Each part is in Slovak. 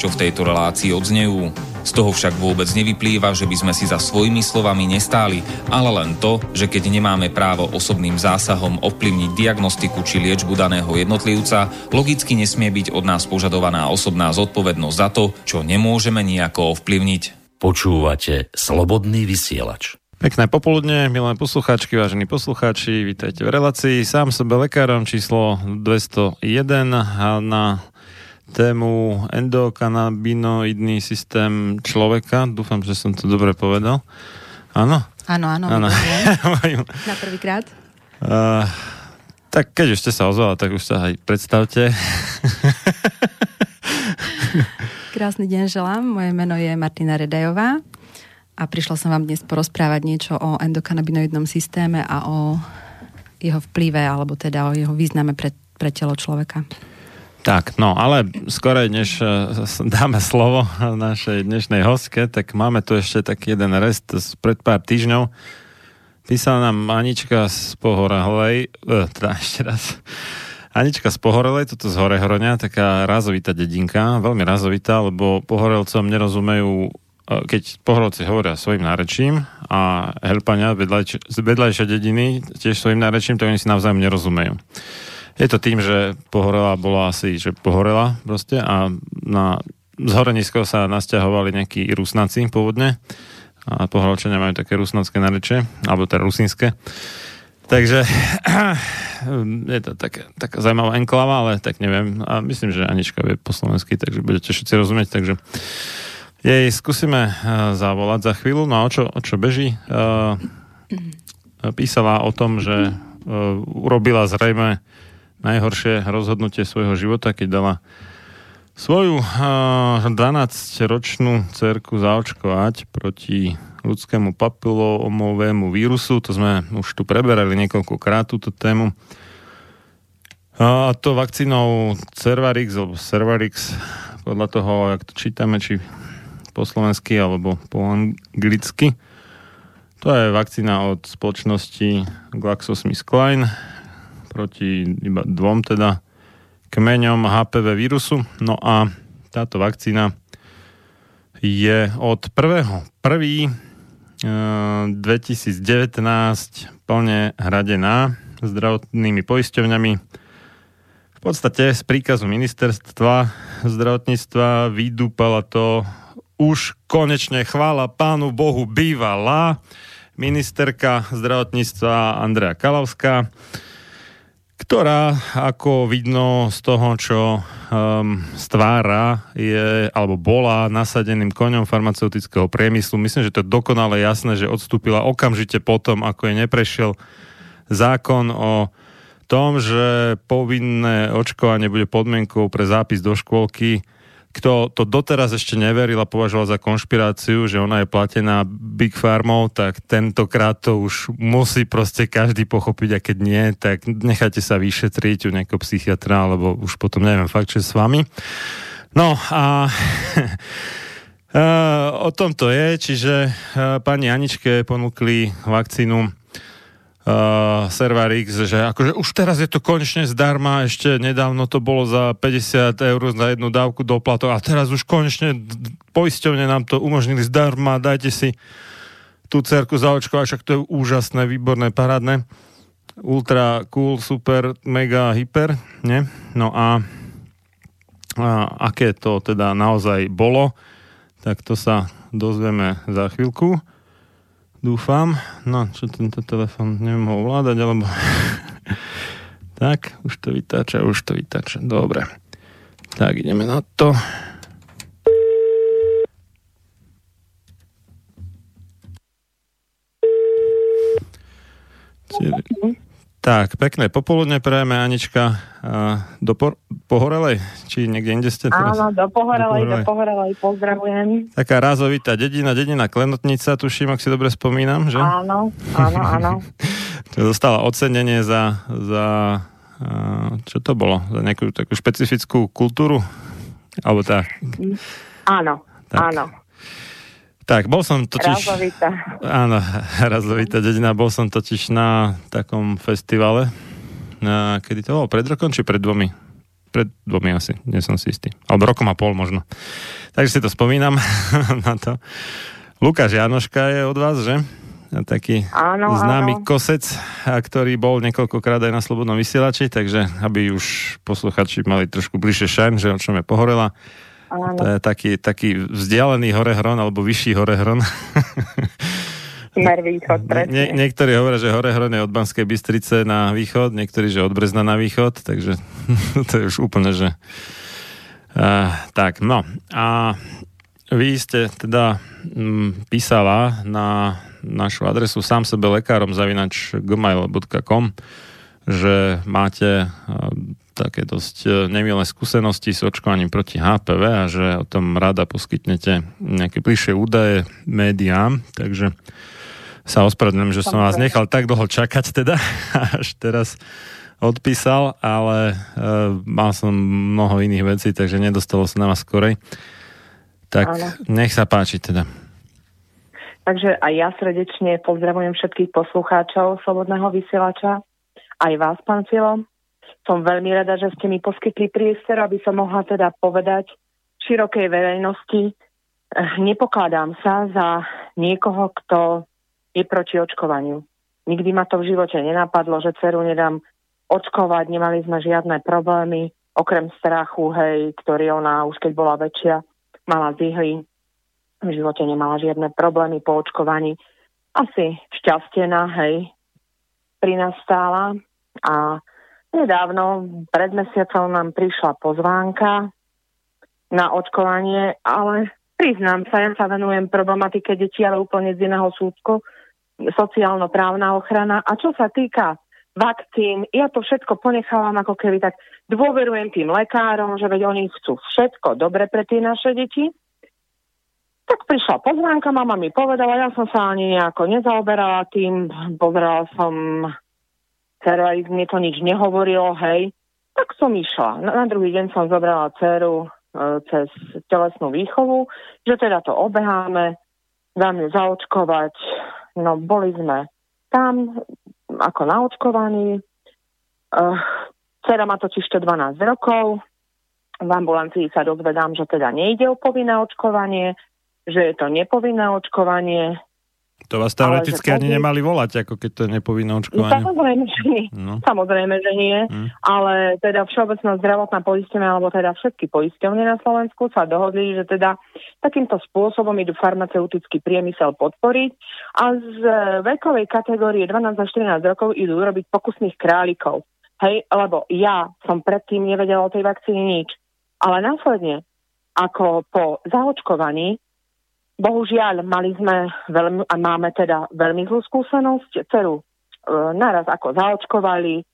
čo v tejto relácii odznejú. Z toho však vôbec nevyplýva, že by sme si za svojimi slovami nestáli, ale len to, že keď nemáme právo osobným zásahom ovplyvniť diagnostiku či liečbu daného jednotlivca, logicky nesmie byť od nás požadovaná osobná zodpovednosť za to, čo nemôžeme nejako ovplyvniť. Počúvate Slobodný vysielač. Pekné popoludne, milé poslucháčky, vážení poslucháči, vítajte v relácii. Sám sebe lekárom číslo 201 na tému endokanabinoidný systém človeka. Dúfam, že som to dobre povedal. Áno? Áno, áno. áno. Na prvýkrát. Uh, tak keď už ste sa ozvala, tak už sa aj predstavte. Krásny deň želám. Moje meno je Martina Redajová a prišla som vám dnes porozprávať niečo o endokanabinoidnom systéme a o jeho vplyve, alebo teda o jeho význame pre, pre telo človeka. Tak, no ale skorej, než e, dáme slovo našej dnešnej hostke, tak máme tu ešte taký jeden rest z pred pár týždňov. Písala nám Anička z Pohorelej, e, teda ešte raz, Anička z Pohorelej, toto z Horehronia, taká razovitá dedinka, veľmi razovitá, lebo Pohorelcom nerozumejú, e, keď Pohorelci hovoria svojim nárečím a Helpania z vedľajšej dediny tiež svojim nárečím, to oni si navzájom nerozumejú. Je to tým, že pohorela bola asi, že pohorela proste a na zhorenisko sa nasťahovali nejakí rusnáci pôvodne a pohorelčania majú také rusnácké nareče, alebo teda rusínske. Takže je to taká, taká zaujímavá enklava, ale tak neviem. A myslím, že Anička vie po slovensky, takže budete všetci rozumieť. Takže jej skúsime uh, zavolať za chvíľu. No a o čo, o čo beží? Uh, písala o tom, že uh, urobila zrejme najhoršie rozhodnutie svojho života, keď dala svoju 12-ročnú cerku zaočkovať proti ľudskému papilomovému vírusu. To sme už tu preberali niekoľkokrát túto tému. A to vakcínou Cervarix alebo Cervarix, podľa toho, jak to čítame, či po slovensky alebo po anglicky. To je vakcína od spoločnosti GlaxoSmithKline proti iba dvom teda kmeňom HPV vírusu. No a táto vakcína je od 1. 1. 2019 plne hradená zdravotnými poisťovňami. V podstate z príkazu ministerstva zdravotníctva vydúpala to už konečne chvála pánu Bohu bývala ministerka zdravotníctva Andrea Kalavská, ktorá, ako vidno z toho, čo um, stvára, je, alebo bola nasadeným koňom farmaceutického priemyslu. Myslím, že to je dokonale jasné, že odstúpila okamžite potom, ako je neprešiel zákon o tom, že povinné očkovanie bude podmienkou pre zápis do škôlky kto to doteraz ešte neveril a považoval za konšpiráciu, že ona je platená Big Farmou, tak tentokrát to už musí proste každý pochopiť a keď nie, tak nechajte sa vyšetriť u nejakého psychiatra, alebo už potom neviem fakt, čo s vami. No a o tom to je, čiže pani Aničke ponúkli vakcínu uh, Server X, že akože už teraz je to konečne zdarma, ešte nedávno to bolo za 50 eur za jednu dávku doplatok a teraz už konečne poisťovne nám to umožnili zdarma, dajte si tú cerku zaočkovať, však to je úžasné, výborné, parádne. Ultra cool, super, mega, hyper, nie? No a, a aké to teda naozaj bolo, tak to sa dozvieme za chvíľku. Dúfam. No, čo tento telefon neviem ho ovládať, alebo... tak, už to vytáča, už to vytáča. Dobre. Tak, ideme na to. Tak, pekné popoludne prejeme, Anička, do por- Pohorelej, či niekde inde ste teraz? Áno, do Pohorelej, do Pohorelej, do Pohorelej pozdravujem. Taká rázovitá dedina, dedina Klenotnica, tuším, ak si dobre spomínam, že? Áno, áno, áno. Dostala ocenenie za, za čo to bolo? Za nejakú takú špecifickú kultúru? Alebo tak? Áno, tak. áno. Tak, bol som totiž... Razovita. Áno, Razovita dedina. Bol som totiž na takom festivale. Na, kedy to bolo? Pred rokom či pred dvomi? Pred dvomi asi, nie som si istý. Alebo rokom a pol možno. Takže si to spomínam na to. Lukáš Janoška je od vás, že? Taký áno, známy áno. kosec, ktorý bol niekoľkokrát aj na Slobodnom vysielači, takže aby už posluchači mali trošku bližšie šajn, že o čom je pohorela Áno. To je taký, taký vzdialený horehron alebo vyšší horehron. Smer východ, Nie, niektorí hovoria, že horehron je od Banskej Bystrice na východ, niektorí, že od Brezna na východ, takže to je už úplne, že... Uh, tak, no. A vy ste teda m, písala na našu adresu sám sebe lekárom zavinač gmail.com, že máte také dosť e, nemilé skúsenosti s očkovaním proti HPV a že o tom rada poskytnete nejaké bližšie údaje médiám, takže sa ospravedlňujem, že som vás nechal tak dlho čakať teda, až teraz odpísal, ale uh, mal som mnoho iných vecí, takže nedostalo sa na vás skorej. Tak Áno. nech sa páči teda. Takže aj ja srdečne pozdravujem všetkých poslucháčov Slobodného vysielača, aj vás, pán Filo som veľmi rada, že ste mi poskytli priestor, aby som mohla teda povedať širokej verejnosti. Eh, nepokladám sa za niekoho, kto je proti očkovaniu. Nikdy ma to v živote nenapadlo, že dceru nedám očkovať, nemali sme žiadne problémy, okrem strachu, hej, ktorý ona už keď bola väčšia, mala zihly, v živote nemala žiadne problémy po očkovaní. Asi šťastená, hej, pri nás stála a Nedávno, pred mesiacom nám prišla pozvánka na očkovanie, ale priznám sa, ja sa venujem problematike detí, ale úplne z iného súdku, sociálno-právna ochrana. A čo sa týka vakcín, ja to všetko ponechávam ako keby tak dôverujem tým lekárom, že veď oni chcú všetko dobre pre tie naše deti. Tak prišla pozvánka, mama mi povedala, ja som sa ani nejako nezaoberala tým, pozerala som dcera mi to nič nehovorilo, hej, tak som išla. Na, na druhý deň som zobrala dceru e, cez telesnú výchovu, že teda to obeháme, dám ju zaočkovať. No, boli sme tam ako naočkovaní. E, dcera má totiž 12 rokov. V ambulancii sa dozvedám, že teda nejde o povinné očkovanie, že je to nepovinné očkovanie. To vás teoreticky ani nemali volať, ako keď to je nepovinné No, očkovanie. samozrejme, že nie. No. Samozrejme, že nie. Hm. Ale teda Všeobecná zdravotná poistenia, alebo teda všetky poisťovne na Slovensku sa dohodli, že teda takýmto spôsobom idú farmaceutický priemysel podporiť a z e, vekovej kategórie 12 až 14 rokov idú robiť pokusných králikov. Hej, lebo ja som predtým nevedela o tej vakcíne nič. Ale následne, ako po zaočkovaní, bohužiaľ, mali sme veľmi, a máme teda veľmi zlú skúsenosť, dceru e, naraz ako zaočkovali,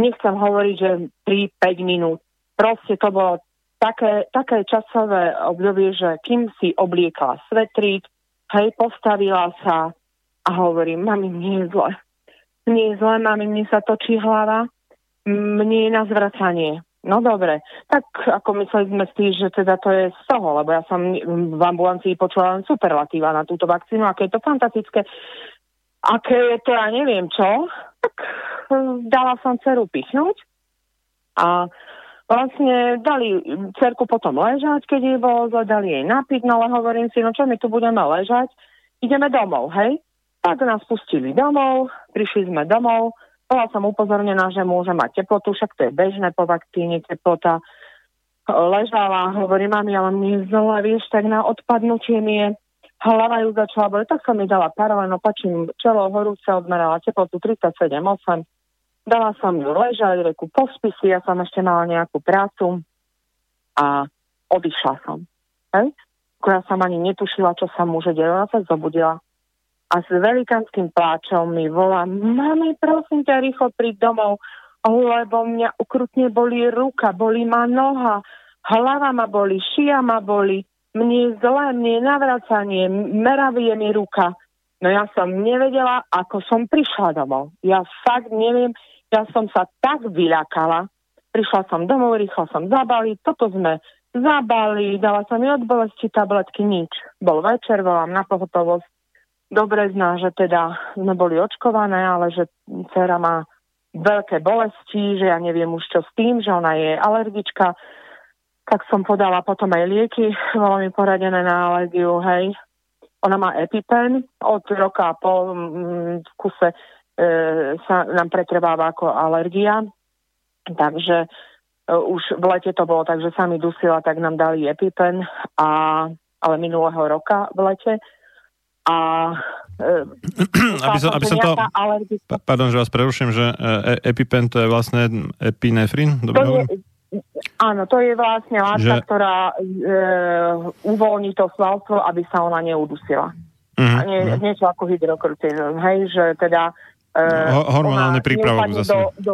nechcem hovoriť, že 3-5 minút. Proste to bolo také, také časové obdobie, že kým si obliekla svetrík, hej, postavila sa a hovorím, mami, mne je zle. Mne je zle, mami, mne sa točí hlava, mne je na zvracanie. No dobre, tak ako mysleli sme si, že teda to je z toho, lebo ja som v ambulancii počula len superlatíva na túto vakcínu, aké je to fantastické, aké je to, ja neviem čo, tak hm, dala som dceru pichnúť a vlastne dali cerku potom ležať, keď jej bolo zle, dali jej napiť, no ale hovorím si, no čo my tu budeme ležať, ideme domov, hej? Tak nás pustili domov, prišli sme domov, bola som upozornená, že môže mať teplotu, však to je bežné po vakcíne, teplota. Ležala, hovorí mami, ale mi zle, vieš, tak na odpadnutie mi je hlava ju začala boliť, tak som mi dala paralel, opačím čelo horúce, odmerala teplotu 37,8. Dala som ju ležať, reku pospy si, ja som ešte mala nejakú prácu a odišla som. Hej? Ja som ani netušila, čo sa môže deť, ona sa zobudila a s velikánskym pláčom mi volá, mami, prosím ťa, rýchlo príď domov, lebo mňa ukrutne bolí ruka, bolí ma noha, hlava ma boli, šia ma boli, mne je zlé, mne je navracanie, meravie mi ruka. No ja som nevedela, ako som prišla domov. Ja fakt neviem, ja som sa tak vyľakala. Prišla som domov, rýchlo som zabali, toto sme zabali, dala som mi od bolesti tabletky, nič. Bol večer, volám na pohotovosť, dobre zná, že teda sme boli očkované, ale že dcera má veľké bolesti, že ja neviem už čo s tým, že ona je alergička. Tak som podala potom aj lieky, bolo mi poradené na alergiu, hej. Ona má EpiPen, od roka a pol mm, v kuse e, sa nám pretrváva ako alergia. Takže e, už v lete to bolo, takže sa mi dusila, tak nám dali EpiPen, a, ale minulého roka v lete a e, aby som, aby som to... Pa, pardon, že vás preruším, že e, EpiPen to je vlastne epinefrin? Dobre to hovorím? je, áno, to je vlastne látka, Že- ktorá e, uvoľní to svalstvo, aby sa ona neudusila. Mhm, A nie, mhm. niečo ako hydrokortizon, hej, že teda... E, Ho- hormonálny prípravok zase. Do, do,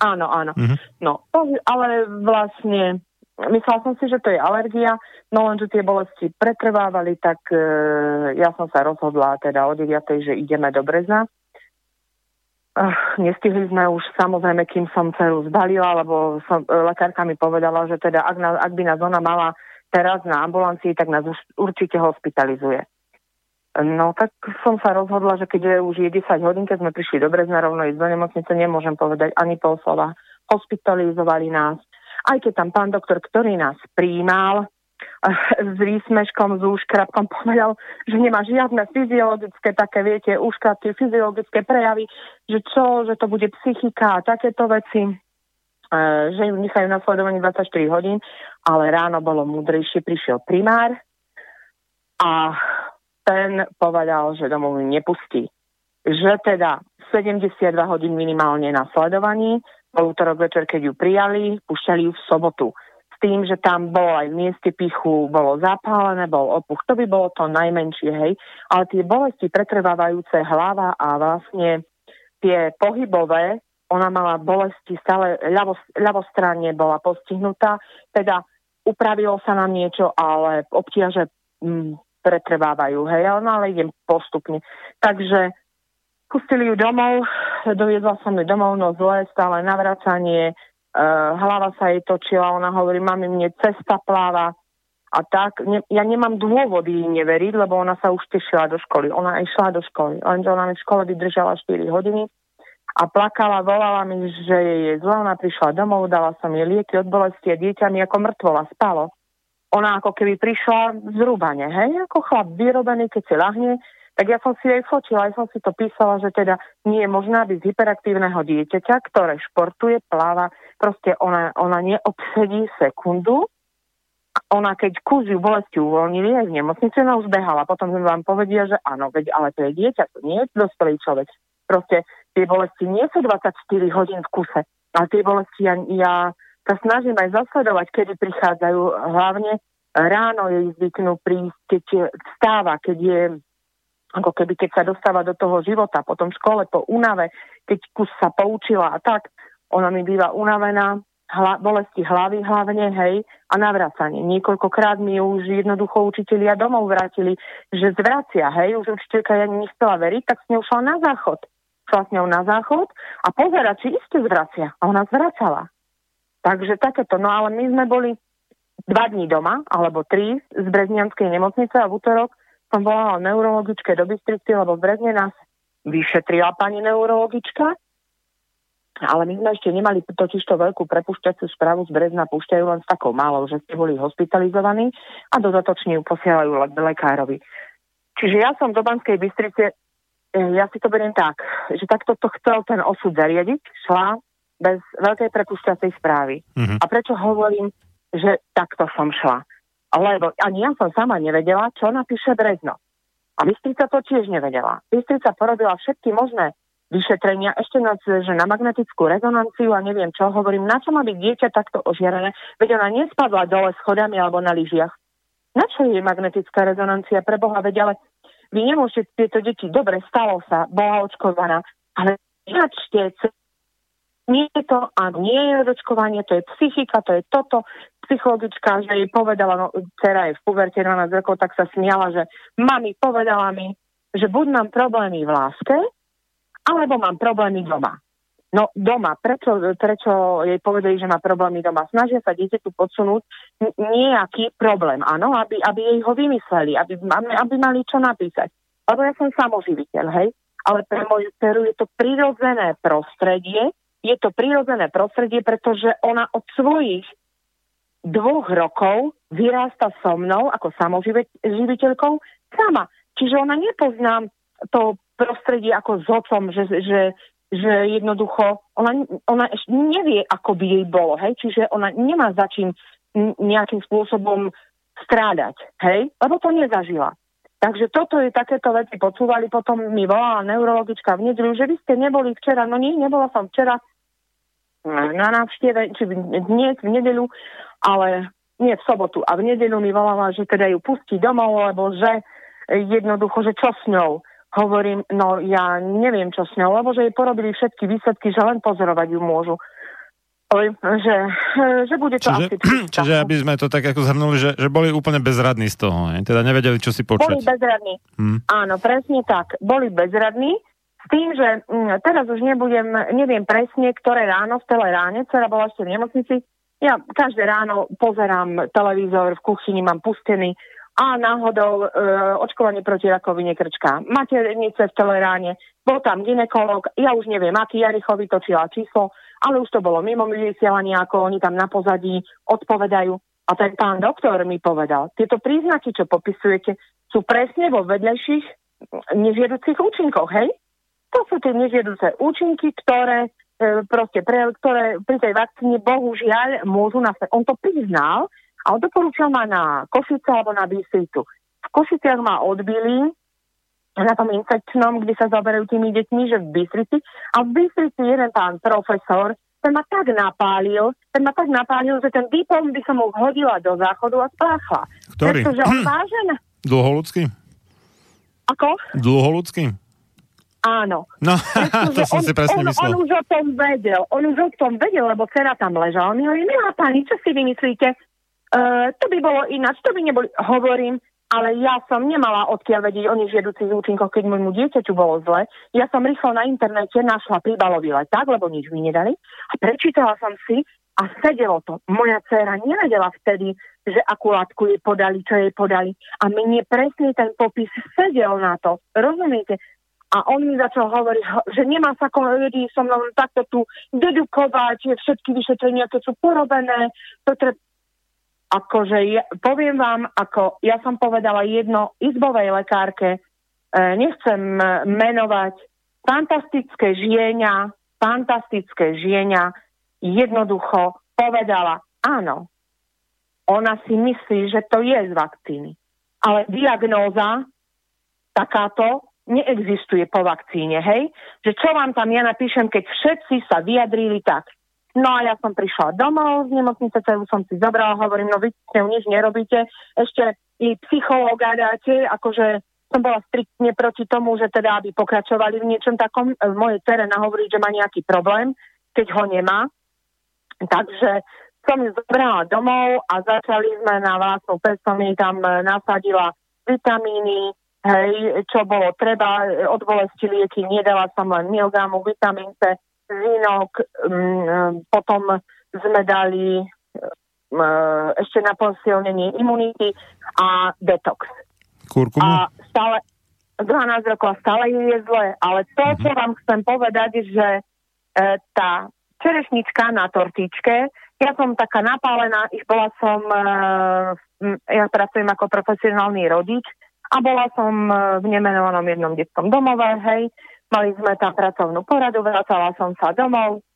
áno, áno. Mhm. No, to, ale vlastne myslela som si, že to je alergia, no len, že tie bolesti pretrvávali, tak e, ja som sa rozhodla teda o 9, že ideme do Brezna. Uh, nestihli sme už samozrejme, kým som dceru zbalila, lebo som, e, lekárka mi povedala, že teda ak, na, ak by nás ona mala teraz na ambulancii, tak nás už určite hospitalizuje. No tak som sa rozhodla, že keď je už je 10 hodín, keď sme prišli do Brezna rovno ísť do nemocnice, nemôžem povedať ani pol slova. Hospitalizovali nás. Aj keď tam pán doktor, ktorý nás prijímal, eh, s výsmeškom, s úškrabkom povedal, že nemá žiadne fyziologické, také viete, úškrabky, fyziologické prejavy, že čo, že to bude psychika a takéto veci, eh, že ju nechajú na sledovaní 24 hodín, ale ráno bolo múdrejšie, prišiel primár a ten povedal, že domov nepustí. Že teda 72 hodín minimálne na sledovaní, bol útorok večer, keď ju prijali, pušťali ju v sobotu. S tým, že tam bolo aj mieste pichu, bolo zapálené, bol opuch. To by bolo to najmenšie, hej. Ale tie bolesti pretrvávajúce hlava a vlastne tie pohybové, ona mala bolesti stále ľavo, ľavostranne bola postihnutá, teda upravilo sa nám niečo, ale obtiaže mm, pretrvávajú, hej, no, ale idem postupne. Takže pustili ju domov, doviedla som ju domov, no zle, stále navracanie, uh, hlava sa jej točila, ona hovorí, mami, mne cesta pláva a tak. Ne, ja nemám dôvod jej neveriť, lebo ona sa už tešila do školy. Ona išla do školy, lenže ona mi v škole vydržala 4 hodiny a plakala, volala mi, že jej je zle, ona prišla domov, dala som jej lieky od bolesti a dieťa mi ako mŕtvola spalo ona ako keby prišla zrúbane, hej, ako chlap vyrobený, keď si lahne, tak ja som si jej fotila, aj som si to písala, že teda nie je možné, aby z hyperaktívneho dieťaťa, ktoré športuje, pláva, proste ona, ona neobsedí sekundu, ona keď kúziu bolesti uvoľnili aj v nemocnici, ona už behala. Potom vám povedia, že áno, veď, ale to je dieťa, to nie je dospelý človek. Proste tie bolesti nie sú 24 hodín v kuse, ale tie bolesti ja, ja sa snažím aj zasledovať, kedy prichádzajú. Hlavne ráno jej zvyknú prísť, keď vstáva, keď je ako keby keď sa dostáva do toho života, potom v škole, po únave, keď kus sa poučila a tak, ona mi býva unavená, hla, bolesti hlavy hlavne, hej, a navracanie. Niekoľkokrát mi už jednoducho učitelia domov vrátili, že zvracia, hej, už učiteľka ja nechcela veriť, tak s ňou šla na záchod. Šla s ňou na záchod a pozera, či iste zvracia. A ona zvracala. Takže takéto. No ale my sme boli dva dní doma, alebo tri z Breznianskej nemocnice a v útorok som volala neurologičke do Bystrici, lebo v Brezne nás vyšetrila pani neurologička, ale my sme ešte nemali totiž to veľkú prepušťaciu správu z Brezna, púšťajú len s takou malou, že ste boli hospitalizovaní a dodatočne ju posielajú le- lekárovi. Čiže ja som do Banskej Bystrice, eh, ja si to beriem tak, že takto to chcel ten osud zariadiť, šla bez veľkej prepušťacej správy. Mhm. A prečo hovorím, že takto som šla? Lebo ani ja som sama nevedela, čo napíše Brezno. A Bystrica to tiež nevedela. Bystrica porobila všetky možné vyšetrenia, ešte na, že na magnetickú rezonanciu a neviem čo, hovorím, na čo má byť dieťa takto ožiarené, veď ona nespadla dole schodami alebo na lyžiach. Na čo je magnetická rezonancia pre Boha, veď ale vy nemôžete tieto deti, dobre, stalo sa, bola očkovaná, ale načte nie je to a nie je očkovanie, to je psychika, to je toto. Psychologička, že jej povedala, no dcera je v puverte 12 rokov, tak sa smiala, že mami povedala mi, že buď mám problémy v láske, alebo mám problémy doma. No doma, prečo, prečo jej povedali, že má problémy doma? Snažia sa dieťaťu podsunúť nejaký problém, áno, aby, aby jej ho vymysleli, aby, aby mali čo napísať. Lebo ja som samoživiteľ, hej, ale pre moju dceru je to prirodzené prostredie, je to prirodzené prostredie, pretože ona od svojich dvoch rokov vyrásta so mnou ako samoživiteľkou sama. Čiže ona nepozná to prostredie ako s otcom, že, že, že jednoducho ona, ona ešte nevie, ako by jej bolo, hej? čiže ona nemá za čím nejakým spôsobom strádať, hej? lebo to nezažila. Takže toto je takéto veci počúvali, potom mi volala neurologička v nedelu, že vy ste neboli včera, no nie, nebola som včera, na návšteve, či dnes v nedelu, ale nie v sobotu. A v nedelu mi volala, že teda ju pustí domov, lebo že jednoducho, že čo s ňou. Hovorím, no ja neviem, čo s ňou, lebo že jej porobili všetky výsledky, že len pozorovať ju môžu. Že, že bude to čiže, asi... Čiže aby sme to tak ako zhrnuli, že, že boli úplne bezradní z toho, ne? teda nevedeli, čo si počuť. Boli bezradní, hmm. áno, presne tak. Boli bezradní, s tým, že mm, teraz už nebudem, neviem presne, ktoré ráno v teleráne, dcera bola ešte v nemocnici, ja každé ráno pozerám televízor, v kuchyni mám pustený a náhodou e, očkovanie proti rakovine krčka. Maternice v teleráne, bol tam ginekolog, ja už neviem, aký Jaricho vytočila číslo, ale už to bolo mimo vysielania, ako oni tam na pozadí odpovedajú. A ten pán doktor mi povedal, tieto príznaky, čo popisujete, sú presne vo vedlejších nežiaducich účinkoch, hej? To sú tie nežiaduce účinky, ktoré e, proste pre, ktoré pri tej vakcíne bohužiaľ môžu nastať. On to priznal a on doporúčal ma na Košice alebo na Bystricu. V Košiciach ma odbili na tom infekčnom, kde sa zaberajú tými deťmi, že v Bystrici. A v Bystrici jeden pán profesor, ten ma tak napálil, ten ma tak napálil, že ten diplom by som mu hodila do záchodu a spáchla. Ktorý? Pretože on vážen. Dlholudský? Ako? Dlholudský? Áno. No, to som on, si presne on, myslel. On už o tom vedel, on už o tom vedel, lebo dcera tam ležala. On mi hovorí, milá pani, čo si vymyslíte? Uh, to by bolo ináč, to by neboli, hovorím, ale ja som nemala odkiaľ vedieť o nežiaducich účinkoch, keď môjmu dieťaťu bolo zle. Ja som rýchlo na internete našla príbalový leták, lebo nič mi nedali. A prečítala som si a sedelo to. Moja dcera nevedela vtedy, že akú látku jej podali, čo jej podali. A mne presne ten popis sedel na to. Rozumiete? A on mi začal hovoriť, že nemá sa vedieť so mnou takto tu dedukovať všetky vyšetrenia, keď sú porobené. To tre... Akože ja, poviem vám, ako ja som povedala jedno izbovej lekárke, nechcem menovať fantastické žienia, fantastické žienia jednoducho povedala, áno, ona si myslí, že to je z vakcíny. Ale diagnóza takáto neexistuje po vakcíne, hej? Že čo vám tam ja napíšem, keď všetci sa vyjadrili tak. No a ja som prišla domov z nemocnice, celú som si zobrala, hovorím, no vy s nič nerobíte, ešte i psychológa dáte, akože som bola striktne proti tomu, že teda aby pokračovali v niečom takom, v mojej terena hovoriť, že má nejaký problém, keď ho nemá. Takže som ju zobrala domov a začali sme na vlastnú pes, som jej tam e, nasadila vitamíny, hej, čo bolo treba, od bolesti lieky, nedala som len milgramu, vitamín C, zinok, um, potom sme dali um, ešte na posilnenie imunity a detox. Kurkumu? A stále, 12 rokov stále je zle, ale to, čo mhm. vám chcem povedať, že e, tá čerešnička na tortičke, ja som taká napálená, ich bola som, e, ja pracujem ako profesionálny rodič a bola som e, v nemenovanom jednom detskom domove, hej, mali sme tam pracovnú poradu, vracala som sa domov,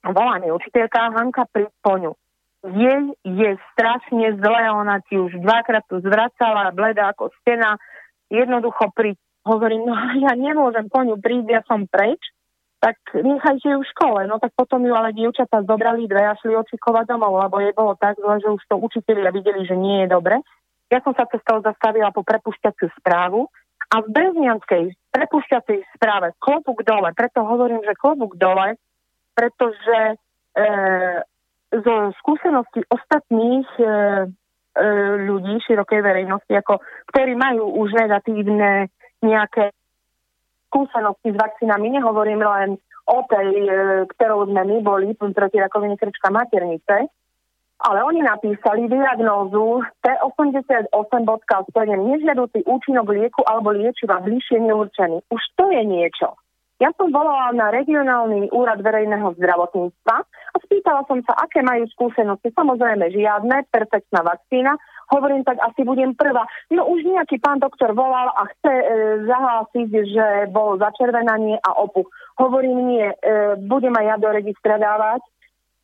volá mi učiteľka Hanka pri poňu. Jej je strašne zle, ona ti už dvakrát tu zvracala, bleda ako stena, jednoducho pri hovorím, no ja nemôžem po ňu prísť, ja som preč, tak nechajte ju v škole. No tak potom ju ale dievčatá zobrali dve a šli očikovať domov, lebo jej bolo tak zle, že už to učiteľia videli, že nie je dobre. Ja som sa cestou zastavila po prepušťaciu správu a v Breznianskej prepušťacej správe klobúk dole, preto hovorím, že klobúk dole, pretože e, zo skúseností ostatných e, e, ľudí, širokej verejnosti, ako, ktorí majú už negatívne nejaké skúsenosti s vakcínami, nehovorím len o tej, e, ktorou sme my boli proti rakovine krčka maternice, ale oni napísali diagnózu T88.7 nežiaducí účinok lieku alebo liečiva bližšie neurčený. Už to je niečo. Ja som volala na regionálny úrad verejného zdravotníctva a spýtala som sa, aké majú skúsenosti. Samozrejme žiadne, perfektná vakcína, hovorím, tak asi budem prvá. No už nejaký pán doktor volal a chce e, zahlásiť, že bol začervenanie a opuch. Hovorím, nie, e, budem aj ja do registra dávať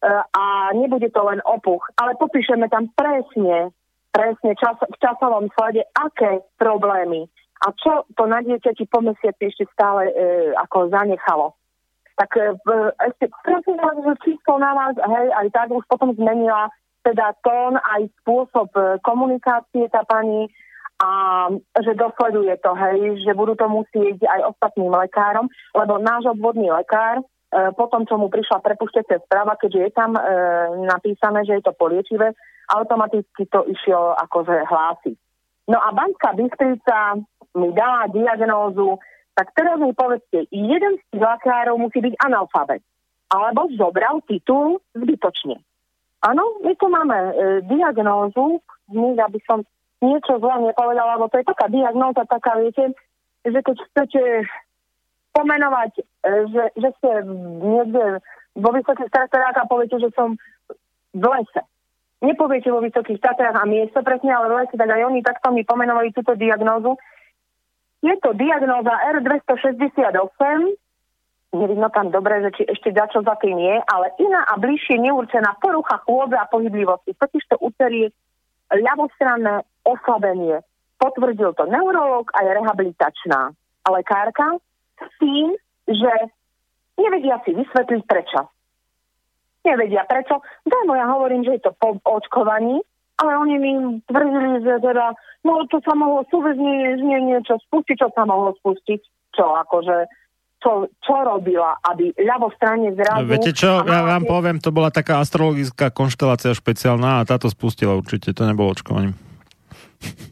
a nebude to len opuch. Ale popíšeme tam presne, presne čas, v časovom slede, aké problémy a čo to na dieťati po mesiaci ešte stále e, ako zanechalo. Tak e, ešte prosím vás, že číslo na vás, hej, aj tak už potom zmenila teda tón aj spôsob e, komunikácie tá pani a že dosleduje to, hej, že budú to musieť aj ostatným lekárom, lebo náš obvodný lekár e, po tom, čo mu prišla prepušťacia správa, keďže je tam e, napísané, že je to poliečivé, automaticky to išiel akože hlásiť. No a Banská Bystrica mi dala diagnózu, tak teraz mi povedzte, jeden z tých lekárov musí byť analfabet. Alebo zobral titul zbytočne. Áno, my tu máme e, diagnózu, hneď aby som niečo zle nepovedala, lebo to je taká diagnóza, taká, viete, že keď chcete pomenovať, e, že, že ste niekde vo vysokých Tatrách a poviete, že som v lese. Nepoviete vo vysokých Tatrách a miesto presne, ale v lese, tak aj oni takto mi pomenovali túto diagnózu. Je to diagnóza R268, nevidno tam dobre, že či ešte čo za tým je, ale iná a bližšie neurčená porucha chôdze a pohyblivosti. Totiž to úterie ľavostranné oslabenie. Potvrdil to neurolog a je rehabilitačná lekárka s tým, že nevedia si vysvetliť prečo. Nevedia prečo. Dajmo ja hovorím, že je to po očkovaní, ale oni mi tvrdili, že teda, no to sa mohlo súvezne niečo spustiť, čo sa mohlo spustiť. Čo akože čo, čo robila, aby ľavostranne zrazu... No, viete čo, ja vám poviem, to bola taká astrologická konštelácia špeciálna a táto spustila určite, to nebolo očkovaním.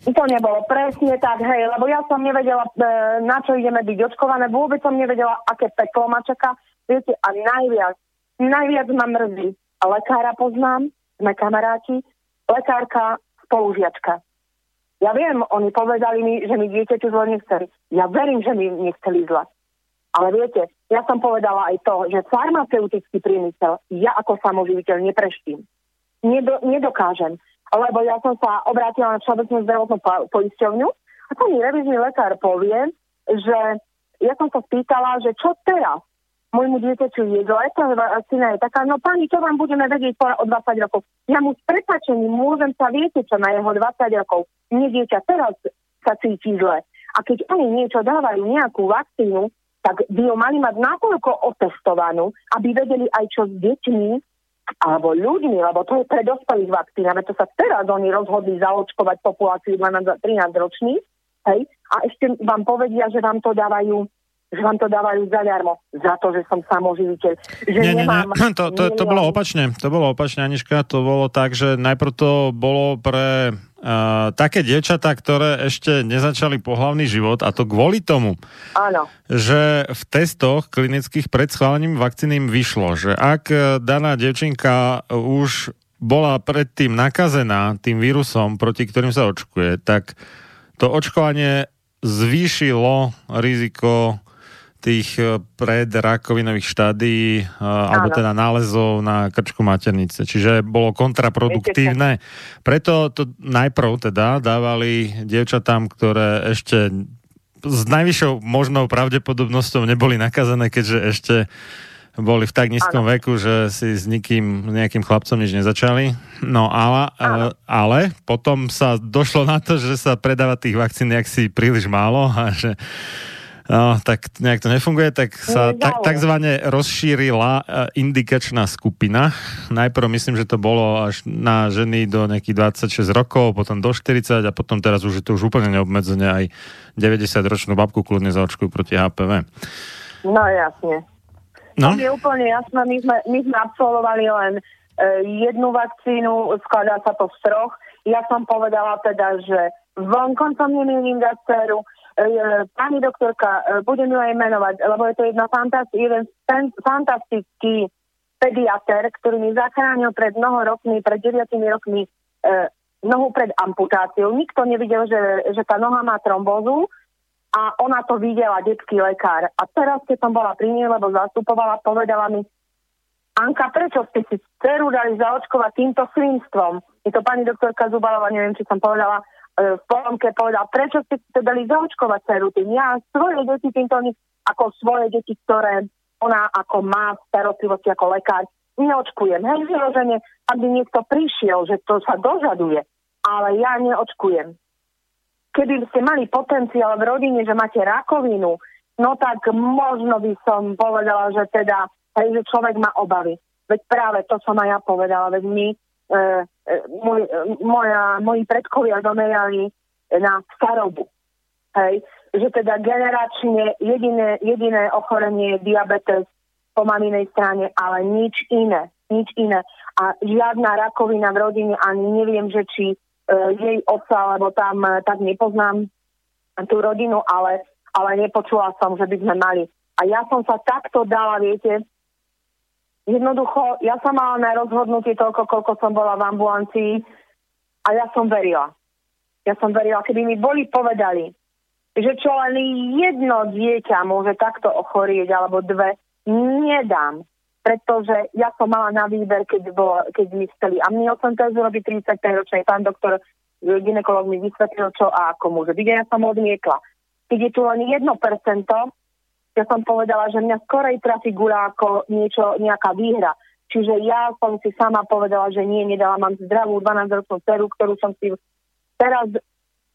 To nebolo presne tak, hej, lebo ja som nevedela, e, na čo ideme byť očkované, vôbec som nevedela, aké peklo ma čaká. Viete, a najviac, najviac ma mrzí. Lekára poznám, sme kamaráti, lekárka, spolužiačka. Ja viem, oni povedali mi, že mi dieťaťu zle nechceli. Ja verím, že mi nechceli zle. Ale viete, ja som povedala aj to, že farmaceutický priemysel ja ako samoživiteľ nepreštím. Nedo, nedokážem. Lebo ja som sa obrátila na všeobecnú zdravotnú poisťovňu a to mi revizný lekár povie, že ja som sa spýtala, že čo teraz? môjmu dieťaťu jedlo, aj tá vakcína je taká, no pani, čo vám budeme vedieť o 20 rokov? Ja mu s prepačením môžem sa viete, čo na jeho 20 rokov. Nie dieťa teraz sa cíti zle. A keď oni niečo dávajú, nejakú vakcínu, tak by ju mali mať natoľko otestovanú, aby vedeli aj čo s deťmi alebo ľuďmi, lebo to je pre dospelých vakcín, ale to sa teraz oni rozhodli zaočkovať populáciu 12-13 ročných, hej, a ešte vám povedia, že vám to dávajú že vám to dávajú zadarmo za to, že som samoživiteľ. Že nie, nie, nie. To, to, to bolo opačne. To bolo opačne, Aniška. To bolo tak, že najprv to bolo pre uh, také dievčatá, ktoré ešte nezačali pohlavný život a to kvôli tomu, Áno. že v testoch klinických pred schválením vakcíny vyšlo, že ak daná devčinka už bola predtým nakazená tým vírusom, proti ktorým sa očkuje, tak to očkovanie zvýšilo riziko tých e, predrakovinových štádí, e, alebo teda nálezov na krčku maternice. Čiže bolo kontraproduktívne. Preto to najprv teda dávali dievčatám, ktoré ešte s najvyššou možnou pravdepodobnosťou neboli nakazené, keďže ešte boli v tak nízkom ano. veku, že si s nikým, nejakým chlapcom nič nezačali. No ale, e, ale potom sa došlo na to, že sa predáva tých vakcín si príliš málo a že No, tak nejak to nefunguje, tak sa tak, takzvané rozšírila e, indikačná skupina. Najprv myslím, že to bolo až na ženy do nejakých 26 rokov, potom do 40 a potom teraz už je to už úplne neobmedzené aj 90-ročnú babku kľudne zaočkujú proti HPV. No jasne. No? To je úplne jasné, my sme, my sme absolvovali len e, jednu vakcínu, skladá sa to z troch. Ja som povedala teda, že vonkoncom nemienim dať dceru, pani doktorka, e, budem ju aj menovať, lebo je to jedna fantasti- jeden fantastický pediater, ktorý mi zachránil pred mnoho rokmi, pred 9 rokmi e, nohu pred amputáciou. Nikto nevidel, že, že tá noha má trombózu a ona to videla, detský lekár. A teraz, keď som bola pri nej, lebo zastupovala, povedala mi, Anka, prečo ste si dceru dali zaočkovať týmto svinstvom? Je to pani doktorka Zubalová, neviem, či som povedala, v polomke povedal, prečo ste to dali zaočkovať dceru tým. Ja svoje deti týmto, ako svoje deti, ktoré ona ako má starostlivosti ako lekár, neočkujem. Hej, vyloženie, aby niekto prišiel, že to sa dožaduje, ale ja neočkujem. Keby ste mali potenciál v rodine, že máte rakovinu, no tak možno by som povedala, že teda, hej, že človek má obavy. Veď práve to som aj ja povedala, veď my E, e, môj, e, moja, moji predkovia zomerali na starobu. Hej? Že teda generačne jediné, jediné ochorenie je diabetes po maminej strane, ale nič iné. Nič iné. A žiadna rakovina v rodine, ani neviem, že či e, jej otca, lebo tam e, tak nepoznám tú rodinu, ale, ale nepočula som, že by sme mali. A ja som sa takto dala, viete, Jednoducho, ja som mala na rozhodnutie toľko, koľko som bola v ambulancii a ja som verila. Ja som verila, keby mi boli povedali, že čo len jedno dieťa môže takto ochorieť, alebo dve, nedám. Pretože ja som mala na výber, keď, bolo, keď mi chceli amniocentézu robiť 35 ročnej pán doktor, ginekolog mi vysvetlil, čo a ako môže byť. Ja som odmietla. Keď je tu len 1%, ja som povedala, že mňa skorej trafí gula ako niečo, nejaká výhra. Čiže ja som si sama povedala, že nie, nedala, mám zdravú 12-ročnú dceru, ktorú som si teraz,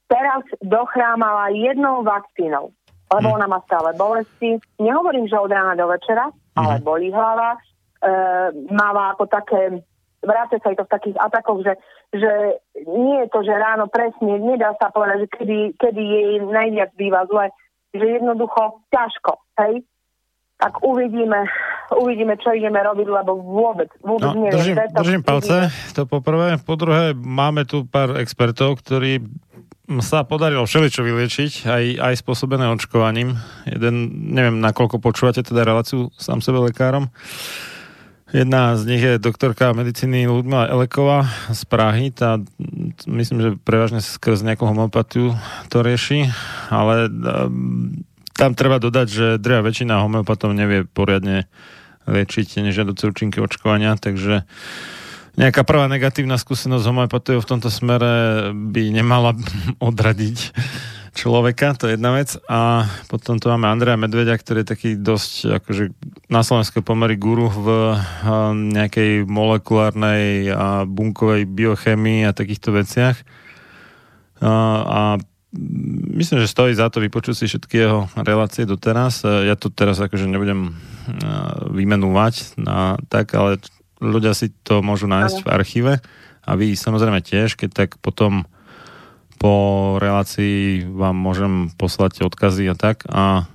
teraz dochrámala jednou vakcínou. Lebo hmm. ona má stále bolesti. Nehovorím, že od rána do večera, hmm. ale bolí hlava. E, máva ako také, vráte sa aj to v takých atakoch, že, že nie je to, že ráno presne, nedá sa povedať, že kedy, kedy jej najviac býva zle že jednoducho ťažko, hej? Tak uvidíme, uvidíme, čo ideme robiť, lebo vôbec, vôbec no, neviem. Držím, držím palce, to poprvé. Po druhé, máme tu pár expertov, ktorí sa podarilo všeličo vyliečiť, aj, aj spôsobené očkovaním. Jeden, neviem, nakoľko počúvate teda reláciu sám sebe lekárom. Jedna z nich je doktorka medicíny Ludmila Eleková z Prahy. Tá, myslím, že prevažne skrz nejakú homeopatiu to rieši, ale um, tam treba dodať, že drevá väčšina homeopatov nevie poriadne liečiť nežiaduce účinky očkovania, takže nejaká prvá negatívna skúsenosť homeopatiou v tomto smere by nemala odradiť človeka, to je jedna vec. A potom tu máme Andreja Medvedia, ktorý je taký dosť akože na Slovensku pomery guru v nejakej molekulárnej a bunkovej biochemii a takýchto veciach. A, a myslím, že stojí za to vypočuť si všetky jeho relácie doteraz. Ja to teraz akože nebudem vymenúvať, na, tak, ale ľudia si to môžu nájsť v archíve a vy samozrejme tiež, keď tak potom po relácii vám môžem poslať odkazy a tak a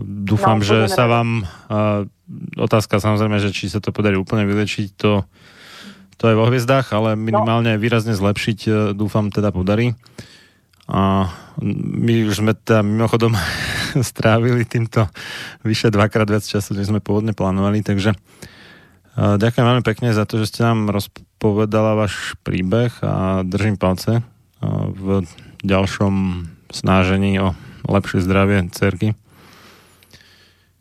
dúfam, no, že sa vám uh, otázka samozrejme, že či sa to podarí úplne vylečiť, to, to je vo hviezdách, ale minimálne no. výrazne zlepšiť dúfam teda podarí. A my už sme teda mimochodom strávili týmto vyše dvakrát viac času, než sme pôvodne plánovali, takže uh, ďakujem veľmi pekne za to, že ste nám rozpovedala váš príbeh a držím palce v ďalšom snažení o lepšie zdravie cerky?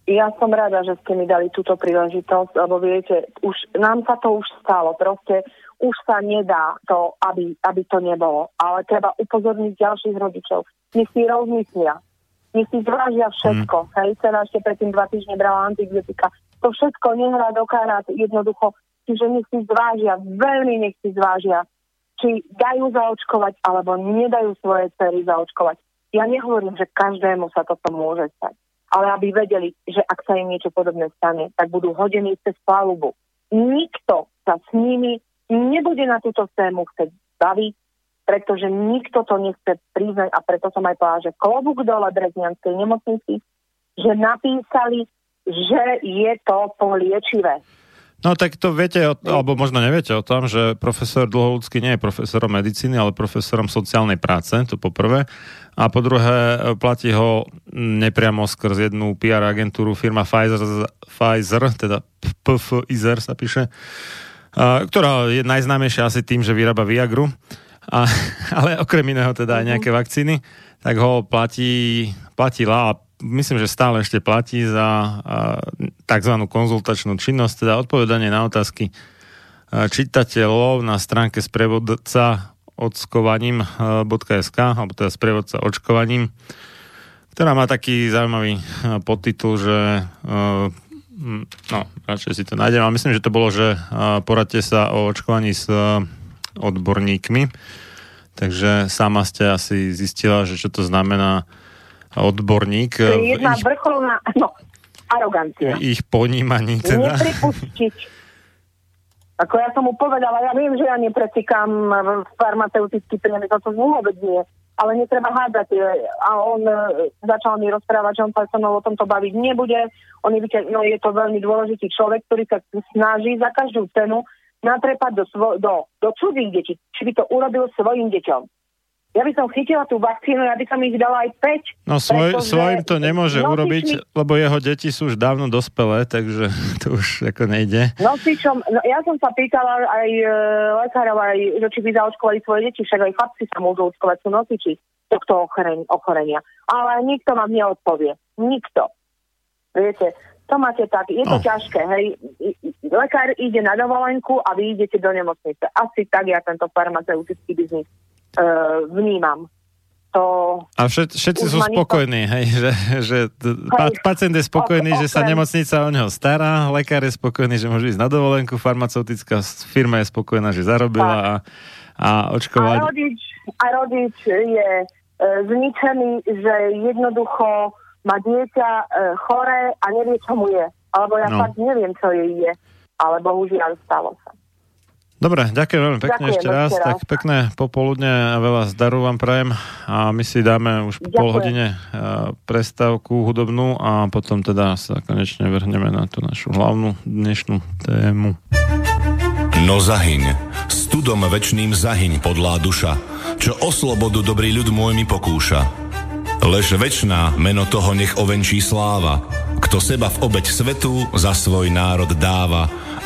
Ja som rada, že ste mi dali túto príležitosť, lebo viete, už, nám sa to už stalo. Proste už sa nedá to, aby, aby to nebolo. Ale treba upozorniť ďalších rodičov. Nech si rozmyslia. Nech si zvážia všetko. Mm. Hej, cena ešte predtým dva týždne brala antibiotika. To všetko nehrá do karát jednoducho. Čiže nech si zvážia, veľmi nech si zvážia či dajú zaočkovať alebo nedajú svoje cery zaočkovať. Ja nehovorím, že každému sa toto môže stať, ale aby vedeli, že ak sa im niečo podobné stane, tak budú hodení cez palubu. Nikto sa s nimi nebude na túto tému chcieť baviť, pretože nikto to nechce priznať a preto som aj povedala, že klobúk dole Breznianskej nemocnici, že napísali, že je to poliečivé. No tak to viete, alebo možno neviete o tom, že profesor Dlholudský nie je profesorom medicíny, ale profesorom sociálnej práce, to po prvé. A po druhé, platí ho nepriamo skrz jednu PR agentúru firma Pfizer, Pfizer teda Pfizer sa píše, ktorá je najznámejšia asi tým, že vyrába Viagru, a, ale okrem iného teda aj nejaké mhm. vakcíny, tak ho platí, platila a myslím, že stále ešte platí za tzv. konzultačnú činnosť, teda odpovedanie na otázky čitateľov na stránke sprevodca ockovaním.sk alebo teda sprevodca očkovaním, ktorá má taký zaujímavý podtitul, že no, radšej si to nájdem, ale myslím, že to bolo, že poradte sa o očkovaní s odborníkmi, takže sama ste asi zistila, že čo to znamená odborník. To je jedna ich, vrcholná no, arogancia. Ich ponímaní teda. Nepripustiť. Ako ja som mu povedala, ja viem, že ja neprecikám farmaceutický priemysel, to vôbec nie, ale netreba hádať. A on e, začal mi rozprávať, že on sa so mnou o tomto baviť nebude. On je, no, je to veľmi dôležitý človek, ktorý sa snaží za každú cenu natrepať do, svo, do, do cudzích detí, či by to urobil svojim deťom. Ja by som chytila tú vakcínu, ja by som ich dala aj 5. No svoj, pretože... svojim to nemôže nosičmi... urobiť, lebo jeho deti sú už dávno dospelé, takže to už ako nejde. Nosičom, no, ja som sa pýtala aj e, lekárov, aj, že či by zaočkovali svoje deti, však aj chlapci sa môžu očkovať, sú nosiči tohto ochorenia. Ale nikto vám neodpovie. Nikto. Viete, to máte tak, je to oh. ťažké, hej. Lekár ide na dovolenku a vy idete do nemocnice. Asi tak ja tento farmaceutický biznis vnímam. To a všet, všetci sú spokojní, hej, že, že hej, pacient je spokojný, že sa nemocnica o neho stará, lekár je spokojný, že môže ísť na dovolenku, farmaceutická firma je spokojná, že zarobila a, a očkovať. A rodič, a rodič je e, zničený, že jednoducho má dieťa e, choré a nevie, čo mu je. Alebo ja no. fakt neviem, čo jej je. Ale bohužiaľ stalo sa. Dobre, ďakujem veľmi pekne ďakujem, ešte raz. raz. Tak pekné popoludne a veľa zdaru vám prajem. A my si dáme už po ďakujem. pol hodine e, prestávku hudobnú a potom teda sa konečne vrhneme na tú našu hlavnú dnešnú tému. No zahyň, studom večným zahyň podlá duša, čo o slobodu dobrý ľud môj mi pokúša. Lež večná meno toho nech ovenčí sláva, kto seba v obeď svetu za svoj národ dáva,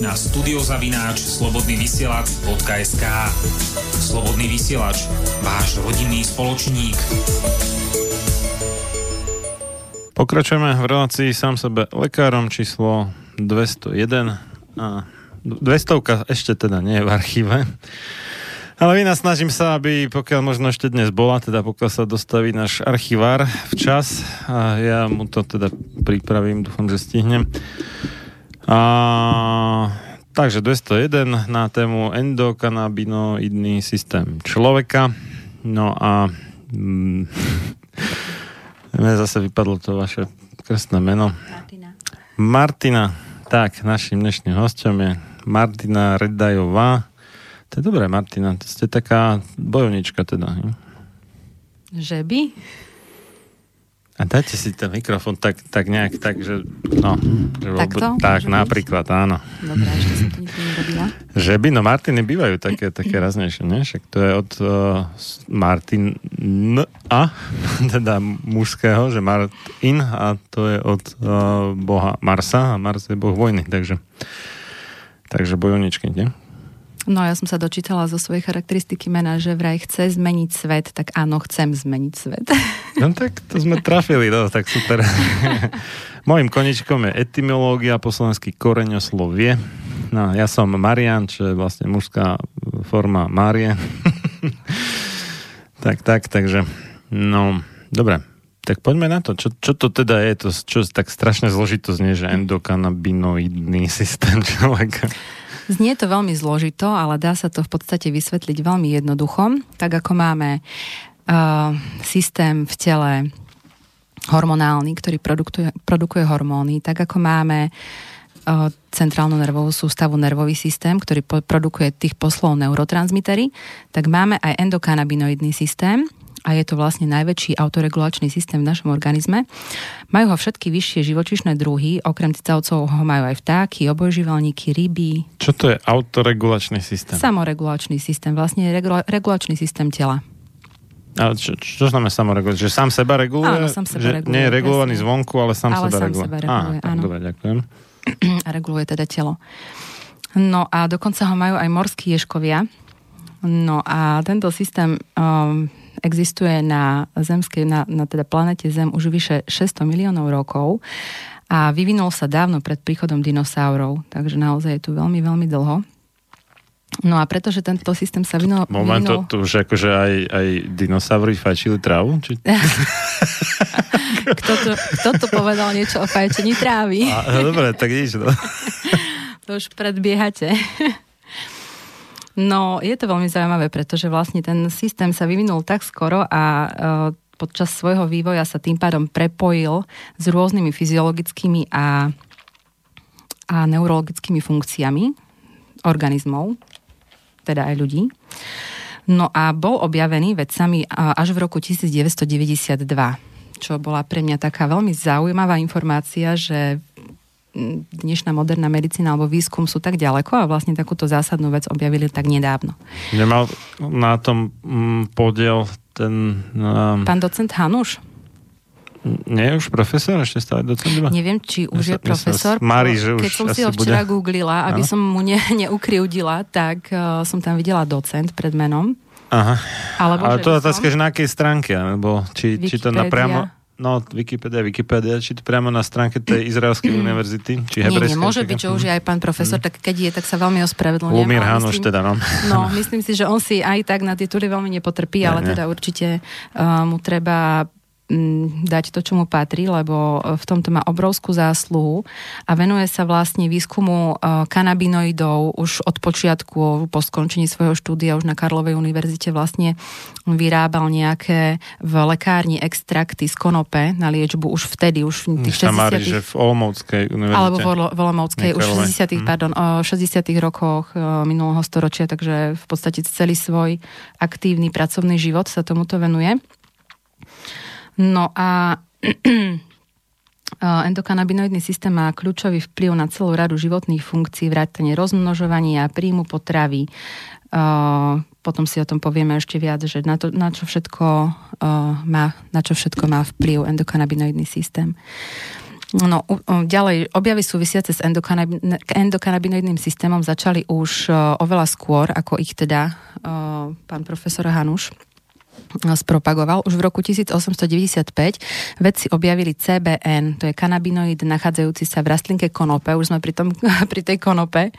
Na studiozavináč slobodnyvysielac.sk Slobodný vysielač, váš rodinný spoločník. Pokračujeme v relácii sám sebe lekárom číslo 201 a 200 ešte teda nie je v archíve. Ale vy snažím sa, aby pokiaľ možno ešte dnes bola, teda pokiaľ sa dostaví náš archivár včas a ja mu to teda pripravím, dúfam, že stihnem. A, takže 201 na tému endokanabinoidný systém človeka. No a mm, mne zase vypadlo to vaše krstné meno. Martina. Martina. Tak, našim dnešným hostom je Martina Redajová. To je dobré, Martina. To ste taká bojovnička teda. Nie? Že by? A dajte si ten mikrofón tak, tak nejak tak, že no. Že Takto? tak, Môže byť? napríklad, áno. Dobre, ešte som to nikdy nerobila. Že by, no Martiny bývajú také, také raznejšie, nie? Však to je od uh, Martin a, teda mužského, že Martin a to je od uh, boha Marsa a Mars je boh vojny, takže takže bojovničky, nie? No ja som sa dočítala zo svojej charakteristiky mena, že vraj chce zmeniť svet, tak áno, chcem zmeniť svet. No tak to sme trafili, no tak super. Mojím koničkom je etymológia po slovensky koreňoslovie. No, ja som Marian, čo je vlastne mužská forma Márie. tak, tak, takže no, dobre. Tak poďme na to. Čo, čo to teda je? To, čo tak strašne zložito znie, že endokanabinoidný systém človeka. Znie to veľmi zložito, ale dá sa to v podstate vysvetliť veľmi jednoducho. Tak ako máme uh, systém v tele hormonálny, ktorý produkuje, produkuje hormóny, tak ako máme uh, centrálnu nervovú sústavu, nervový systém, ktorý po- produkuje tých poslov neurotransmitery, tak máme aj endokanabinoidný systém, a je to vlastne najväčší autoregulačný systém v našom organizme. Majú ho všetky vyššie živočišné druhy, okrem cicavcov ho majú aj vtáky, obojživelníky, ryby, Čo to je autoregulačný systém? samoregulačný systém, vlastne regula- regulačný systém tela. A čo, čo znamená samoregulačný? Že sám seba reguluje? Áno, sám seba že reguluje, Nie je regulovaný presne. zvonku, ale sám Ale seba sám reguluje. seba reguluje, Á, tak áno. Dobre, ďakujem. a reguluje teda telo. No a dokonca ho majú aj morskí ješkovia. No a tento systém um, existuje na zemskej, na, na teda planete Zem už vyše 600 miliónov rokov a vyvinul sa dávno pred príchodom dinosaurov, takže naozaj je tu veľmi, veľmi dlho. No a pretože tento systém sa vyvinul... Moment, to, to už akože aj, aj dinosaury fajčili trávu? Či... kto, to, kto to povedal niečo o fajčení trávy? A, dobre, tak nič. No. To už predbiehate. No, je to veľmi zaujímavé, pretože vlastne ten systém sa vyvinul tak skoro a e, počas svojho vývoja sa tým pádom prepojil s rôznymi fyziologickými a, a neurologickými funkciami organizmov, teda aj ľudí. No a bol objavený vedcami a, až v roku 1992, čo bola pre mňa taká veľmi zaujímavá informácia, že dnešná moderná medicína alebo výskum sú tak ďaleko a vlastne takúto zásadnú vec objavili tak nedávno. Nemal na tom podiel ten... Um, Pán docent Hanuš, nie je už profesor? Ešte stále docent iba? neviem, či už je Mne sa- mne sa profesor. mári, že už Keď som si ho včera bude. googlila, aby Áno. som mu ne, neukryudila, tak uh, som tam videla docent pred menom. Aha. Alebo Ale to je otázka, že na akej stránke, alebo či, či to na Wikipédia. priamo... No, Wikipedia, Wikipedia, či to priamo na stránke tej Izraelskej univerzity, či Nie, nie, hebrejskej. môže byť, že už je aj pán profesor, tak keď je, tak sa veľmi ospravedlňujem. Lumír Hanuš teda, no. No, myslím si, že on si aj tak na tie túry veľmi nepotrpí, ale Nie, nie. teda určite uh, mu treba mm, dať to, čo mu patrí, lebo uh, v tomto má obrovskú zásluhu a venuje sa vlastne výskumu uh, kanabinoidov už od počiatku, po skončení svojho štúdia už na Karlovej univerzite vlastne vyrábal nejaké v lekárni extrakty z konope na liečbu už vtedy, už v tých Sa mári, 60 že v Olomouckej univerzite. alebo v Olomovskej už v Michalovej. 60 pardon, o 60 rokoch e, minulého storočia, takže v podstate celý svoj aktívny pracovný život sa tomuto venuje. No a endokanabinoidný systém má kľúčový vplyv na celú radu životných funkcií, vrátane rozmnožovania, príjmu potravy. E, Potom si o tom povieme ešte viac, že na, to, na, čo, všetko, e, má, na čo všetko má vplyv endokanabinoidný systém. No, ďalej, objavy súvisiace s endokanabinoidným systémom začali už oveľa skôr, ako ich teda pán profesor Hanuš spropagoval. Už v roku 1895 vedci objavili CBN, to je kanabinoid nachádzajúci sa v rastlinke konope, už sme pri, tom, pri tej konope.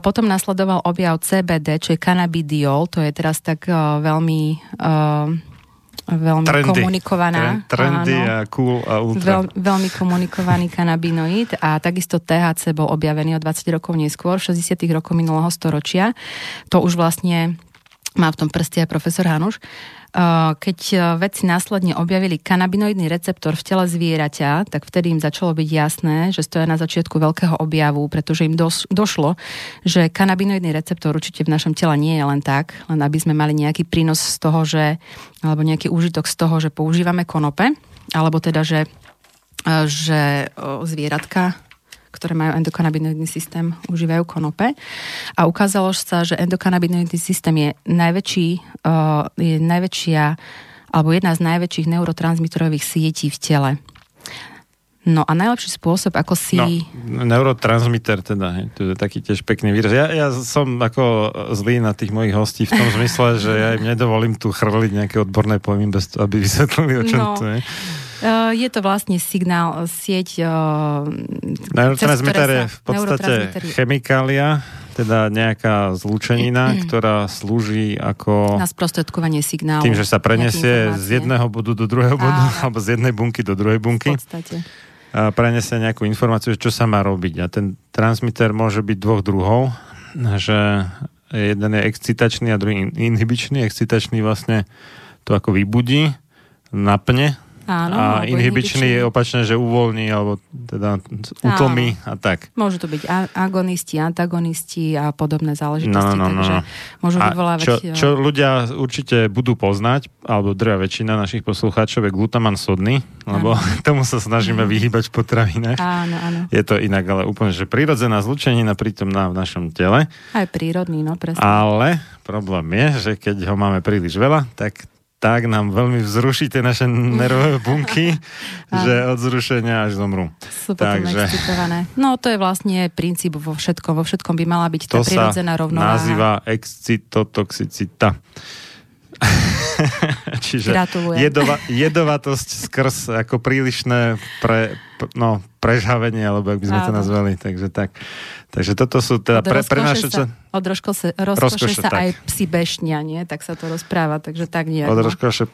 Potom nasledoval objav CBD, čo je cannabidiol, to je teraz tak uh, veľmi uh, veľmi trendy. komunikovaná. Trendy áno, a cool a ultra. Veľ, veľmi komunikovaný kanabinoid a takisto THC bol objavený o 20 rokov neskôr, v 60 rokov minulého storočia. To už vlastne má v tom prste aj profesor Hanuš. Keď e, vedci následne objavili kanabinoidný receptor v tele zvieraťa, tak vtedy im začalo byť jasné, že stoja na začiatku veľkého objavu, pretože im došlo, že kanabinoidný receptor určite v našom tele nie je len tak, len aby sme mali nejaký prínos z toho, že, alebo nejaký úžitok z toho, že používame konope, alebo teda, že, e, že zvieratka ktoré majú endokanabinoidný systém, užívajú konope. A ukázalo sa, že endokanabinoidný systém je, najväčší, uh, je najväčšia alebo jedna z najväčších neurotransmitorových sietí v tele. No a najlepší spôsob, ako si... No, neurotransmitter teda, hej, to je taký tiež pekný výraz. Ja, ja som ako zlý na tých mojich hostí v tom zmysle, že ja im nedovolím tu chrliť nejaké odborné pojmy, bez toho, aby vysvetlili, o čom no. to je. Uh, je to vlastne signál, sieť... Uh, neurotransmitter je v podstate chemikália, teda nejaká zlúčenina, ktorá slúži ako... Na sprostredkovanie signálu. Tým, že sa prenesie z jedného bodu do druhého bodu, Áno. alebo z jednej bunky do druhej bunky. V podstate. A prenesie nejakú informáciu, čo sa má robiť. A ten transmitter môže byť dvoch druhov, že jeden je excitačný a druhý inhibičný. Excitačný vlastne to ako vybudí, napne Áno, a inhibičný je opačne, že uvoľní alebo teda utlmi a tak. Môžu to byť agonisti, antagonisti a podobné záležitosti, no, no, no, takže no. môžu vyvolávať... Čo, čo ľudia určite budú poznať, alebo drvia väčšina našich poslucháčov je glutaman sodný, lebo áno. tomu sa snažíme vyhýbať v potravinách. Áno, áno. Je to inak, ale úplne, že prírodzená zlučenina prítomná v našom tele. Aj prírodný, no presne. Ale problém je, že keď ho máme príliš veľa, tak tak nám veľmi vzruší tie naše nervové bunky, že od zrušenia až zomrú. Sú potom Takže... excitované. No to je vlastne princíp vo všetkom. Vo všetkom by mala byť tá prirodzená rovnováha. To nazýva excitotoxicita. Čiže jedova, jedovatosť skrz ako prílišné pre, no, prežhavenie, alebo ak by sme Áno. to nazvali. Takže tak. Takže toto sú teda pre, pre. Sa, od rozkoše, rozkoše sa tak. aj psi bešnia, nie? Tak sa to rozpráva, takže tak nie. Od no. rozkoše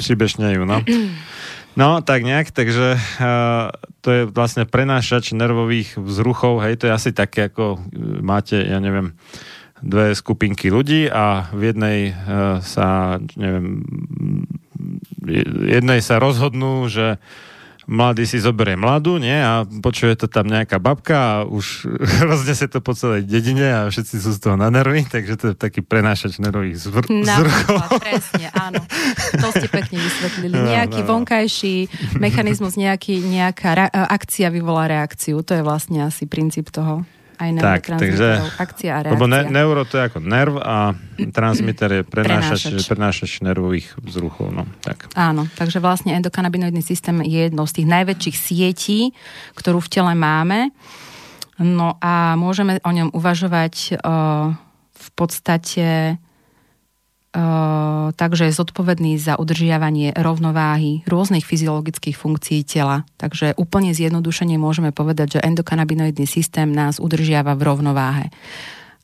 psi bešňajú, no. No, tak nejak, takže uh, to je vlastne prenášač nervových vzruchov, hej, to je asi také, ako e, máte, ja neviem, dve skupinky ľudí a v jednej uh, sa, neviem, jednej sa rozhodnú, že mladý si zoberie mladú, nie? A počuje to tam nejaká babka a už roznesie to po celej dedine a všetci sú z toho na nervy, takže to je taký prenášač nervových zvr- zrchov. presne, áno. To ste pekne vysvetlili. No, nejaký no, no. vonkajší mechanizmus, nejaký, nejaká re- akcia vyvolá reakciu. To je vlastne asi princíp toho aj tak, takže, akcia a reakcia. Lebo ne, neuro to je ako nerv a transmitter je prenášač, prenášač. prenášač nervových vzruchov. No, tak. Áno, takže vlastne endokanabinoidný systém je jednou z tých najväčších sietí, ktorú v tele máme. No a môžeme o ňom uvažovať uh, v podstate takže je zodpovedný za udržiavanie rovnováhy rôznych fyziologických funkcií tela. Takže úplne zjednodušene môžeme povedať, že endokanabinoidný systém nás udržiava v rovnováhe.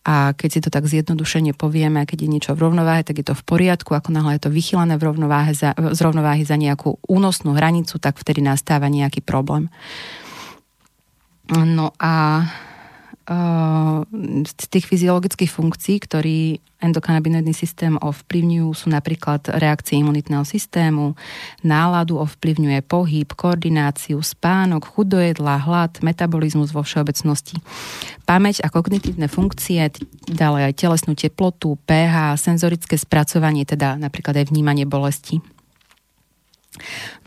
A keď si to tak zjednodušene povieme, keď je niečo v rovnováhe, tak je to v poriadku. Ako náhle je to vychylené v rovnováhe za, z rovnováhy za nejakú únosnú hranicu, tak vtedy nastáva nejaký problém. No a z tých fyziologických funkcií, ktorý endokanabinoidný systém ovplyvňujú, sú napríklad reakcie imunitného systému, náladu ovplyvňuje pohyb, koordináciu, spánok, chuť hlad, metabolizmus vo všeobecnosti. Pamäť a kognitívne funkcie, ďalej aj telesnú teplotu, pH, senzorické spracovanie, teda napríklad aj vnímanie bolesti.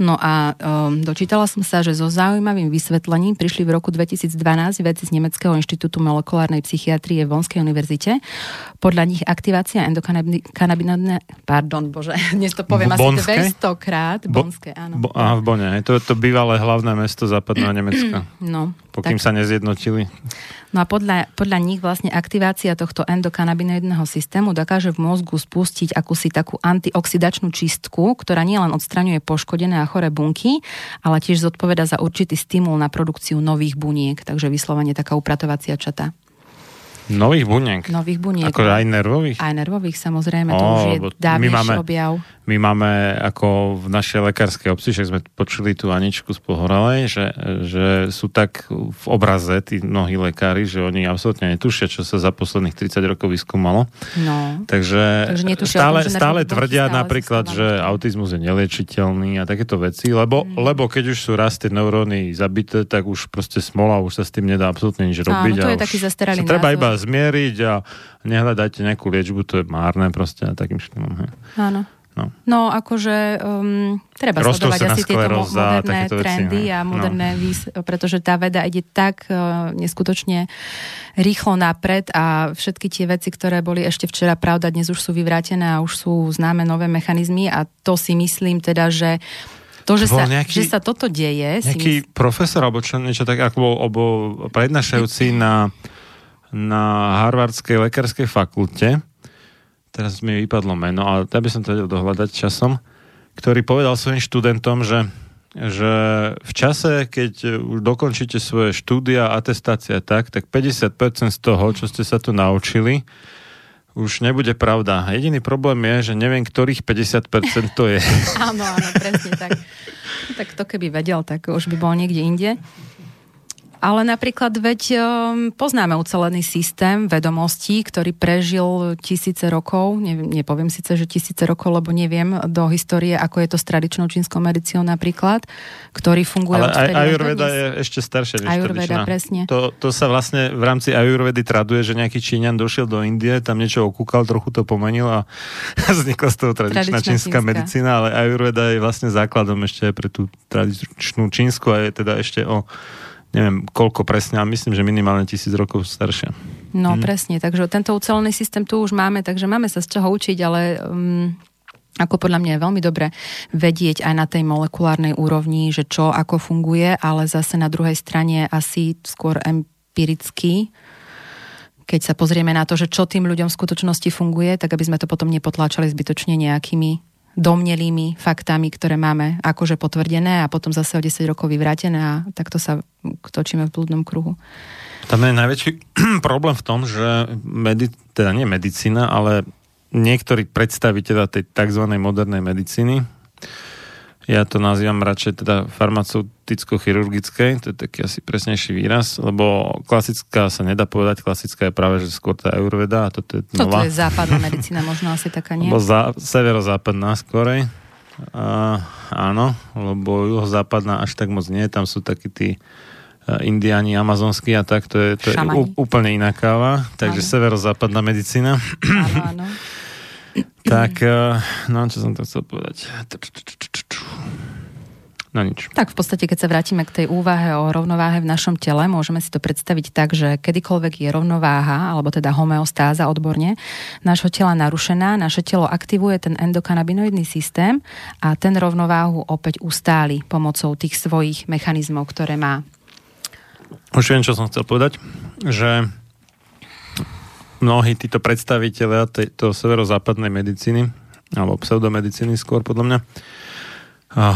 No a um, dočítala som sa, že so zaujímavým vysvetlením prišli v roku 2012 vedci z Nemeckého inštitútu molekulárnej psychiatrie v Bonskej univerzite. Podľa nich aktivácia endokanabinodné, pardon, bože, dnes to poviem asi 200 krát, Bonské, áno. Bo, aha, v Bone, to je to bývalé hlavné mesto západného Nemecka. No, pokým tak... sa nezjednotili. No a podľa, podľa nich vlastne aktivácia tohto endokanabinoidného systému dokáže v mozgu spustiť akúsi takú antioxidačnú čistku, ktorá nielen odstraňuje poškodené a choré bunky, ale tiež zodpoveda za určitý stimul na produkciu nových buniek, takže vyslovene taká upratovacia čata. Nových buniek? Nových buniek. Ako aj nervových? Aj nervových, samozrejme, to už je dávnejší máme, objav. My máme ako v našej lekárskej obci, že sme počuli tú Aničku z Pohoralej, že, že sú tak v obraze tí mnohí lekári, že oni absolútne netušia, čo sa za posledných 30 rokov vyskúmalo. No. Takže, Takže netušia stále, tom, stále tvrdia stále napríklad, že autizmus je neliečiteľný a takéto veci, lebo, mm. lebo keď už sú raz tie neuróny zabité, tak už proste smola, už sa s tým nedá absolútne nič robiť. Áno, to je taký zastaralý Treba iba zmieriť a nehľadajte nejakú liečbu, to je márne proste a takým štýlom. Áno. No, no akože um, treba sledovať asi tieto mo- moderné trendy veci, a moderné no. výs, pretože tá veda ide tak uh, neskutočne rýchlo napred a všetky tie veci, ktoré boli ešte včera pravda, dnes už sú vyvrátené a už sú známe nové mechanizmy a to si myslím teda, že to, že, sa, nejaký, že sa toto deje... Nejaký si mysl... profesor alebo čo, niečo tak, ako bol, bol prednášajúci na, na Harvardskej lekárskej fakulte teraz mi vypadlo meno, ale ja by som to vedel dohľadať časom, ktorý povedal svojim študentom, že, že v čase, keď už dokončíte svoje štúdia, atestácia tak, tak 50% z toho, čo ste sa tu naučili, už nebude pravda. Jediný problém je, že neviem, ktorých 50% to je. áno, áno, presne tak. Tak to keby vedel, tak už by bol niekde inde. Ale napríklad veď um, poznáme ucelený systém vedomostí, ktorý prežil tisíce rokov, ne, nepoviem síce, že tisíce rokov, lebo neviem do histórie, ako je to s tradičnou čínskou medicínou napríklad, ktorý funguje Ale aj Ajurveda je ešte staršia než Ajurveda, tradičná. presne. To, to sa vlastne v rámci Ajurvedy traduje, že nejaký Číňan došiel do Indie, tam niečo okúkal, trochu to pomenil a vznikla z toho tradičná, tradičná čínska, čínska medicína, ale Ajurveda je vlastne základom ešte pre tú tradičnú čínsku a je teda ešte o neviem koľko presne, ale myslím, že minimálne tisíc rokov staršia. No hm. presne, takže tento ucelený systém tu už máme, takže máme sa z čoho učiť, ale um, ako podľa mňa je veľmi dobre vedieť aj na tej molekulárnej úrovni, že čo ako funguje, ale zase na druhej strane asi skôr empiricky, keď sa pozrieme na to, že čo tým ľuďom v skutočnosti funguje, tak aby sme to potom nepotláčali zbytočne nejakými domnelými faktami, ktoré máme akože potvrdené a potom zase o 10 rokov vyvrátené a takto sa točíme v blúdnom kruhu. Tam je najväčší problém v tom, že medi- teda nie medicína, ale niektorí predstaviteľa tej tzv. modernej medicíny, ja to nazývam radšej teda farmaceuticko-chirurgické, to je taký asi presnejší výraz, lebo klasická sa nedá povedať, klasická je práve, že skôr tá Ayurveda a toto je nová. Toto je západná medicína, možno asi taká nie? Lebo za, severozápadná skorej. A, áno, lebo juhozápadná až tak moc nie, tam sú takí tí e, indiáni, amazonskí a tak, to je, to je úplne iná káva, takže áno. severozápadná medicína. Áno, áno. Tak, eh, no čo som to chcel povedať? No nič. Tak v podstate, keď sa vrátime k tej úvahe o rovnováhe v našom tele, môžeme si to predstaviť tak, že kedykoľvek je rovnováha, alebo teda homeostáza odborne, nášho tela narušená, naše telo aktivuje ten endokanabinoidný systém a ten rovnováhu opäť ustáli pomocou tých svojich mechanizmov, ktoré má. Už viem, čo som chcel povedať, že mnohí títo predstaviteľia tejto severozápadnej medicíny, alebo pseudomedicíny skôr podľa mňa,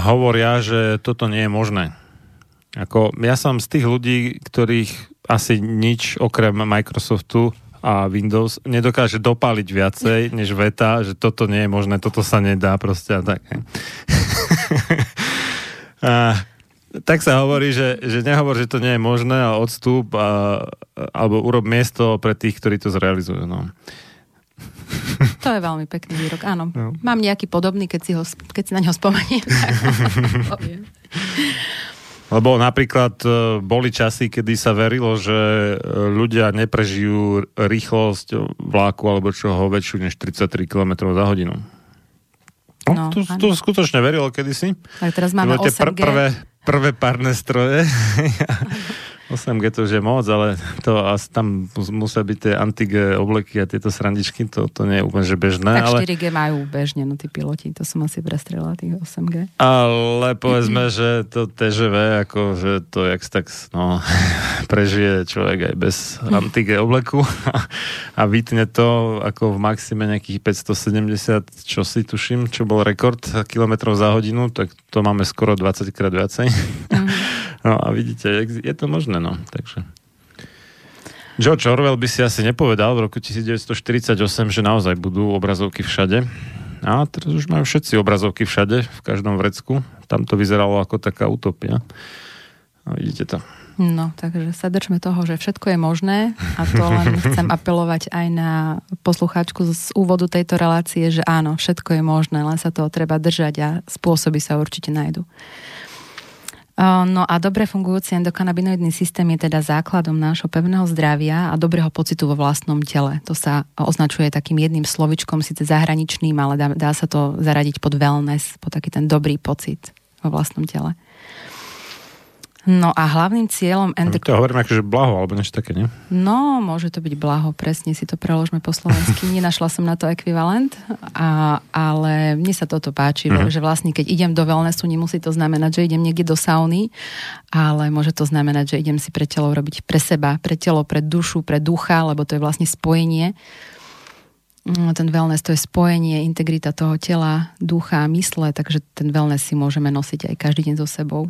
hovoria, že toto nie je možné. Ako, ja som z tých ľudí, ktorých asi nič okrem Microsoftu a Windows nedokáže dopáliť viacej než veta, že toto nie je možné, toto sa nedá proste a tak. tak sa hovorí, že, že nehovor, že to nie je možné a odstup a, alebo urob miesto pre tých, ktorí to zrealizujú. No. To je veľmi pekný výrok, áno. No. Mám nejaký podobný, keď si, ho, keď si na ňo spomeniem. Lebo napríklad e, boli časy, kedy sa verilo, že e, ľudia neprežijú rýchlosť vláku alebo čoho väčšiu než 33 km za hodinu. No, to, to skutočne verilo kedysi. Tak teraz máme 8G. Pr- prvé, prvé párne stroje. 8G to už je moc, ale to asi tam musia byť tie anti obleky a tieto srandičky, to, to nie je úplne že bežné. Tak ale... 4G majú bežne, no tí piloti, to som asi prestrela tých 8G. Ale povedzme, že to TŽV, ako že to jak tak no, prežije človek aj bez anti obleku a, a vytne to ako v maxime nejakých 570, čo si tuším, čo bol rekord kilometrov za hodinu, tak to máme skoro 20 krát viacej. Mm-hmm. No a vidíte, je to možné, no. Takže... George Orwell by si asi nepovedal v roku 1948, že naozaj budú obrazovky všade. A teraz už majú všetci obrazovky všade, v každom vrecku. Tam to vyzeralo ako taká utopia. A vidíte to. No, takže sa držme toho, že všetko je možné a to len chcem apelovať aj na poslucháčku z úvodu tejto relácie, že áno, všetko je možné, len sa toho treba držať a spôsoby sa určite nájdu. No a dobre fungujúci endokanabinoidný systém je teda základom nášho pevného zdravia a dobrého pocitu vo vlastnom tele. To sa označuje takým jedným slovičkom, síce zahraničným, ale dá, dá sa to zaradiť pod wellness, pod taký ten dobrý pocit vo vlastnom tele. No a hlavným cieľom... Endok... To hovorím akože blaho, alebo niečo také, nie? No, môže to byť blaho, presne si to preložme po slovensky. Nenašla som na to ekvivalent, a, ale mne sa toto páči, mm-hmm. že vlastne keď idem do wellnessu, nemusí to znamenať, že idem niekde do sauny, ale môže to znamenať, že idem si pre telo robiť pre seba, pre telo, pre dušu, pre ducha, lebo to je vlastne spojenie. Mm, ten wellness to je spojenie, integrita toho tela, ducha mysle, takže ten wellness si môžeme nosiť aj každý deň so sebou.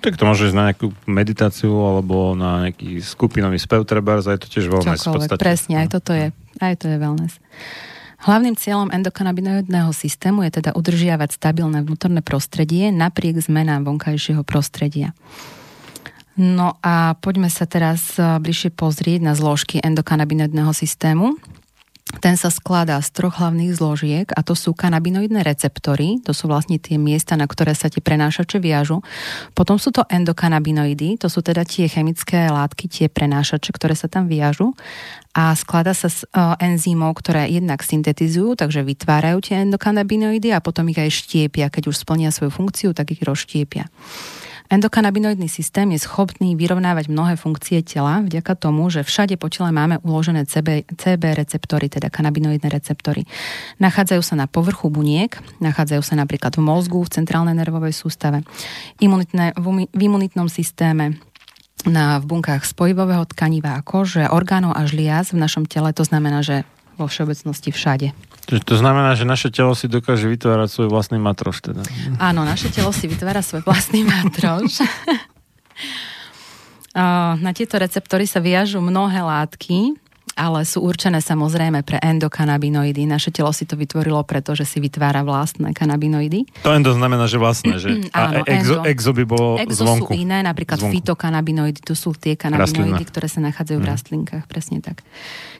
Tak to môže ísť na nejakú meditáciu alebo na nejaký skupinový spev trebárs a je to tiež wellness Čokoľvek, v podstate. Presne, aj toto je, aj to je wellness. Hlavným cieľom endokanabinoidného systému je teda udržiavať stabilné vnútorné prostredie napriek zmenám vonkajšieho prostredia. No a poďme sa teraz bližšie pozrieť na zložky endokanabinoidného systému. Ten sa skladá z troch hlavných zložiek a to sú kanabinoidné receptory, to sú vlastne tie miesta, na ktoré sa tie prenášače viažu. Potom sú to endokanabinoidy, to sú teda tie chemické látky, tie prenášače, ktoré sa tam viažu a skladá sa z uh, enzymov, ktoré jednak syntetizujú, takže vytvárajú tie endokanabinoidy a potom ich aj štiepia. Keď už splnia svoju funkciu, tak ich rozštiepia. Endokanabinoidný systém je schopný vyrovnávať mnohé funkcie tela vďaka tomu, že všade po tele máme uložené CB, CB receptory, teda kanabinoidné receptory. Nachádzajú sa na povrchu buniek, nachádzajú sa napríklad v mozgu, v centrálnej nervovej sústave, imunitné, v, v imunitnom systéme, na, v bunkách spojivového tkaniva a kože, orgánov a žliaz v našom tele, to znamená, že vo všeobecnosti všade. To znamená, že naše telo si dokáže vytvárať svoj vlastný matroš. Teda. Áno, naše telo si vytvára svoj vlastný matroš. Na tieto receptory sa viažú mnohé látky, ale sú určené samozrejme pre endokanabinoidy. Naše telo si to vytvorilo, pretože si vytvára vlastné kanabinoidy. To endo znamená, že vlastné, že? Áno, a exo, exo by bolo exo zvonku. sú iné, napríklad zvonku. fitokanabinoidy, to sú tie kanabinoidy, Rastlina. ktoré sa nachádzajú v mhm. rastlinkách, presne tak.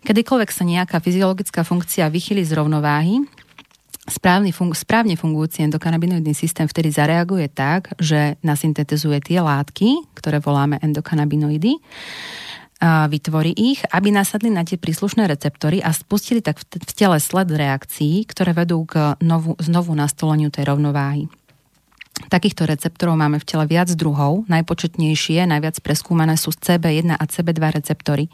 Kedykoľvek sa nejaká fyziologická funkcia vychýli z rovnováhy, Správny fun- správne fungujúci endokanabinoidný systém vtedy zareaguje tak, že nasyntetizuje tie látky, ktoré voláme endokanabinoidy vytvorí ich, aby nasadli na tie príslušné receptory a spustili tak v tele sled reakcií, ktoré vedú k novu, znovu nastoleniu tej rovnováhy. Takýchto receptorov máme v tele viac druhov, najpočetnejšie, najviac preskúmané sú CB1 a CB2 receptory.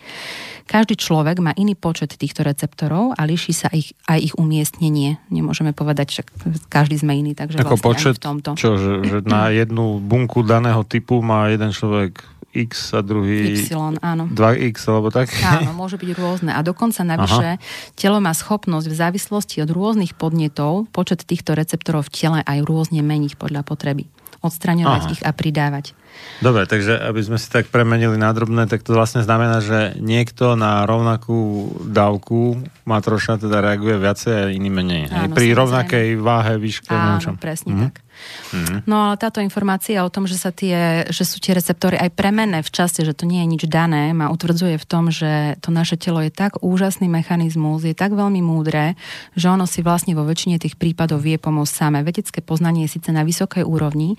Každý človek má iný počet týchto receptorov a líši sa ich, aj ich umiestnenie. Nemôžeme povedať, že každý sme iný, takže Ako vlastne počet, v tomto. Čo, že, že na jednu bunku daného typu má jeden človek X a druhý... Y, áno. 2X, alebo tak? Áno, môže byť rôzne. A dokonca navyše Aha. telo má schopnosť v závislosti od rôznych podnetov počet týchto receptorov v tele aj rôzne meniť podľa potreby. Odstraňovať Aha. ich a pridávať. Dobre, takže aby sme si tak premenili na drobné, tak to vlastne znamená, že niekto na rovnakú dávku matroša teda reaguje viacej a iný menej. Áno, Pri rovnakej váhe, výške. Áno, presne mm. tak. Mm-hmm. No ale táto informácia o tom, že, sa tie, že sú tie receptory aj premené v čase, že to nie je nič dané, ma utvrdzuje v tom, že to naše telo je tak úžasný mechanizmus, je tak veľmi múdre, že ono si vlastne vo väčšine tých prípadov vie pomôcť samé. Vedecké poznanie je síce na vysokej úrovni,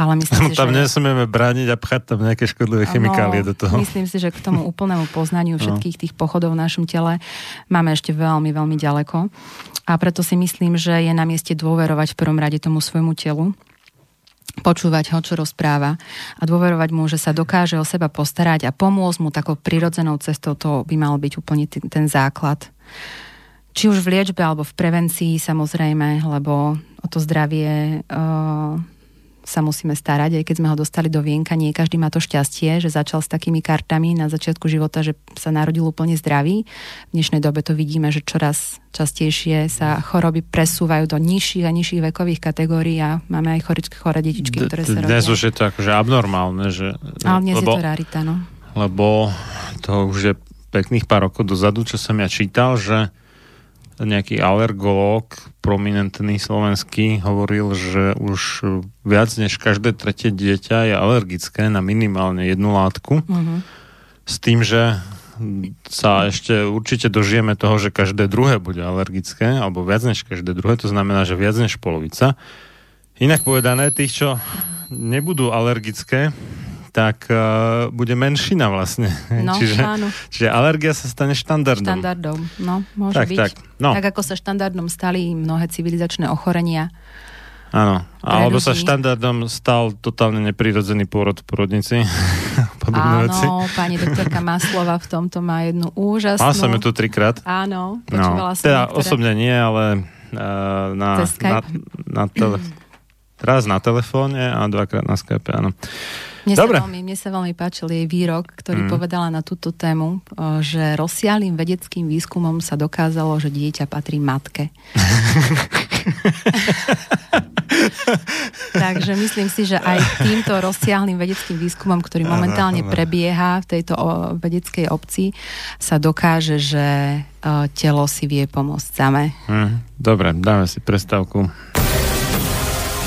ale myslím si, tam že... nesmieme brániť a pchať tam nejaké škodlivé chemikálie no, do toho. Myslím si, že k tomu úplnému poznaniu no. všetkých tých pochodov v našom tele máme ešte veľmi, veľmi ďaleko. A preto si myslím, že je na mieste dôverovať v prvom rade tomu svojmu telu, počúvať ho, čo rozpráva a dôverovať mu, že sa dokáže o seba postarať a pomôcť mu takou prirodzenou cestou, to by mal byť úplne t- ten základ. Či už v liečbe alebo v prevencii samozrejme, lebo o to zdravie uh, sa musíme starať, aj keď sme ho dostali do vienka, nie každý má to šťastie, že začal s takými kartami na začiatku života, že sa narodil úplne zdravý. V dnešnej dobe to vidíme, že čoraz častejšie sa choroby presúvajú do nižších a nižších vekových kategórií a máme aj chore, chore detičky, ktoré sa rodia. Dnes už je to akože abnormálne, že... Ale dnes lebo, je to rarita, no. Lebo to už je pekných pár rokov dozadu, čo som ja čítal, že nejaký alergológ, prominentný slovenský, hovoril, že už viac než každé tretie dieťa je alergické na minimálne jednu látku. Uh-huh. S tým, že sa ešte určite dožijeme toho, že každé druhé bude alergické, alebo viac než každé druhé, to znamená, že viac než polovica. Inak povedané, tých, čo nebudú alergické, tak uh, bude menšina vlastne. No, čiže, áno. čiže alergia sa stane štandardom. Štandardom, no, môže tak, byť. Tak, no. tak ako sa štandardom stali mnohé civilizačné ochorenia. Áno, alebo sa štandardom stal totálne neprirodzený pôrod v porodnici. Áno, veci. pani doktorka Maslova v tomto má jednu úžasnú... Mal som ju tu trikrát. Áno, počúvala no, som Teda niektoré... osobne nie, ale uh, na, na, na tele... Raz na telefóne a dvakrát na Skype, áno. Mne Dobre. sa, veľmi, mne sa veľmi páčil jej výrok, ktorý mm. povedala na túto tému, že rozsiahlým vedeckým výskumom sa dokázalo, že dieťa patrí matke. Takže myslím si, že aj týmto rozsiahlým vedeckým výskumom, ktorý momentálne prebieha v tejto vedeckej obci, sa dokáže, že telo si vie pomôcť same. Mm. Dobre, dáme si prestávku.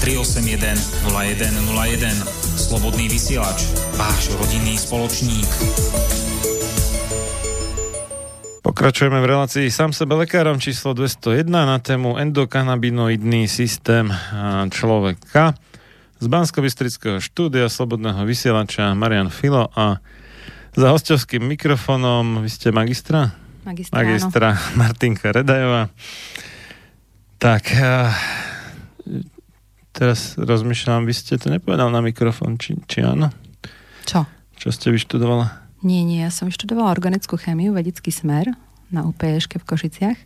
381 0101. Slobodný vysielač, váš rodinný spoločník. Pokračujeme v relácii sám sebe lekárom číslo 201 na tému endokanabinoidný systém človeka. Z bansko štúdia Slobodného vysielača Marian Filo a za hostovským mikrofónom vy ste magistra? Magistra, Magistra áno. Martinka Redajová. Tak, teraz rozmýšľam, vy ste to nepovedal na mikrofón, či, či áno? Čo? Čo ste vyštudovala? Nie, nie, ja som vyštudovala organickú chémiu, vedecký smer na UPŠ v Košiciach.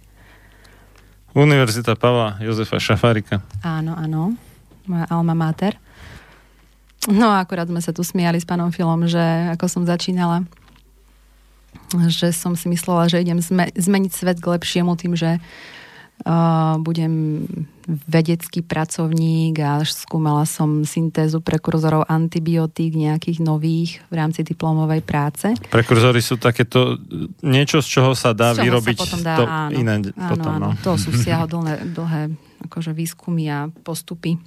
Univerzita Pavla Jozefa Šafárika. Áno, áno, moja alma mater. No a akurát sme sa tu smiali s pánom Filom, že ako som začínala, že som si myslela, že idem zmeniť svet k lepšiemu tým, že budem vedecký pracovník a skúmala som syntézu prekurzorov antibiotík nejakých nových v rámci diplomovej práce. Prekurzory sú takéto niečo, z čoho sa dá z čoho vyrobiť sa potom dá, to áno, iné áno, potom. Áno, no. to sú siahodlné dlhé akože výskumy a postupy.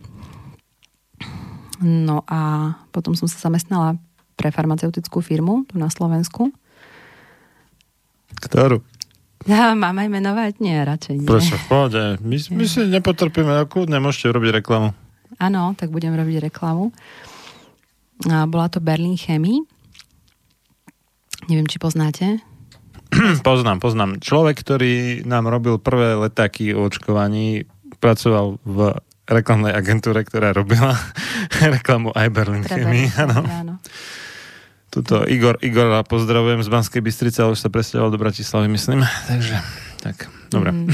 No a potom som sa zamestnala pre farmaceutickú firmu tu na Slovensku. Ktorú? Ja, mám aj menovať? Nie, radšej nie. Prečo, v pohode. My, my si nepotrpíme, kľudne môžete robiť reklamu. Áno, tak budem robiť reklamu. A bola to Berlin Chemie. Neviem, či poznáte. poznám, poznám. Človek, ktorý nám robil prvé letáky o očkovaní, pracoval v reklamnej agentúre, ktorá robila reklamu aj Berlin Chemie. Áno. áno. Tuto Igor, Igora pozdravujem z Banskej Bystrice, ale už sa presťahoval do Bratislavy, myslím. Takže, tak, dobre. Mm.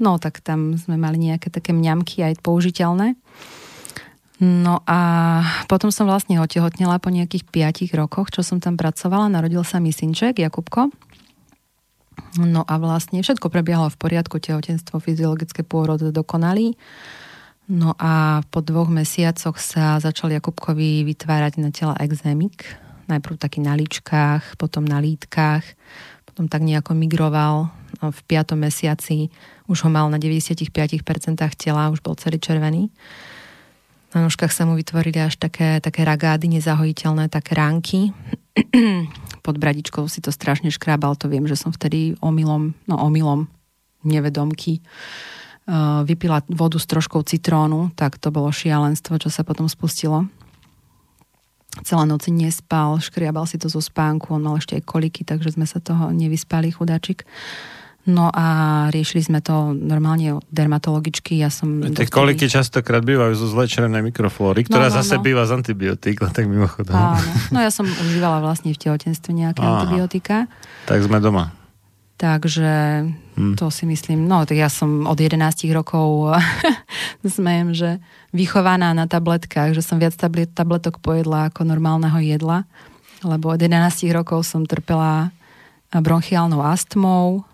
No, tak tam sme mali nejaké také mňamky aj použiteľné. No a potom som vlastne otehotnila po nejakých 5 rokoch, čo som tam pracovala. Narodil sa mi synček, Jakubko. No a vlastne všetko prebiehalo v poriadku, tehotenstvo, fyziologické pôrod dokonalý. No a po dvoch mesiacoch sa začal Jakubkovi vytvárať na tela exémik. Najprv taký na líčkách, potom na lítkach, potom tak nejako migroval. No, v piatom mesiaci už ho mal na 95% tela, už bol celý červený. Na nožkách sa mu vytvorili až také, také ragády nezahojiteľné, také ránky. Pod bradičkou si to strašne škrábal, to viem, že som vtedy omylom, no omylom, nevedomky vypila vodu s troškou citrónu, tak to bolo šialenstvo, čo sa potom spustilo. Celá noci nespal, škriabal si to zo spánku, on mal ešte aj koliky, takže sme sa toho nevyspali, chudáčik. No a riešili sme to normálne dermatologicky. Ja som Tie koliky častokrát bývajú zo zlečenej mikroflóry, ktorá no, no, zase no. býva z antibiotík, tak mimochodom. Áno. No ja som užívala vlastne v tehotenstve nejaké Aha. antibiotika. Tak sme doma. Takže hmm. to si myslím, no tak ja som od 11 rokov smejem, že vychovaná na tabletkách, že som viac tablet, tabletok pojedla ako normálneho jedla, lebo od 11 rokov som trpela bronchiálnou astmou,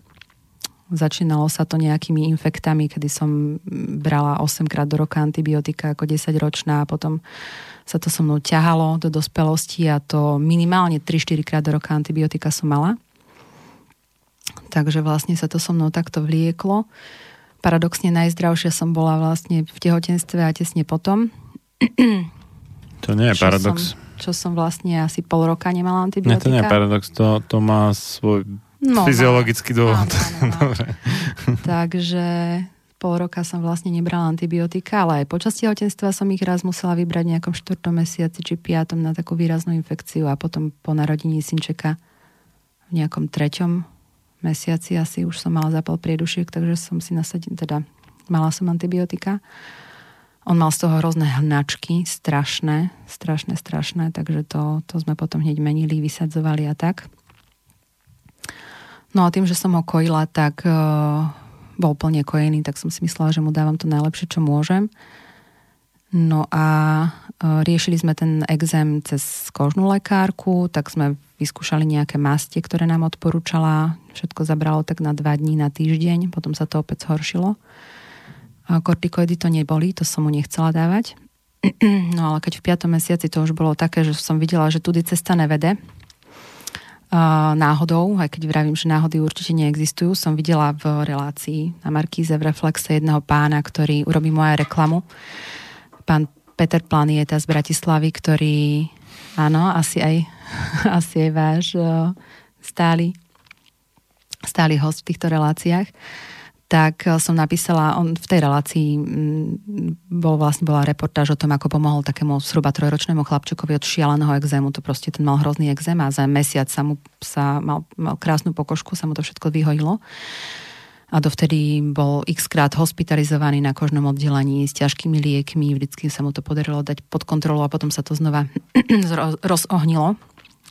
začínalo sa to nejakými infektami, kedy som brala 8 krát do roka antibiotika ako 10 ročná a potom sa to so mnou ťahalo do dospelosti a to minimálne 3-4 krát do roka antibiotika som mala. Takže vlastne sa to so mnou takto vlieklo. Paradoxne najzdravšia som bola vlastne v tehotenstve a tesne potom. To nie je čo paradox. Som, čo som vlastne asi pol roka nemala antibiotika. Nie, to nie je paradox, to, to má svoj no, fyziologický dôvod. Áno, áno, áno. Takže pol roka som vlastne nebrala antibiotika, ale aj počas tehotenstva som ich raz musela vybrať v nejakom štvrtom mesiaci či piatom na takú výraznú infekciu a potom po narodení synčeka v nejakom treťom mesiaci asi už som mala zápal priedušiek, takže som si nasadila, teda mala som antibiotika. On mal z toho hrozné hnačky, strašné, strašné, strašné, takže to, to sme potom hneď menili, vysadzovali a tak. No a tým, že som ho kojila, tak uh, bol plne kojený, tak som si myslela, že mu dávam to najlepšie, čo môžem. No a uh, riešili sme ten exém cez kožnú lekárku, tak sme vyskúšali nejaké mastie, ktoré nám odporúčala. Všetko zabralo tak na dva dní, na týždeň, potom sa to opäť zhoršilo. Kortikoidy to neboli, to som mu nechcela dávať. No ale keď v 5. mesiaci to už bolo také, že som videla, že tudy cesta nevede, náhodou, aj keď vravím, že náhody určite neexistujú, som videla v relácii na Markíze v Reflexe jedného pána, ktorý urobí moja reklamu. Pán Peter Planieta z Bratislavy, ktorý, áno, asi aj, asi aj váš stály, stály host v týchto reláciách. Tak eh, som napísala, on v tej relácii bol vlastne bola reportáž o tom, ako pomohol takému zhruba trojročnému chlapčekovi od šialeného exému, to proste ten mal hrozný exém a za mesiac sa mu sa mal, mal krásnu pokožku, sa mu to všetko vyhojilo a dovtedy bol x krát hospitalizovaný na kožnom oddelení s ťažkými liekmi, vždycky sa mu to podarilo dať pod kontrolu a potom sa to znova rozohnilo.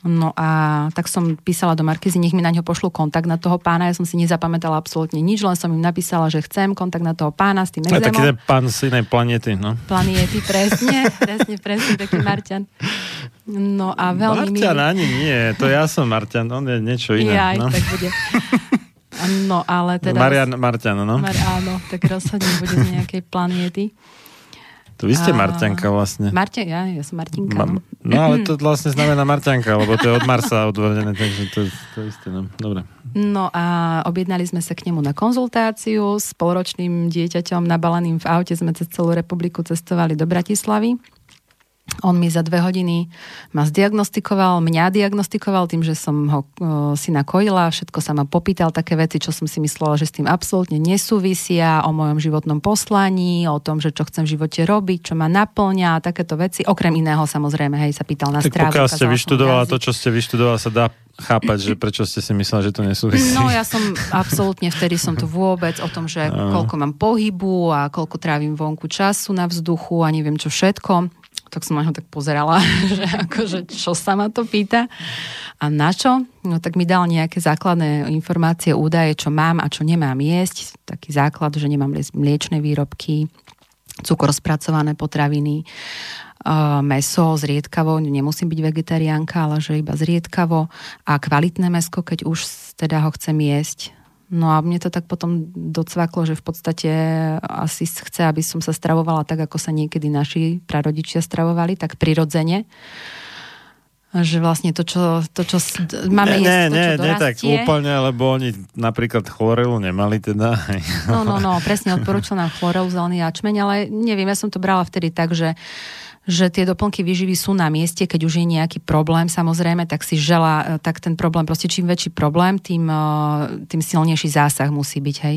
No a tak som písala do Markizy, nech mi na ňo pošlu kontakt na toho pána. Ja som si nezapamätala absolútne nič, len som im napísala, že chcem kontakt na toho pána s tým exémom. taký ten pán z inej planety, no. Planety, presne, presne, presne, taký Marťan. No a veľmi Marťan mi... ani nie, to ja som Marťan, on je niečo iné. Ja, no. tak bude. No, ale teda... Marian, Marťan, no. Mar, áno, tak rozhodne bude z nejakej planéty. To vy ste Marťanka vlastne. Marťa, ja, ja som Martinka. Ma, no. no ale to vlastne znamená Marťanka, lebo to je od Marsa odvodené, takže to, to isté. No. Dobre. No a objednali sme sa k nemu na konzultáciu s polročným dieťaťom nabaleným v aute. Sme cez celú republiku cestovali do Bratislavy. On mi za dve hodiny ma zdiagnostikoval, mňa diagnostikoval tým, že som ho o, si nakojila, všetko sa ma popýtal také veci, čo som si myslela, že s tým absolútne nesúvisia, o mojom životnom poslaní, o tom, že čo chcem v živote robiť, čo ma naplňa, takéto veci. Okrem iného samozrejme, hej, sa pýtal na tak strávu. Pokiaľ ste vyštudovala to, čo ste vyštudovala, sa dá chápať, že prečo ste si myslela, že to nesúvisí. No ja som absolútne, vtedy som tu vôbec o tom, že koľko mám pohybu a koľko trávim vonku času na vzduchu a neviem čo všetko tak som na ho tak pozerala, že akože čo sa ma to pýta a na čo? No tak mi dal nejaké základné informácie, údaje, čo mám a čo nemám jesť. Taký základ, že nemám mliečne výrobky, cukor spracované potraviny, meso zriedkavo, nemusím byť vegetariánka, ale že iba zriedkavo a kvalitné mesko, keď už teda ho chcem jesť, No a mne to tak potom docvaklo, že v podstate asi chce, aby som sa stravovala tak, ako sa niekedy naši prarodičia stravovali, tak prirodzene. Že vlastne to, čo, to, čo máme nie, jesť, to, čo nie, tak úplne, lebo oni napríklad chlorelu nemali teda. No, no, no, presne odporúčal nám chlorelu, zelený jačmeň, ale neviem, ja som to brala vtedy tak, že že tie doplnky výživy sú na mieste, keď už je nejaký problém, samozrejme, tak si žela, e, tak ten problém, proste čím väčší problém, tým, e, tým silnejší zásah musí byť, hej.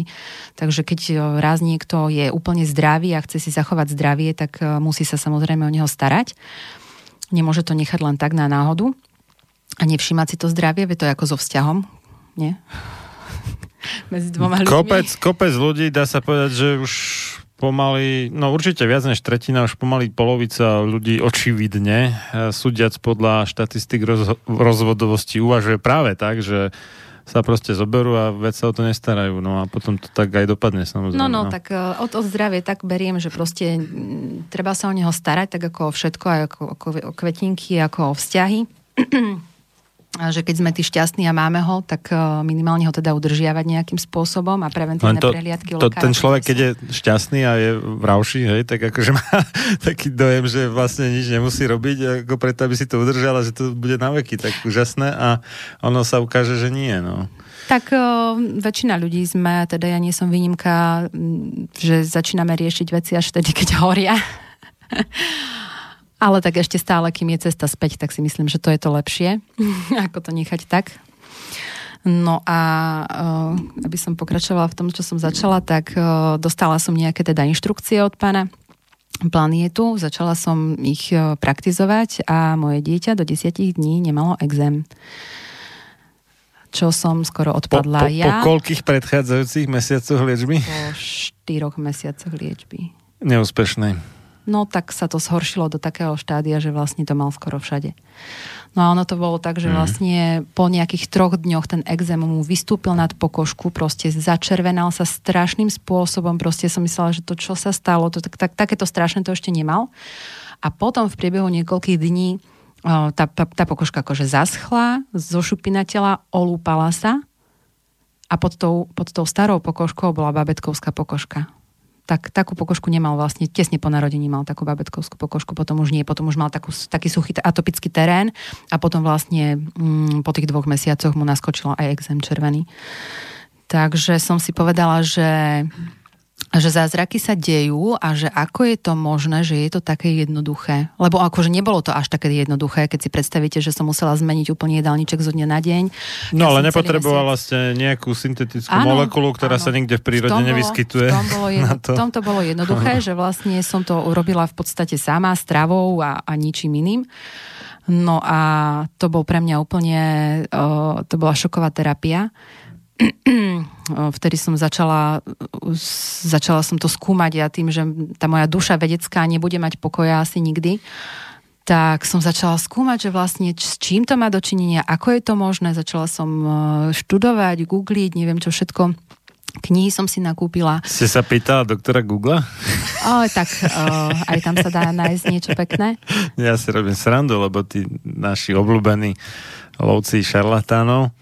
Takže keď e, raz niekto je úplne zdravý a chce si zachovať zdravie, tak musí sa samozrejme o neho starať. Nemôže to nechať len tak na náhodu a nevšímať si to zdravie, vie to je ako so vzťahom, nie? Medzi dvoma ľuďmi. Kopec, kopec ľudí, dá sa povedať, že už pomaly, no určite viac než tretina, už pomaly polovica ľudí očividne, e, súdiac podľa štatistik roz, rozvodovosti, uvažuje práve tak, že sa proste zoberú a vec sa o to nestarajú. No a potom to tak aj dopadne samozrejme. No, no, no. tak uh, od, od zdravie tak beriem, že proste m, treba sa o neho starať, tak ako o všetko, aj ako, ako o kvetinky, ako o vzťahy že keď sme tí šťastní a máme ho, tak e, minimálne ho teda udržiavať nejakým spôsobom a preventívne to, prehliadky to, Ten človek, keď je šťastný a je vravší, hej, tak akože má taký dojem, že vlastne nič nemusí robiť, ako preto, aby si to udržala, že to bude na veky tak úžasné a ono sa ukáže, že nie. No. Tak o, e, väčšina ľudí sme, teda ja nie som výnimka, že začíname riešiť veci až vtedy, keď horia. Ale tak ešte stále, kým je cesta späť, tak si myslím, že to je to lepšie, ako to nechať tak. No a uh, aby som pokračovala v tom, čo som začala, tak uh, dostala som nejaké teda inštrukcie od pána planietu, začala som ich uh, praktizovať a moje dieťa do 10 dní nemalo exém čo som skoro odpadla po, po, ja. Po koľkých predchádzajúcich mesiacoch liečby? Po štyroch mesiacoch liečby. Neúspešnej no tak sa to zhoršilo do takého štádia, že vlastne to mal skoro všade. No a ono to bolo tak, že mhm. vlastne po nejakých troch dňoch ten exém mu vystúpil nad pokožku, proste začervenal sa strašným spôsobom, proste som myslela, že to, čo sa stalo, to, tak, tak, takéto strašné to ešte nemal. A potom v priebehu niekoľkých dní tá, tá, tá pokožka akože zaschla, zošupina tela, olúpala sa a pod tou, pod tou starou pokožkou bola babetkovská pokožka tak, takú pokožku nemal vlastne, tesne po narodení mal takú babetkovskú pokožku, potom už nie, potom už mal takú, taký suchý atopický terén a potom vlastne mm, po tých dvoch mesiacoch mu naskočilo aj exém červený. Takže som si povedala, že že zázraky sa dejú a že ako je to možné, že je to také jednoduché. Lebo akože nebolo to až také jednoduché, keď si predstavíte, že som musela zmeniť úplne jedálniček zo dňa na deň. No ja ale nepotrebovala ste nejakú syntetickú áno, molekulu, ktorá áno. sa nikde v prírode v tom nevyskytuje. v, tom bolo jedno, to. v tom to bolo jednoduché, že vlastne som to urobila v podstate sama, stravou a, a ničím iným. No a to bol pre mňa úplne, uh, to bola šoková terapia vtedy som začala, začala som to skúmať ja tým, že tá moja duša vedecká nebude mať pokoja asi nikdy, tak som začala skúmať, že vlastne s čím to má dočinenia, ako je to možné. Začala som e, študovať, googliť, neviem čo všetko. Knihy som si nakúpila. Ste sa pýtala doktora Google? O, tak o, aj tam sa dá nájsť niečo pekné. Ja si robím srandu, lebo tí naši obľúbení lovci šarlatánov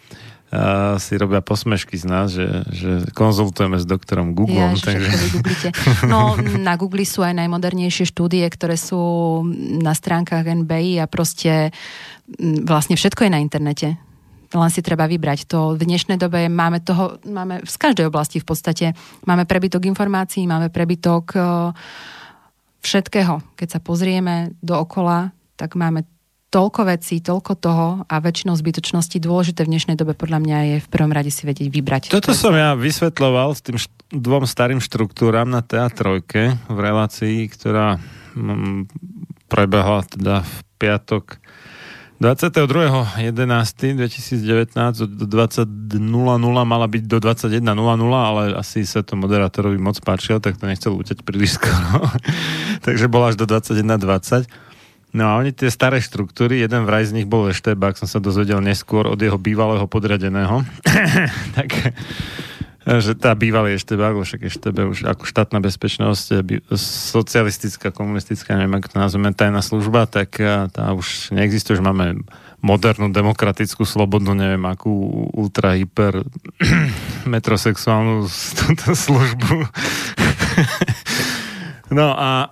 a si robia posmešky z nás, že, že konzultujeme s doktorom Google. Ja, takže... No, na Google sú aj najmodernejšie štúdie, ktoré sú na stránkach NBI a proste vlastne všetko je na internete. Len si treba vybrať. To v dnešnej dobe máme toho, máme z každej oblasti v podstate. Máme prebytok informácií, máme prebytok všetkého. Keď sa pozrieme dookola, tak máme toľko vecí, toľko toho a väčšinou zbytočnosti dôležité v dnešnej dobe podľa mňa je v prvom rade si vedieť vybrať. Toto som ja vysvetloval s tým št- dvom starým štruktúram na teatrojke v relácii, ktorá m, mm, prebehla teda v piatok 22.11.2019 do 20.00 mala byť do 21.00, ale asi sa to moderátorovi moc páčilo, tak to nechcel uteť príliš skoro. Takže bola až do 21.20. No a oni tie staré štruktúry, jeden vraj z nich bol Ešteba, ak som sa dozvedel neskôr od jeho bývalého podriadeného, tak že tá bývalý Ešteba, lebo však Eštebe už ako štátna bezpečnosť, socialistická, komunistická, neviem, ako to nazveme, tajná služba, tak tá už neexistuje, že máme modernú, demokratickú, slobodnú, neviem, akú ultra, hyper metrosexuálnu službu. no a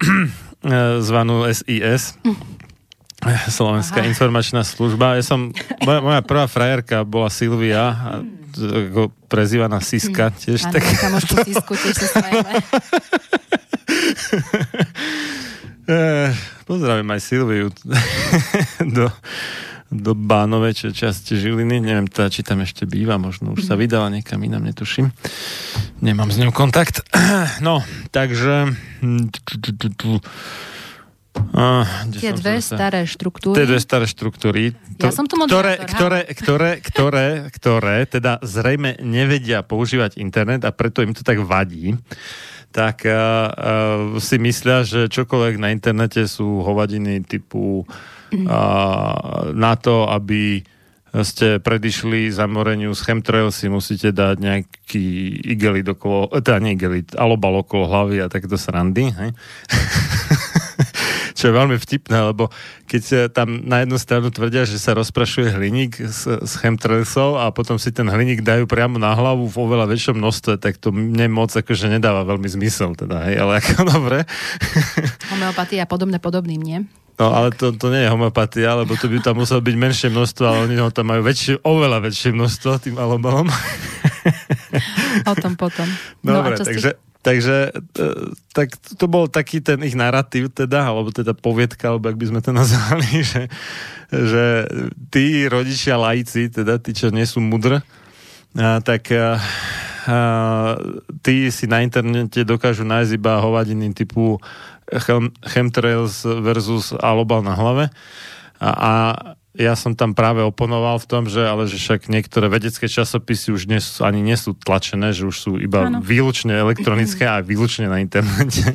zvanú SIS. Slovenská Aha. informačná služba. Ja som, moja, moja prvá frajerka bola Silvia, ako prezývaná Siska hmm. tiež. Áno, tak... kamošku Sisku tiež sa. E, pozdravím aj Silviu do, do Bánovej časti Žiliny. Neviem teda, či tam ešte býva, možno už sa mhm. vydala niekam inám, netuším. Nemám s ňou kontakt. No, takže... A, tie dve sa... staré štruktúry. Tie dve staré štruktúry. Ja som tu ktoré, ktoré, ktoré, ktoré, ktoré teda zrejme nevedia používať internet a preto im to tak vadí tak uh, uh, si myslia, že čokoľvek na internete sú hovadiny typu uh, na to, aby ste predišli zamoreniu z chemtrail si musíte dať nejaký igelit okolo, teda nie igelit, alobal okolo hlavy a takto srandy, hej? čo je veľmi vtipné, lebo keď tam na jednu stranu tvrdia, že sa rozprašuje hliník s, s chemtrailsov a potom si ten hliník dajú priamo na hlavu v oveľa väčšom množstve, tak to mne moc akože nedáva veľmi zmysel, teda, hej, ale ako dobre. Homeopatia podobné podobným, nie? No ale to, to nie je homeopatia, lebo to by tam muselo byť menšie množstvo, ale oni ho tam majú väčšie, oveľa väčšie množstvo tým alobalom. O tom potom. Dobre, no takže, si... takže e, tak to bol taký ten ich narratív teda, alebo teda poviedka, alebo ak by sme to nazvali, že, že tí rodičia laici, teda tí, čo nie sú mudr, tak a, a, tí si na internete dokážu nájsť iba hovadiny typu chem, chemtrails versus alobal na hlave. A, a ja som tam práve oponoval v tom, že ale že však niektoré vedecké časopisy už nie sú, ani nie sú tlačené, že už sú iba ano. výlučne elektronické a výlučne na internete.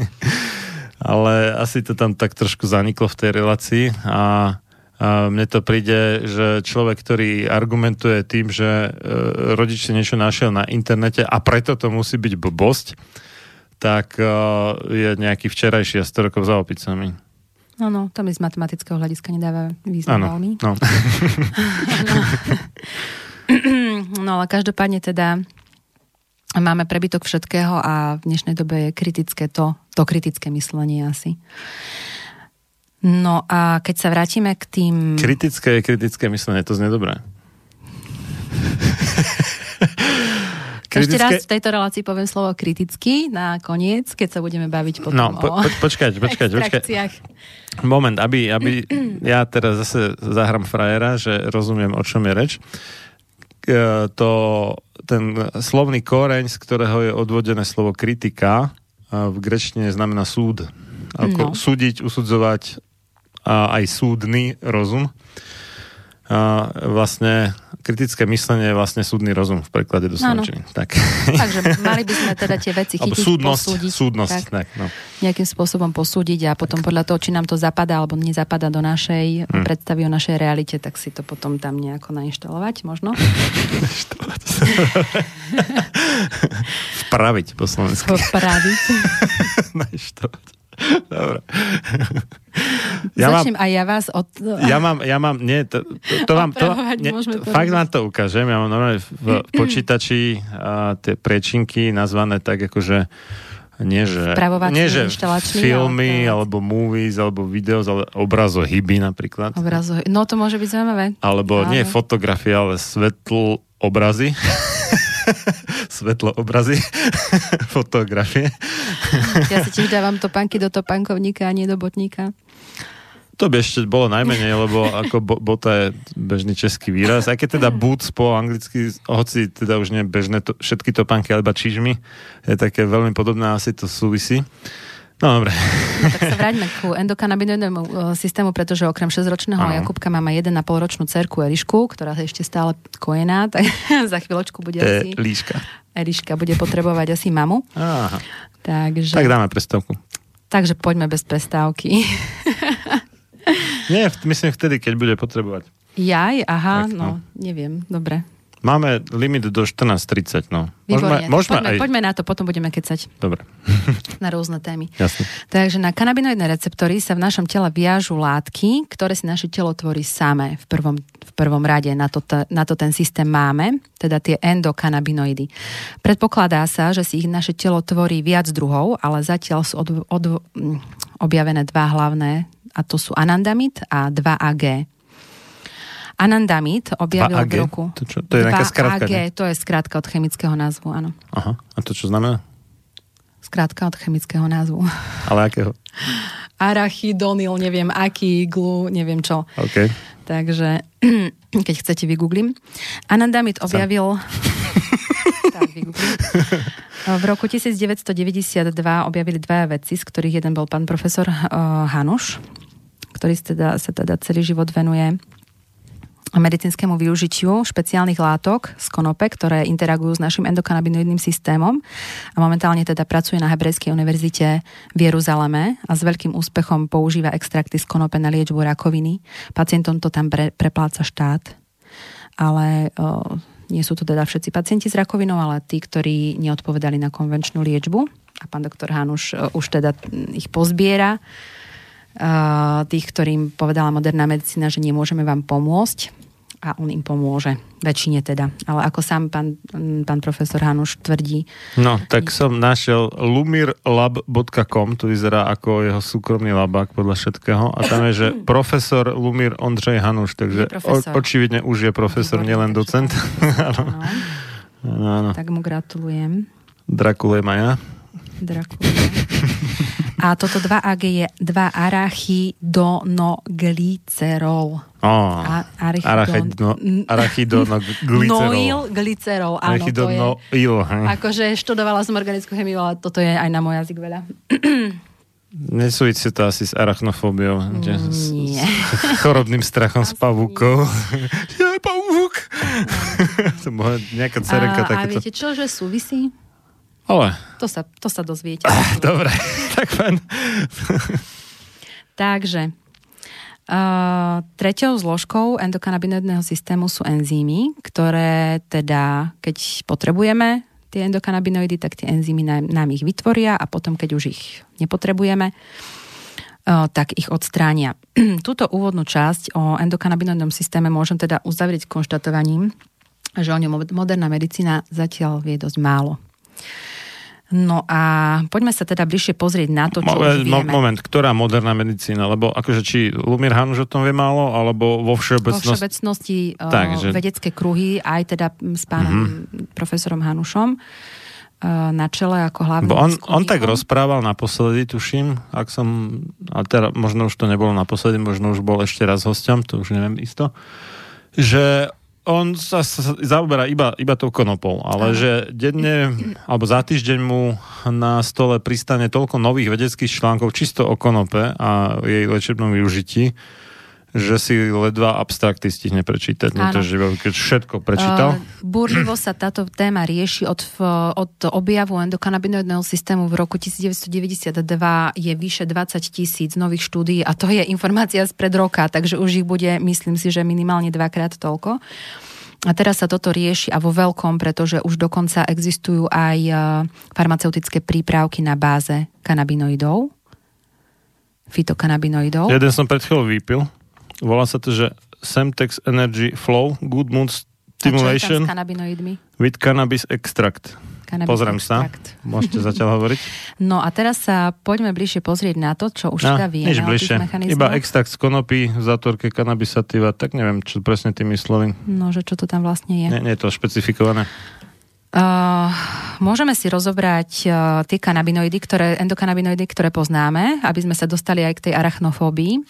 ale asi to tam tak trošku zaniklo v tej relácii a a mne to príde, že človek, ktorý argumentuje tým, že e, rodič si niečo našiel na internete a preto to musí byť blbosť, tak uh, je nejaký včerajší a 100 rokov za opicami. No, no, to mi z matematického hľadiska nedáva význam ano, veľmi. No. no. no, ale každopádne teda máme prebytok všetkého a v dnešnej dobe je kritické to, to kritické myslenie asi. No a keď sa vrátime k tým... Kritické je kritické myslenie, to znie dobré. Ešte raz v tejto relácii poviem slovo kriticky na koniec, keď sa budeme baviť potom no, po, po, počkať, počkať, počkať. Moment, aby, aby ja teraz zase zahrám frajera, že rozumiem, o čom je reč. To, ten slovný koreň, z ktorého je odvodené slovo kritika, v grečtine znamená súd. Ako no. súdiť, usudzovať a aj súdny rozum. Vlastne kritické myslenie je vlastne súdny rozum v preklade do Slovenčiny. Tak. Takže mali by sme teda tie veci chytiť, súdnosť, posúdiť. Súdnosť, tak, tak, no. Nejakým spôsobom posúdiť a potom podľa toho, či nám to zapadá alebo nezapadá do našej hmm. predstavy o našej realite, tak si to potom tam nejako nainštalovať, možno? Vpraviť po slovensky. Vpraviť. nainštalovať. Dobre. Ja Začnem mám, aj ja vás od... Ja mám, ja mám, nie, to, to, to vám, to, nie, fakt vám to ukážem, ja mám normálne v, v počítači a tie prečinky nazvané tak akože nie že, nie, že filmy, ale alebo movies, alebo videos, ale obrazohyby napríklad. Obrazo, no to môže byť zaujímavé. Alebo ale... nie fotografie, ale svetl obrazy. Svetlo obrazy. Fotografie. ja si tiež dávam topánky do topánkovníka a nie do botníka. To by ešte bolo najmenej, lebo ako bo, bota je bežný český výraz. Aj keď teda boots po anglicky, hoci teda už nie bežné to, všetky topánky, alebo čižmy, je také veľmi podobné, asi to súvisí. No dobre. No, tak sa vráťme ku endokanabinoidnému uh, systému, pretože okrem 6-ročného ano. Jakubka máme 1,5 ročnú cerku Elišku, ktorá je ešte stále kojená, tak za chvíľočku bude e, asi... Líška. Eliška bude potrebovať asi mamu. Aha. Takže... Tak dáme prestávku. Takže poďme bez prestávky. Nie, myslím vtedy, keď bude potrebovať. Jaj, aha, tak, no. no, neviem, dobre. Máme limit do 14.30, no. Môžeme, môžeme poďme, aj... poďme na to, potom budeme kecať. Dobre. na rôzne témy. Jasne. Takže na kanabinoidné receptory sa v našom tele viažu látky, ktoré si naše telo tvorí samé v prvom, v prvom rade. Na to, na to ten systém máme, teda tie endokanabinoidy. Predpokladá sa, že si ich naše telo tvorí viac druhov, ale zatiaľ sú od, od, objavené dva hlavné, a to sú anandamid a 2AG. Anandamid objavil v roku... To, čo, to je nejaká skratka, AG, to je skratka od chemického názvu, áno. Aha, a to čo znamená? Skratka od chemického názvu. Ale akého? Arachidonil, neviem aký, glu, neviem čo. OK. Takže, keď chcete, vygooglím. Anandamid objavil... tak, vygooglím. V roku 1992 objavili dvaja veci, z ktorých jeden bol pán profesor uh, Hanuš, ktorý teda, sa teda celý život venuje medicínskému využitiu špeciálnych látok z konope, ktoré interagujú s našim endokanabinoidným systémom a momentálne teda pracuje na Hebrejskej univerzite v Jeruzaleme a s veľkým úspechom používa extrakty z konope na liečbu rakoviny. Pacientom to tam pre, prepláca štát, ale o, nie sú to teda všetci pacienti s rakovinou, ale tí, ktorí neodpovedali na konvenčnú liečbu. A pán doktor Hanuš už teda ich pozbiera. Tých, ktorým povedala moderná medicína, že nemôžeme vám pomôcť a on im pomôže. Väčšine teda. Ale ako sám pán, pán profesor Hanuš tvrdí. No, tak som našiel lumirlab.com, to vyzerá ako jeho súkromný labák podľa všetkého. A tam je, že profesor Lumir Ondřej Hanuš, takže o, očividne už je profesor, Výborný, nielen docent. Áno. Tak mu gratulujem. Drakulujem aj ja. A toto 2AG je 2-arachidonoglycerol. Oh, arachidon, arachidonoglycerol. glycerol, áno, je. Akože študovala som organickú chemiu, ale toto je aj na môj jazyk veľa. Nesúvisí to asi s arachnofóbiou. Mm, nie. S chorobným strachom s pavúkou. Ja, pavúk! to bola nejaká cerenka takéto. A viete čo, že súvisí? Ale. To sa, to sa dozviete. Ah, dobre, tak fajn. Takže, uh, treťou zložkou endokanabinoidného systému sú enzymy, ktoré teda, keď potrebujeme tie endokanabinoidy, tak tie enzymy nám, nám ich vytvoria a potom, keď už ich nepotrebujeme, uh, tak ich odstránia. Túto úvodnú časť o endokanabinoidnom systéme môžem teda uzavrieť konštatovaním, že o ňom moderná medicína zatiaľ vie dosť málo. No a poďme sa teda bližšie pozrieť na to, čo Mo- už mo- vieme. moment, ktorá moderná medicína? Lebo akože či Lumír Hanuš o tom vie málo, alebo vo Vo všeobecnosti? všeobecnosti Tak, že- vedecké kruhy, aj teda s pánom mm-hmm. profesorom Hanušom eh, na čele ako hlavným Bo on, on tak rozprával naposledy, tuším, ak som, a teda možno už to nebolo naposledy, možno už bol ešte raz hosťom, to už neviem isto, že on sa, sa zaoberá iba, iba tou konopou, ale Áno. že denne, alebo za týždeň mu na stole pristane toľko nových vedeckých článkov čisto o konope a jej liečebnom využití, že si ledva abstrakty stihne prečítať. Áno. to, že by keď všetko prečítal. Uh, burlivo sa táto téma rieši od, od objavu endokanabinoidného systému v roku 1992 je vyše 20 tisíc nových štúdií a to je informácia spred roka, takže už ich bude, myslím si, že minimálne dvakrát toľko. A teraz sa toto rieši a vo veľkom, pretože už dokonca existujú aj eh, farmaceutické prípravky na báze kanabinoidov, fitokanabinoidov. Jeden som pred chvíľou vypil. Volá sa to, že Semtex Energy Flow Good Mood A Stimulation s kanabinoidmi? with Cannabis Extract. Cannabis Pozriem sa. extract. Môžete zatiaľ hovoriť. No a teraz sa poďme bližšie pozrieť na to, čo už No, teda vieme nič bližšie. Iba extrakt z konopy v zátvorke cannabisativa, tak neviem, čo presne tými slovy. No, že čo to tam vlastne je. Nie, nie je to špecifikované. Uh, môžeme si rozobrať uh, tie kanabinoidy, ktoré, endokanabinoidy, ktoré poznáme, aby sme sa dostali aj k tej arachnofóbii.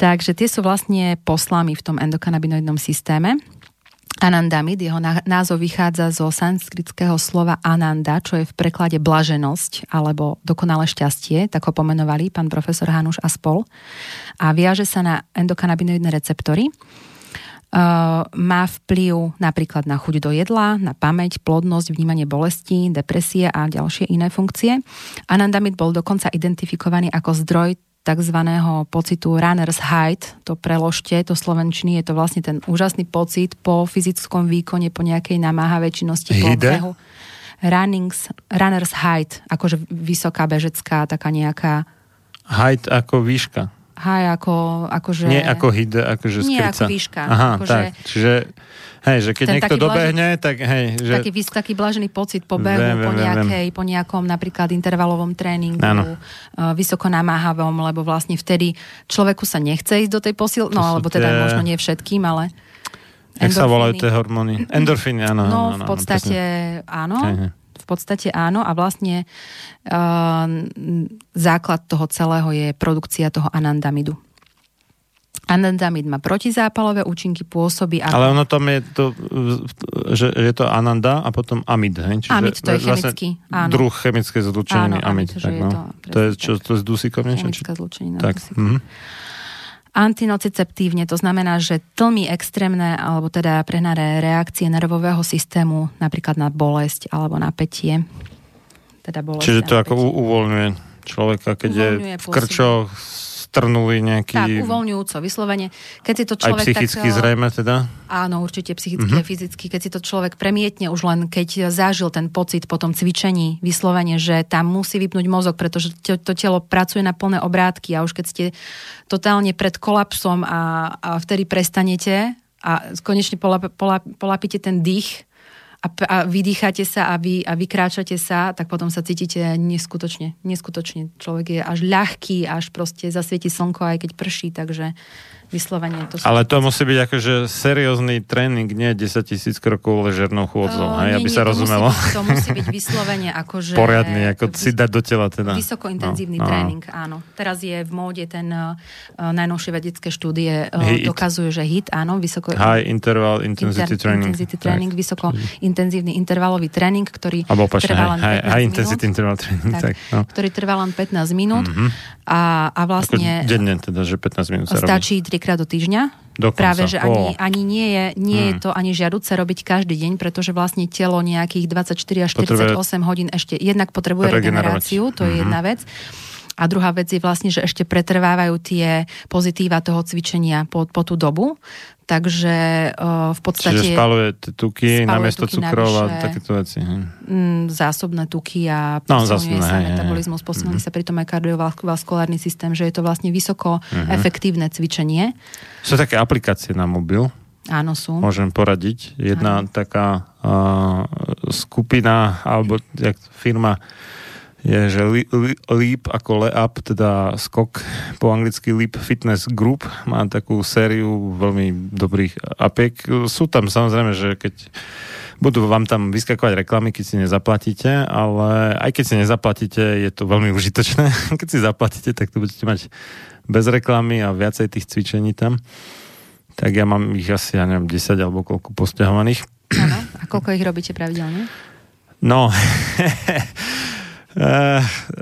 Takže tie sú vlastne poslami v tom endokanabinoidnom systéme. Anandamid, jeho ná- názov vychádza zo sanskritského slova ananda, čo je v preklade blaženosť alebo dokonalé šťastie, tak ho pomenovali pán profesor Hanuš a spol. A viaže sa na endokanabinoidné receptory. Uh, má vplyv napríklad na chuť do jedla, na pamäť, plodnosť, vnímanie bolesti, depresie a ďalšie iné funkcie. Anandamid bol dokonca identifikovaný ako zdroj tzv. pocitu runner's high, to preložte, to slovenčiny, je to vlastne ten úžasný pocit po fyzickom výkone, po nejakej namáhavej činnosti, po Hide? behu. Runnings, runner's height, akože vysoká bežecká, taká nejaká Height ako výška. High, ako, akože... Nie ako hide, akože Nie skrica. ako výška, Aha, akože- tak. Čiže, hej, že keď niekto dobehne, tak hej, že... taký, vys- taký blažený pocit po behu, Viem, po, nejakej, po nejakom napríklad intervalovom tréningu, Áno. uh, vysoko namáhavom, lebo vlastne vtedy človeku sa nechce ísť do tej posil, no alebo teda tie- možno nie všetkým, ale Jak sa volajú tie hormóny? Endorfíny, áno. No, áno, v áno, podstate presne. áno. Podstate áno a vlastne uh, základ toho celého je produkcia toho anandamidu. Anandamid má protizápalové účinky, pôsobí ako... Ale ono tam je to, že je to ananda a potom amid. Hej? Čiže Amid, to je vlastne chemický, áno. Druh chemické zlúčeniny Áno, amid. amid, tak, je no. to to je čo, to je z dusíkom niečo? Chemická zlúčenina. Tak. dusíkov. Antinociceptívne, to znamená, že tlmi extrémne alebo teda prehnané reakcie nervového systému, napríklad na bolesť alebo napätie. Teda bolesť Čiže to ako napätie. u- uvoľňuje človeka, keď Uvoľňuje, je v krčoch strnulý nejaký... Tak, uvoľňujúco, vyslovene. Keď si to aj človek psychicky tak, zrejme teda? Áno, určite psychicky mm-hmm. a fyzicky. Keď si to človek premietne už len, keď zažil ten pocit po tom cvičení, vyslovene, že tam musí vypnúť mozog, pretože to, to telo pracuje na plné obrátky a už keď ste totálne pred kolapsom a, a vtedy prestanete a konečne polap, polap, polapíte ten dých a, a vydýchate sa a, vy, a vykráčate sa, tak potom sa cítite neskutočne, neskutočne. Človek je až ľahký, až proste zasvieti slnko, aj keď prší, takže vyslovene to Ale to musí byť akože seriózny tréning, nie 10 tisíc krokov ležernou chôdzou, hej, nie, aby nie, sa to rozumelo. Musí byť, to musí byť vyslovene akože... Poriadny, ako vys- si dať do tela teda. Vysokointenzívny No, no. tréning, áno. Teraz je v móde ten uh, najnovšie vedecké štúdie uh, dokazujú, že HIT, áno, vysoko... High interval intensity inter- training. Intensity training, vysoko intenzívny intervalový tréning, ktorý Alebo opačne, trvá len 15 high, high intensity interval training. Tak, Tak, no. ktorý trvá len 15 minút Mhm. a, a Ako vlastne denne teda, že 15 minút sa stačí trikrát do týždňa. Dokonca. Práve, že ani, ani nie, je, nie je Hmm. to ani žiaduce robiť každý deň, pretože vlastne telo nejakých 24 až 48 Potrebuje hodín ešte jednak potrebuje regeneráciu, to je Mhm. jedna vec. A druhá vec je vlastne, že ešte pretrvávajú tie pozitíva toho cvičenia po, po tú dobu. Takže uh, v podstate Čiže spaluje tuky namiesto cukrov a takéto veci. mm, zásobné tuky a No, zásobné, sa hej, metabolizmus, posilňuje sa pritom aj kardiovaskulárny systém, že je to vlastne vysoko Mhm. efektívne cvičenie. Sú také aplikácie na mobil, Áno, sú. Môžem poradiť. Jedna Áno. taká uh, skupina, alebo jak firma je, že Leap ako Leap, teda skok po anglicky Leap Fitness Group, má takú sériu veľmi dobrých apiek. Sú tam samozrejme, že keď budú vám tam vyskakovať reklamy, keď si nezaplatíte, ale aj keď si nezaplatíte, je to veľmi užitočné. Keď si zaplatíte, tak to budete mať bez reklamy a viacej tých cvičení tam. Tak ja mám ich asi, ja neviem, 10 alebo koľko posťahovaných. Áno. A koľko ich robíte pravidelne? No,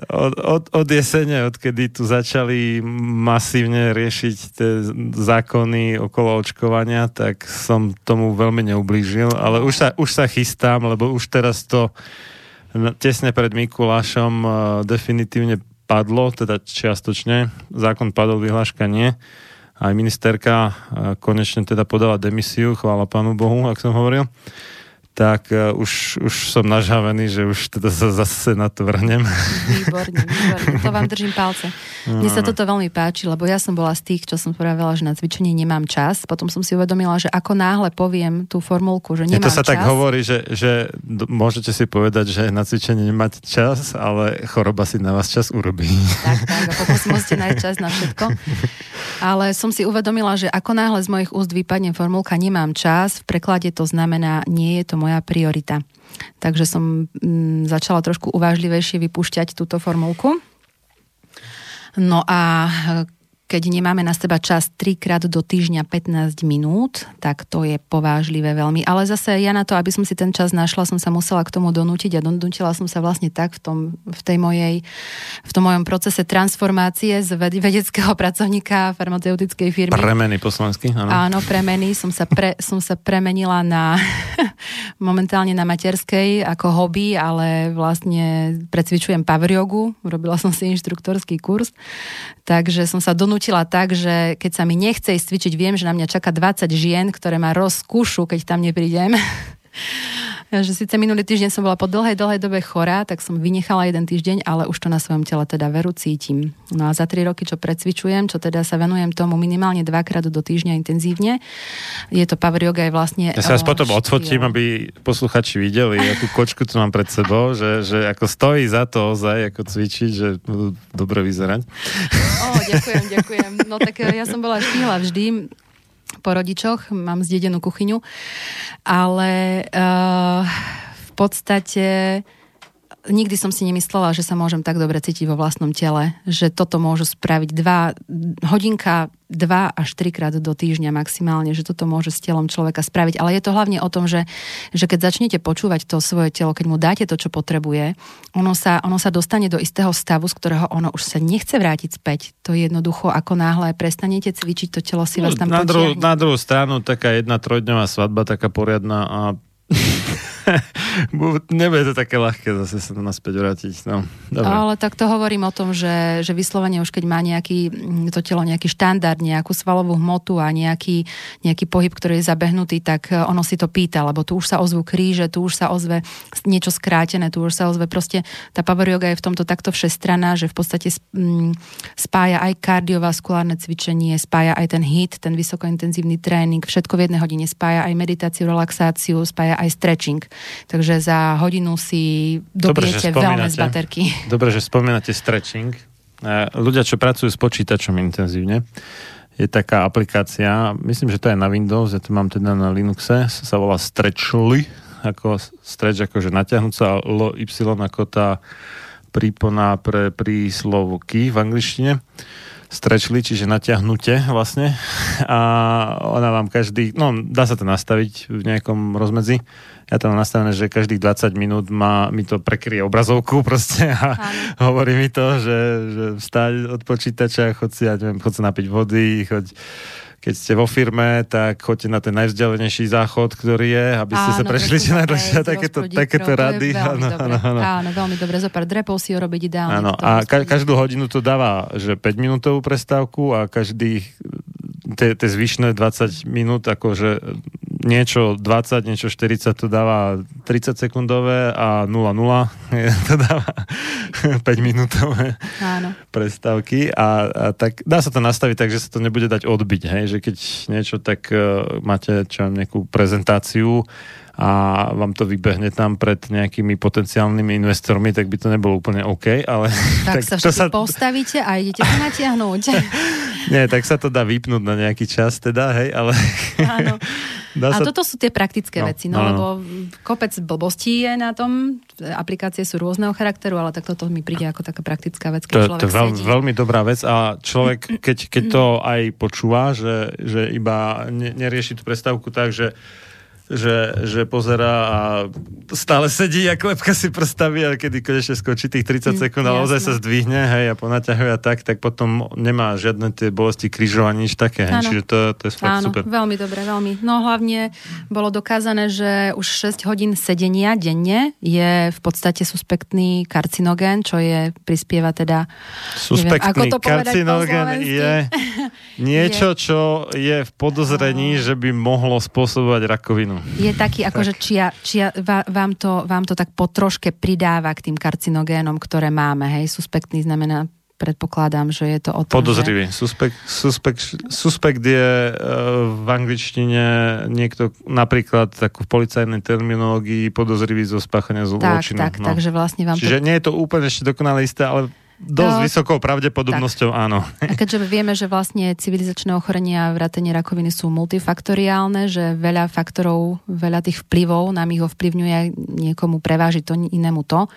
od, od, od jesene, odkedy tu začali masívne riešiť tie zákony okolo očkovania, tak som tomu veľmi neublížil, ale už sa, už sa chystám, lebo už teraz to tesne pred Mikulášom uh, definitívne padlo, teda čiastočne. Zákon padol, vyhláška nie. Aj ministerka uh, konečne teda podala demisiu, chvála pánu Bohu, ak som hovoril tak uh, už, už som nažavený, že už teda sa zase na to vrhnem. Výborne, výborne. To vám držím palce. Mne sa toto veľmi páči, lebo ja som bola z tých, čo som pravila, že na cvičenie nemám čas. Potom som si uvedomila, že ako náhle poviem tú formulku, že nemám čas. To sa čas, tak hovorí, že, že môžete si povedať, že na cvičenie nemáte čas, ale choroba si na vás čas urobí. Tak, tak. A potom si musíte nájsť čas na všetko. Ale som si uvedomila, že ako náhle z mojich úst vypadne formulka nemám čas, v preklade to znamená nie je to moja priorita. Takže som mm, začala trošku uvážlivejšie vypúšťať túto formulku. No a keď nemáme na seba čas trikrát do týždňa 15 minút, tak to je povážlivé veľmi. Ale zase ja na to, aby som si ten čas našla, som sa musela k tomu donútiť a donútila som sa vlastne tak v tom, v tej mojej, v tom mojom procese transformácie z vedeckého pracovníka farmaceutickej firmy. Premeny po slovensky, áno. Áno, premeny. Som sa, pre, som sa premenila na momentálne na materskej ako hobby, ale vlastne precvičujem pavriogu, robila som si inštruktorský kurz, takže som sa donútila donútila tak, že keď sa mi nechce ísť cvičiť, viem, že na mňa čaká 20 žien, ktoré ma rozkúšu, keď tam neprídem. Že síce minulý týždeň som bola po dlhej, dlhej dobe chorá, tak som vynechala jeden týždeň, ale už to na svojom tele teda veru cítim. No a za tri roky, čo precvičujem, čo teda sa venujem tomu minimálne dvakrát do týždňa intenzívne, je to power yoga je vlastne... Ja sa vás potom odfotím, aby posluchači videli, akú kočku tu mám pred sebou, že, že ako stojí za to ozaj, ako cvičiť, že budú dobre vyzerať. Ó, ďakujem, ďakujem. No tak ja som bola štihla vždy po rodičoch, mám zdedenú kuchyňu, ale uh, v podstate nikdy som si nemyslela, že sa môžem tak dobre cítiť vo vlastnom tele, že toto môžu spraviť dva, hodinka, dva až trikrát do týždňa maximálne, že toto môže s telom človeka spraviť. Ale je to hlavne o tom, že, že keď začnete počúvať to svoje telo, keď mu dáte to, čo potrebuje, ono sa, ono sa dostane do istého stavu, z ktorého ono už sa nechce vrátiť späť. To je jednoducho, ako náhle prestanete cvičiť, to telo si vás tam na, druhú, na druhú stranu taká jedna trojdňová svadba, taká poriadna a Nebude to také ľahké zase sa naspäť vrátiť. No, dobre. Ale tak to hovorím o tom, že, že vyslovene už keď má nejaký, to telo nejaký štandard, nejakú svalovú hmotu a nejaký, nejaký pohyb, ktorý je zabehnutý, tak e, ono si to pýta, lebo tu už sa ozvú kríže, tu už sa ozve niečo skrátené, tu už sa ozve proste, tá power yoga je v tomto takto všestraná, že v podstate spája aj kardiovaskulárne cvičenie, spája aj ten hit, ten vysokointenzívny tréning, všetko v jednej hodine, spája aj meditáciu, relaxáciu, spája aj stretching. Takže za hodinu si dobijete veľmi z baterky. Dobre, že spomínate stretching. Ľudia, čo pracujú s počítačom intenzívne, je taká aplikácia, myslím, že to je na Windows, ja to mám teda na Linuxe, sa volá Stretchly, ako stretch, akože natiahnúca, a Y ako tá prípona pre príslovky v angličtine. Stretchly, čiže natiahnutie vlastne. A ona vám každý, no dá sa to nastaviť v nejakom rozmedzi ja tam mám nastavené, že každých 20 minút má, mi to prekrie obrazovku proste a Áno. hovorí mi to, že, že vstať od počítača, chod si, ja neviem, chod sa napiť vody, choď keď ste vo firme, tak choďte na ten najvzdialenejší záchod, ktorý je, aby ste áno, sa prešli čo najdlhšie takéto, takéto rady. Áno, áno, áno. áno, veľmi dobre. Zo pár drepov si ho robiť ideálne. Áno, a ka- každú hodinu to dáva, že 5 minútovú prestávku a každých tie zvyšné 20 minút akože niečo 20, niečo 40 to dáva 30 sekundové a 0-0 to dáva 5 minútové Áno. prestávky a, a tak dá sa to nastaviť tak, že sa to nebude dať odbiť, hej, že keď niečo tak uh, máte čo nejakú prezentáciu a vám to vybehne tam pred nejakými potenciálnymi investormi, tak by to nebolo úplne OK, ale... Tak, tak sa to sa... postavíte a idete sa natiahnuť. Nie, tak sa to dá vypnúť na nejaký čas teda, hej, ale... Áno. Dá a sa... toto sú tie praktické no, veci, no, no, lebo kopec blbostí je na tom, aplikácie sú rôzneho charakteru, ale tak toto mi príde ako taká praktická vec, keď to, človek to je veľ, veľmi dobrá vec a človek, keď, keď to aj počúva, že, že iba ne, nerieši tú prestávku tak, že že, že pozera a stále sedí a klepka si prstaví a kedy konečne skočí tých 30 mm, sekúnd a ozaj sa zdvihne hej, a ponaťahuje a tak, tak potom nemá žiadne tie bolesti krížov ani nič také. Hej, čiže to, to je fakt Áno, super. veľmi dobre, veľmi. No hlavne bolo dokázané, že už 6 hodín sedenia denne je v podstate suspektný karcinogén, čo je, prispieva teda... Suspektný neviem, ako to karcinogén je niečo, čo je v podozrení, že by mohlo spôsobovať rakovinu. Je taký, akože čia, čia vám, to, vám to tak potroške pridáva k tým karcinogénom, ktoré máme. Hej, suspektný znamená predpokladám, že je to o tom, Podozrivý. Že... Suspekt, suspekt, suspekt je uh, v angličtine niekto, napríklad tak v policajnej terminológii podozrivý zo spáchania zločinu. Tak, tak, no. takže vlastne vám Čiže to... nie je to úplne ešte dokonale isté, ale Dosť no, vysokou pravdepodobnosťou, tak. áno. A keďže vieme, že vlastne civilizačné ochorenia a vrátenie rakoviny sú multifaktoriálne, že veľa faktorov, veľa tých vplyvov nám ich ovplyvňuje, niekomu preváži to, inému to,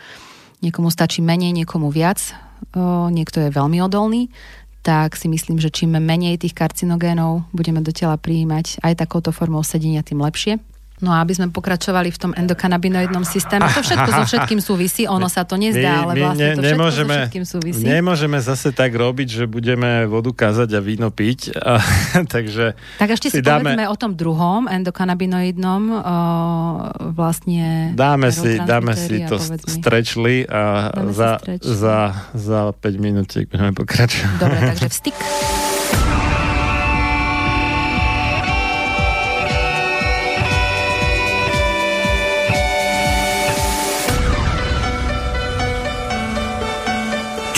niekomu stačí menej, niekomu viac, o, niekto je veľmi odolný, tak si myslím, že čím menej tých karcinogénov budeme do tela prijímať aj takouto formou sedenia, tým lepšie. No a aby sme pokračovali v tom endokanabinoidnom systéme, to všetko so všetkým súvisí, ono sa to nezdá, ale vlastne to všetko nemôžeme, so všetkým súvisí. Nemôžeme zase tak robiť, že budeme vodu kázať a víno piť, a, takže... Tak ešte si, si dáme... povedzme o tom druhom endokanabinoidnom, o, vlastne... Dáme si, dáme si to strečli a za, za, za 5 minút budeme pokračovať. Dobre, takže vstyk.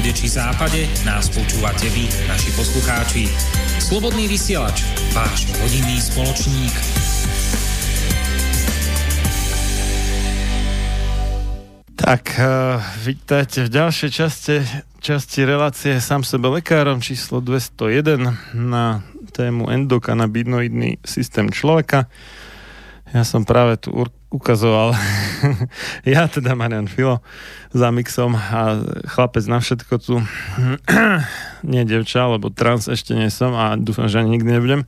Východe či západe nás počúvate vy, naši poslucháči. Slobodný vysielač, váš hodinný spoločník. Tak, uh, vítajte v ďalšej časti, časti relácie Sám sebe lekárom číslo 201 na tému endokanabinoidný systém človeka. Ja som práve tu ukazoval, ja teda Marian Filo za mixom a chlapec na všetko tu, nie devča, lebo trans ešte nie som a dúfam, že ani nikdy nebudem.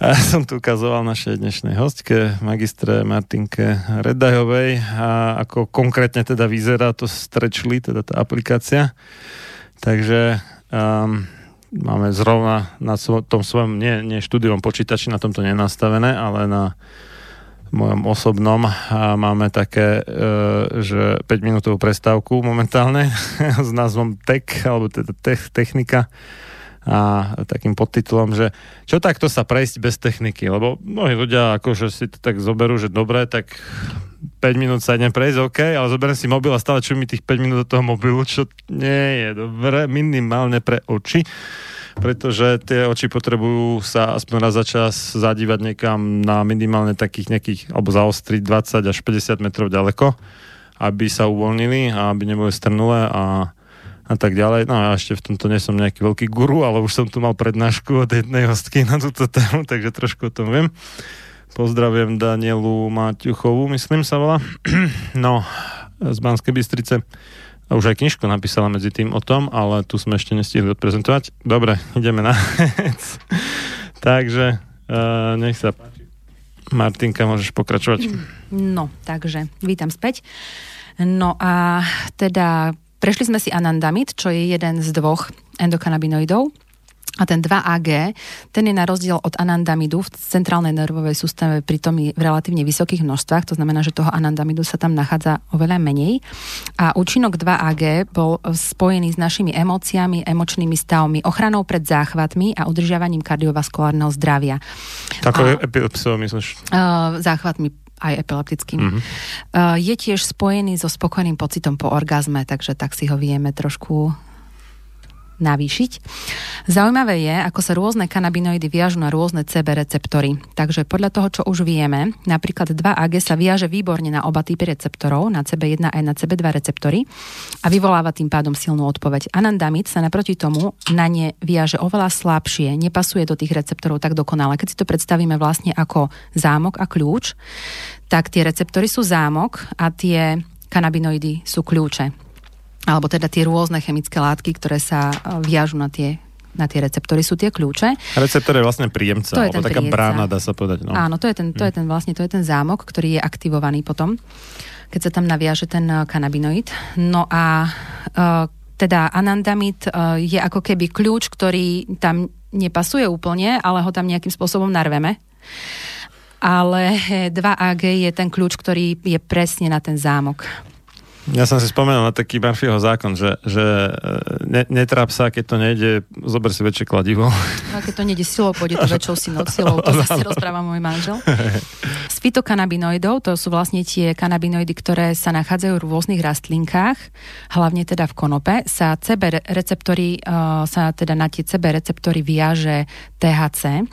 A som tu ukazoval našej dnešnej hostke, magistre Martinke Redajovej a ako konkrétne teda vyzerá to strečli, teda tá aplikácia. Takže um, máme zrovna na tom svojom, nie, nie štúdiom počítači, na tomto nenastavené, ale na mojom osobnom. A máme také, e, že 5 minútovú prestávku momentálne s názvom Tech, alebo teda tech, technika. A takým podtitulom, že čo takto sa prejsť bez techniky, lebo mnohí ľudia akože si to tak zoberú, že dobre, tak 5 minút sa idem prejsť, OK, ale zoberiem si mobil a stále mi tých 5 minút do toho mobilu, čo nie je dobre, minimálne pre oči pretože tie oči potrebujú sa aspoň raz za čas zadívať niekam na minimálne takých nejakých, alebo zaostriť 20 až 50 metrov ďaleko, aby sa uvoľnili a aby neboli strnulé a, a tak ďalej. No a ešte v tomto nie som nejaký veľký guru, ale už som tu mal prednášku od jednej hostky na túto tému, takže trošku o tom viem. Pozdravujem Danielu Maťuchovú, myslím sa volá. No, z Banskej Bystrice. A už aj knižku napísala medzi tým o tom, ale tu sme ešte nestihli odprezentovať. Dobre, ideme na vec. takže uh, nech sa páči. Martinka, môžeš pokračovať. No, takže vítam späť. No a teda prešli sme si anandamid, čo je jeden z dvoch endokanabinoidov, a ten 2AG, ten je na rozdiel od anandamidu v centrálnej nervovej sústave pritom v relatívne vysokých množstvách, to znamená, že toho anandamidu sa tam nachádza oveľa menej. A účinok 2AG bol spojený s našimi emóciami, emočnými stavmi, ochranou pred záchvatmi a udržiavaním kardiovaskulárneho zdravia. Ako epilepsiou myslíš? Uh, záchvatmi aj epileptickým. Mm-hmm. Uh, je tiež spojený so spokojným pocitom po orgazme, takže tak si ho vieme trošku navýšiť. Zaujímavé je, ako sa rôzne kanabinoidy viažu na rôzne CB receptory. Takže podľa toho, čo už vieme, napríklad 2AG sa viaže výborne na oba typy receptorov, na CB1 aj na CB2 receptory a vyvoláva tým pádom silnú odpoveď. Anandamid sa naproti tomu na ne viaže oveľa slabšie, nepasuje do tých receptorov tak dokonale. Keď si to predstavíme vlastne ako zámok a kľúč, tak tie receptory sú zámok a tie kanabinoidy sú kľúče alebo teda tie rôzne chemické látky, ktoré sa e, viažu na tie na tie receptory sú tie kľúče. Receptor je vlastne príjemca, to je alebo taká príjemca. brána, dá sa povedať. No. Áno, to je, ten, to je hm. ten vlastne, to je ten zámok, ktorý je aktivovaný potom, keď sa tam naviaže ten e, kanabinoid. No a uh, teda anandamid je ako keby kľúč, ktorý tam nepasuje úplne, ale ho tam nejakým spôsobom narveme. Ale 2AG je ten kľúč, ktorý je presne na ten zámok. Ja som si spomenul na taký Murphyho zákon, že, že e, ne, netráp sa, keď to nejde, zober si väčšie kladivo. A keď to nejde silou, pôjde to väčšou silou, to zase rozpráva môj manžel. Z fitokanabinoidov, to sú vlastne tie kanabinoidy, ktoré sa nachádzajú v rôznych rastlinkách, hlavne teda v konope, sa CB receptory, uh, sa teda na tie CB receptory viaže THC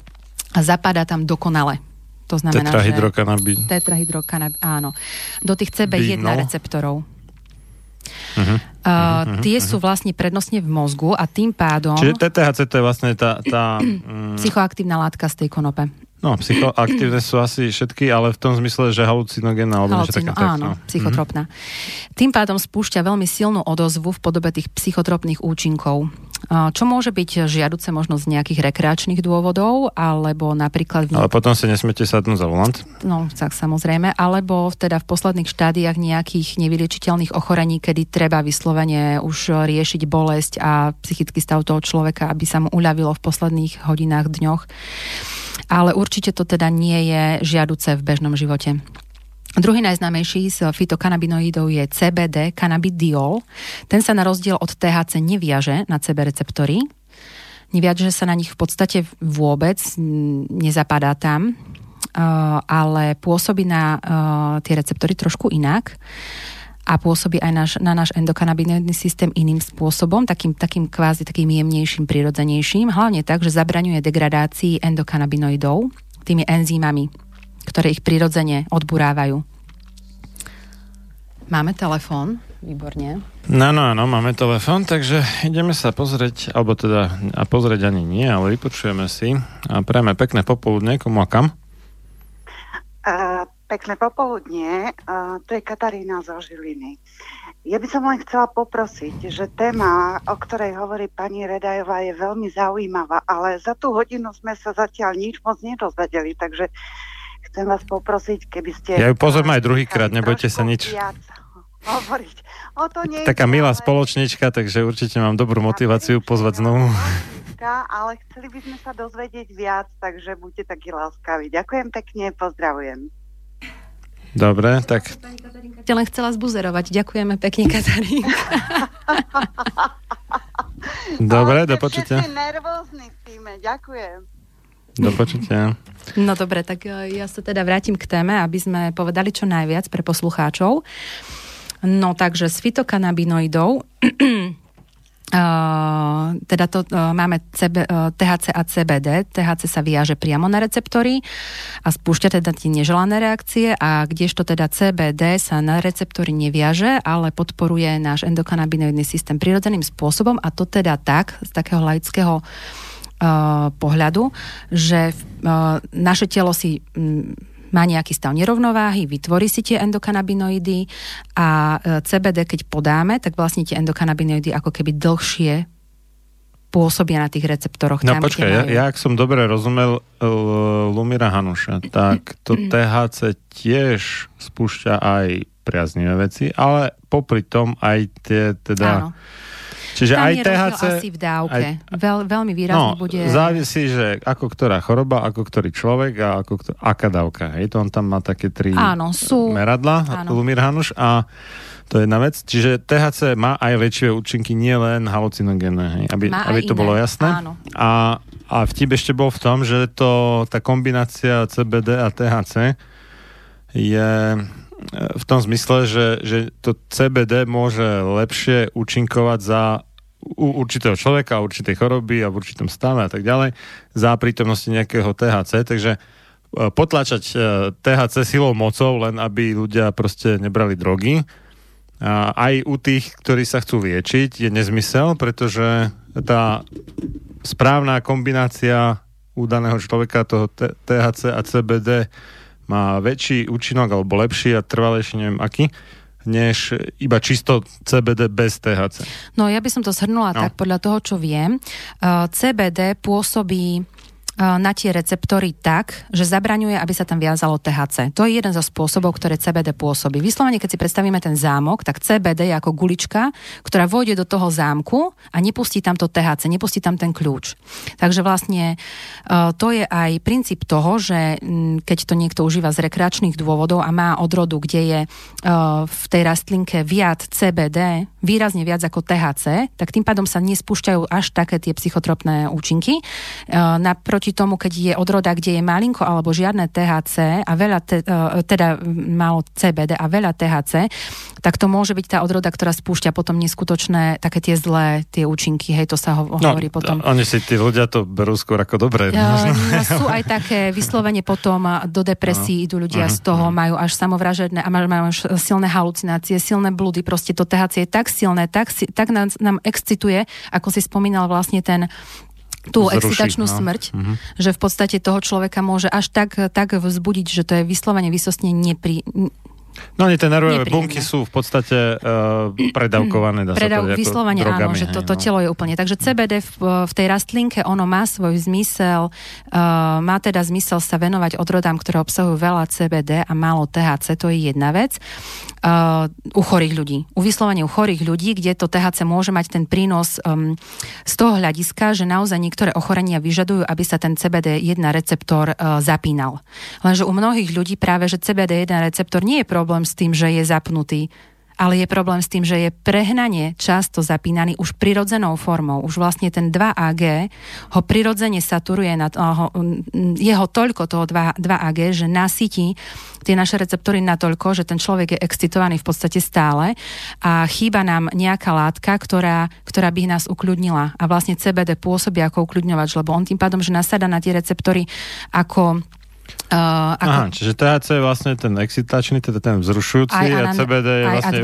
a zapadá tam dokonale. To znamená, Tetrahydrokanabín. Tetrahydrokanabín, áno. Do tých CB1 Bino. receptorov. Uh-huh. Uh, tie uh-huh. sú vlastne prednostne v mozgu a tým pádom... Čiže TTHC to je vlastne tá... tá um... Psychoaktívna látka z tej konope. No, psychoaktívne sú asi všetky, ale v tom zmysle, že halucinogénna alebo Halucino, taká, áno, no. psychotropná. Mm-hmm. Tým pádom spúšťa veľmi silnú odozvu v podobe tých psychotropných účinkov. Čo môže byť žiaduce možno z nejakých rekreačných dôvodov, alebo napríklad... Ale potom si nesmiete sadnúť za volant? No, tak samozrejme. Alebo teda v posledných štádiách nejakých nevyliečiteľných ochorení, kedy treba vyslovene už riešiť bolesť a psychický stav toho človeka, aby sa mu uľavilo v posledných hodinách, dňoch ale určite to teda nie je žiaduce v bežnom živote. Druhý najznámejší z fitokanabinoidov je CBD, cannabidiol. Ten sa na rozdiel od THC neviaže na CB receptory. Neviaže sa na nich v podstate vôbec, nezapadá tam, ale pôsobí na tie receptory trošku inak. A pôsobí aj náš, na náš endokanabinoidný systém iným spôsobom, takým, takým kvázi takým jemnejším, prirodzenejším, hlavne tak, že zabraňuje degradácii endokanabinoidov tými enzýmami, ktoré ich prirodzene odburávajú. Máme telefón, výborne. No, no, áno, máme telefón, takže ideme sa pozrieť, alebo teda, a pozrieť ani nie, ale vypočujeme si a prejme pekné popoludne, komu a kam? Uh, pekné popoludne, uh, to je Katarína zo Žiliny. Ja by som len chcela poprosiť, že téma, o ktorej hovorí pani Redajová, je veľmi zaujímavá, ale za tú hodinu sme sa zatiaľ nič moc nedozvedeli, takže chcem vás poprosiť, keby ste... Ja ju pozriem aj druhýkrát, nebojte sa nič. Viac hovoriť. O to nie Taká milá ale... spoločnička, takže určite mám dobrú motiváciu pozvať znovu. Ale chceli by sme sa dozvedieť viac, takže buďte takí láskaví. Ďakujem pekne, pozdravujem. Dobre, tak... Ťa len chcela zbuzerovať. Ďakujeme pekne, Katarín. Dobre, do počutia. nervózny v týme. Ďakujem. Do počutia. No dobre, tak e, ja sa teda vrátim k téme, aby sme povedali čo najviac pre poslucháčov. No takže z fitokanabinoidov Teda to uh, máme CB, uh, THC a CBD. THC sa viaže priamo na receptory a spúšťa teda tie neželané reakcie a kdežto teda CBD sa na receptory neviaže, ale podporuje náš endokanabinoidný systém prirodzeným spôsobom a to teda tak, z takého laického uh, pohľadu, že uh, naše telo si um, má nejaký stav nerovnováhy, vytvorí si tie endokanabinoidy a e, CBD, keď podáme, tak vlastne tie endokanabinoidy ako keby dlhšie pôsobia na tých receptoroch. No tam, počkaj, ja, ja ak som dobre rozumel uh, Lumira Hanuša, tak to THC tiež spúšťa aj priaznivé veci, ale popri tom aj tie teda... Áno Čiže Tam aj THC... asi v dávke. Aj, Veľ, veľmi výrazne no, bude... závisí, že ako ktorá choroba, ako ktorý človek a ako ktor... aká dávka. Hej, to on tam má také tri Áno, sú... meradla, Áno. Lumír Hanuš a to je jedna vec. Čiže THC má aj liečivé účinky, nie len halucinogénne, hej, aby, aby to iné. bolo jasné. Áno. A, a vtip ešte bol v tom, že to, tá kombinácia CBD a THC je v tom zmysle, že, že to CBD môže lepšie účinkovať za u určitého človeka, určitej choroby a v určitom stave a tak ďalej za prítomnosti nejakého THC, takže e, potlačať e, THC silou mocou, len aby ľudia proste nebrali drogy. A aj u tých, ktorí sa chcú liečiť, je nezmysel, pretože tá správna kombinácia u daného človeka toho THC a CBD má väčší účinok alebo lepší a trvalejší, neviem aký, než iba čisto CBD bez THC. No ja by som to zhrnula no. tak podľa toho, čo viem. Uh, CBD pôsobí na tie receptory tak, že zabraňuje, aby sa tam viazalo THC. To je jeden zo spôsobov, ktoré CBD pôsobí. Vyslovene, keď si predstavíme ten zámok, tak CBD je ako gulička, ktorá vôjde do toho zámku a nepustí tam to THC, nepustí tam ten kľúč. Takže vlastne to je aj princíp toho, že keď to niekto užíva z rekreačných dôvodov a má odrodu, kde je v tej rastlinke viac CBD, výrazne viac ako THC, tak tým pádom sa nespúšťajú až také tie psychotropné účinky. Naproti oproti tomu, keď je odroda, kde je malinko alebo žiadne THC a veľa, te, teda málo CBD a veľa THC, tak to môže byť tá odroda, ktorá spúšťa potom neskutočné také tie zlé tie účinky, hej, to sa ho, no, hovorí potom. Oni si, tí ľudia to berú skôr ako dobré. Uh, no, sú aj také vyslovene potom do depresí no. idú ľudia uh-huh, z toho, uh-huh. majú až samovražedné a majú až silné halucinácie, silné blúdy, proste to THC je tak silné, tak, tak nás, nám excituje, ako si spomínal vlastne ten tú Zruší, excitačnú no. smrť, mm-hmm. že v podstate toho človeka môže až tak, tak vzbudiť, že to je vyslovene vysostne nepri, No nie, tie nervové bunky sú v podstate uh, predávkované. Dá Predav, sa vyslovene drogami, áno, že to, to no. telo je úplne. Takže CBD v, v tej rastlinke, ono má svoj zmysel, uh, má teda zmysel sa venovať odrodám, ktoré obsahujú veľa CBD a málo THC, to je jedna vec. Uh, u chorých ľudí. U vyslovene u chorých ľudí, kde to THC môže mať ten prínos um, z toho hľadiska, že naozaj niektoré ochorenia vyžadujú, aby sa ten CBD-1 receptor uh, zapínal. Lenže u mnohých ľudí práve, že CBD-1 receptor nie je problém s tým, že je zapnutý ale je problém s tým, že je prehnanie často zapínaný už prirodzenou formou. Už vlastne ten 2AG ho prirodzene saturuje, na, ho, jeho toľko toho 2, 2AG, že nasytí tie naše receptory natoľko, že ten človek je excitovaný v podstate stále a chýba nám nejaká látka, ktorá, ktorá by nás ukľudnila. A vlastne CBD pôsobí ako ukľudňovač, lebo on tým pádom, že nasada na tie receptory ako Uh, ako... Aha, čiže THC je vlastne ten excitačný, teda ten vzrušujúci aj, a CBD je vlastne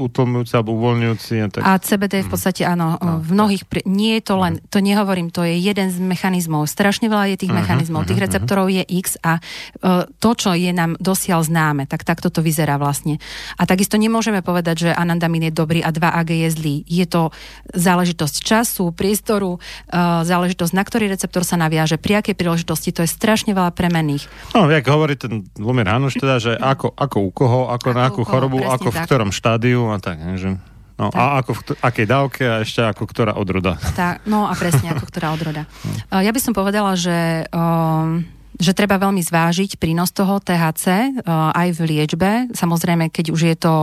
utlmujúci alebo uvoľňujúci. A, tak... a CBD je v podstate, áno, no, v mnohých, pri... nie je to len, to nehovorím, to je jeden z mechanizmov. Strašne veľa je tých uh-huh, mechanizmov, uh-huh, tých receptorov uh-huh. je X a uh, to, čo je nám dosiaľ známe, tak takto to vyzerá vlastne. A takisto nemôžeme povedať, že anandamín je dobrý a 2AG je zlý. Je to záležitosť času, priestoru, uh, záležitosť, na ktorý receptor sa naviaže, pri akej príležitosti, to je strašne veľa premených. No, jak hovorí ten Lumir Hanuš, teda, že ako, ako u koho, ako, ako na akú chorobu, ako v tak. ktorom štádiu a tak, že... No tak. a ako v akej dávke a ešte ako ktorá odroda. Tak, no a presne ako ktorá odroda. No. Ja by som povedala, že um, že treba veľmi zvážiť prínos toho THC uh, aj v liečbe. Samozrejme, keď už je to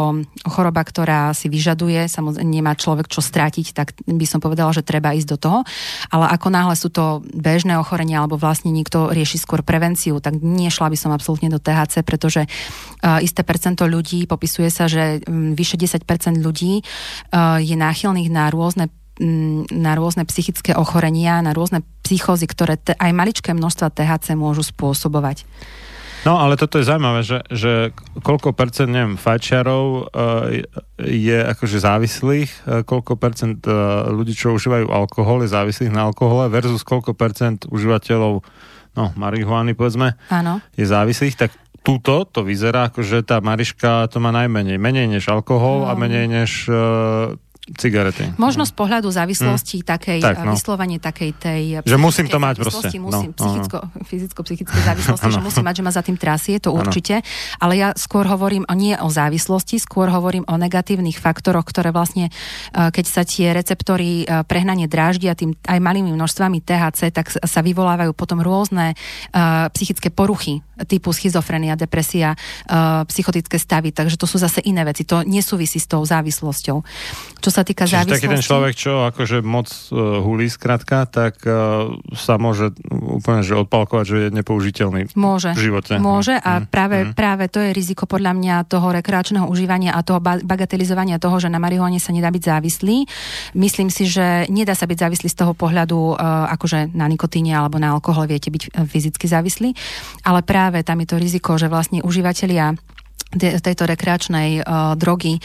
choroba, ktorá si vyžaduje, samozrejme nemá človek čo strátiť, tak by som povedala, že treba ísť do toho. Ale ako náhle sú to bežné ochorenia, alebo vlastne niekto rieši skôr prevenciu, tak nešla by som absolútne do THC, pretože uh, isté percento ľudí, popisuje sa, že um, vyše 10% ľudí uh, je náchylných na rôzne na rôzne psychické ochorenia, na rôzne psychózy, ktoré te, aj maličké množstva THC môžu spôsobovať. No, ale toto je zaujímavé, že, že koľko percent, neviem, fajčiarov uh, je akože závislých, uh, koľko percent uh, ľudí, čo užívajú alkohol, je závislých na alkohole versus koľko percent užívateľov, no, marihuany, povedzme, Áno. je závislých, tak túto to vyzerá, ako že tá Mariška to má najmenej. Menej než alkohol no. a menej než uh, cigarety. Možno z pohľadu závislosti hmm. takej, tak, no. vyslovene takej tej... Že musím to mať proste. Musím, no, psychicko, no. fyzicko-psychické závislosti, že musím mať, že ma za tým trasie, to ano. určite. Ale ja skôr hovorím o, nie o závislosti, skôr hovorím o negatívnych faktoroch, ktoré vlastne, e, keď sa tie receptory e, prehnane dráždia tým aj malými množstvami THC, tak sa vyvolávajú potom rôzne uh, psychické poruchy typu schizofrenia, depresia, uh, psychotické stavy, takže to sú zase iné veci. To nesúvisí s tou závislosťou. Čo sa týka Čiže závislosti... taký ten človek, čo akože moc uh, hulí skratka, tak uh, sa môže úplne že odpalkovať, že je nepoužiteľný môže, v živote. Môže a mm. práve, mm. práve to je riziko podľa mňa toho rekreačného užívania a toho bagatelizovania toho, že na marihuane sa nedá byť závislý. Myslím si, že nedá sa byť závislý z toho pohľadu uh, akože na nikotíne alebo na alkohol viete byť fyzicky závislí, ale práve tam je to riziko, že vlastne užívateľia tejto rekreačnej uh, drogy.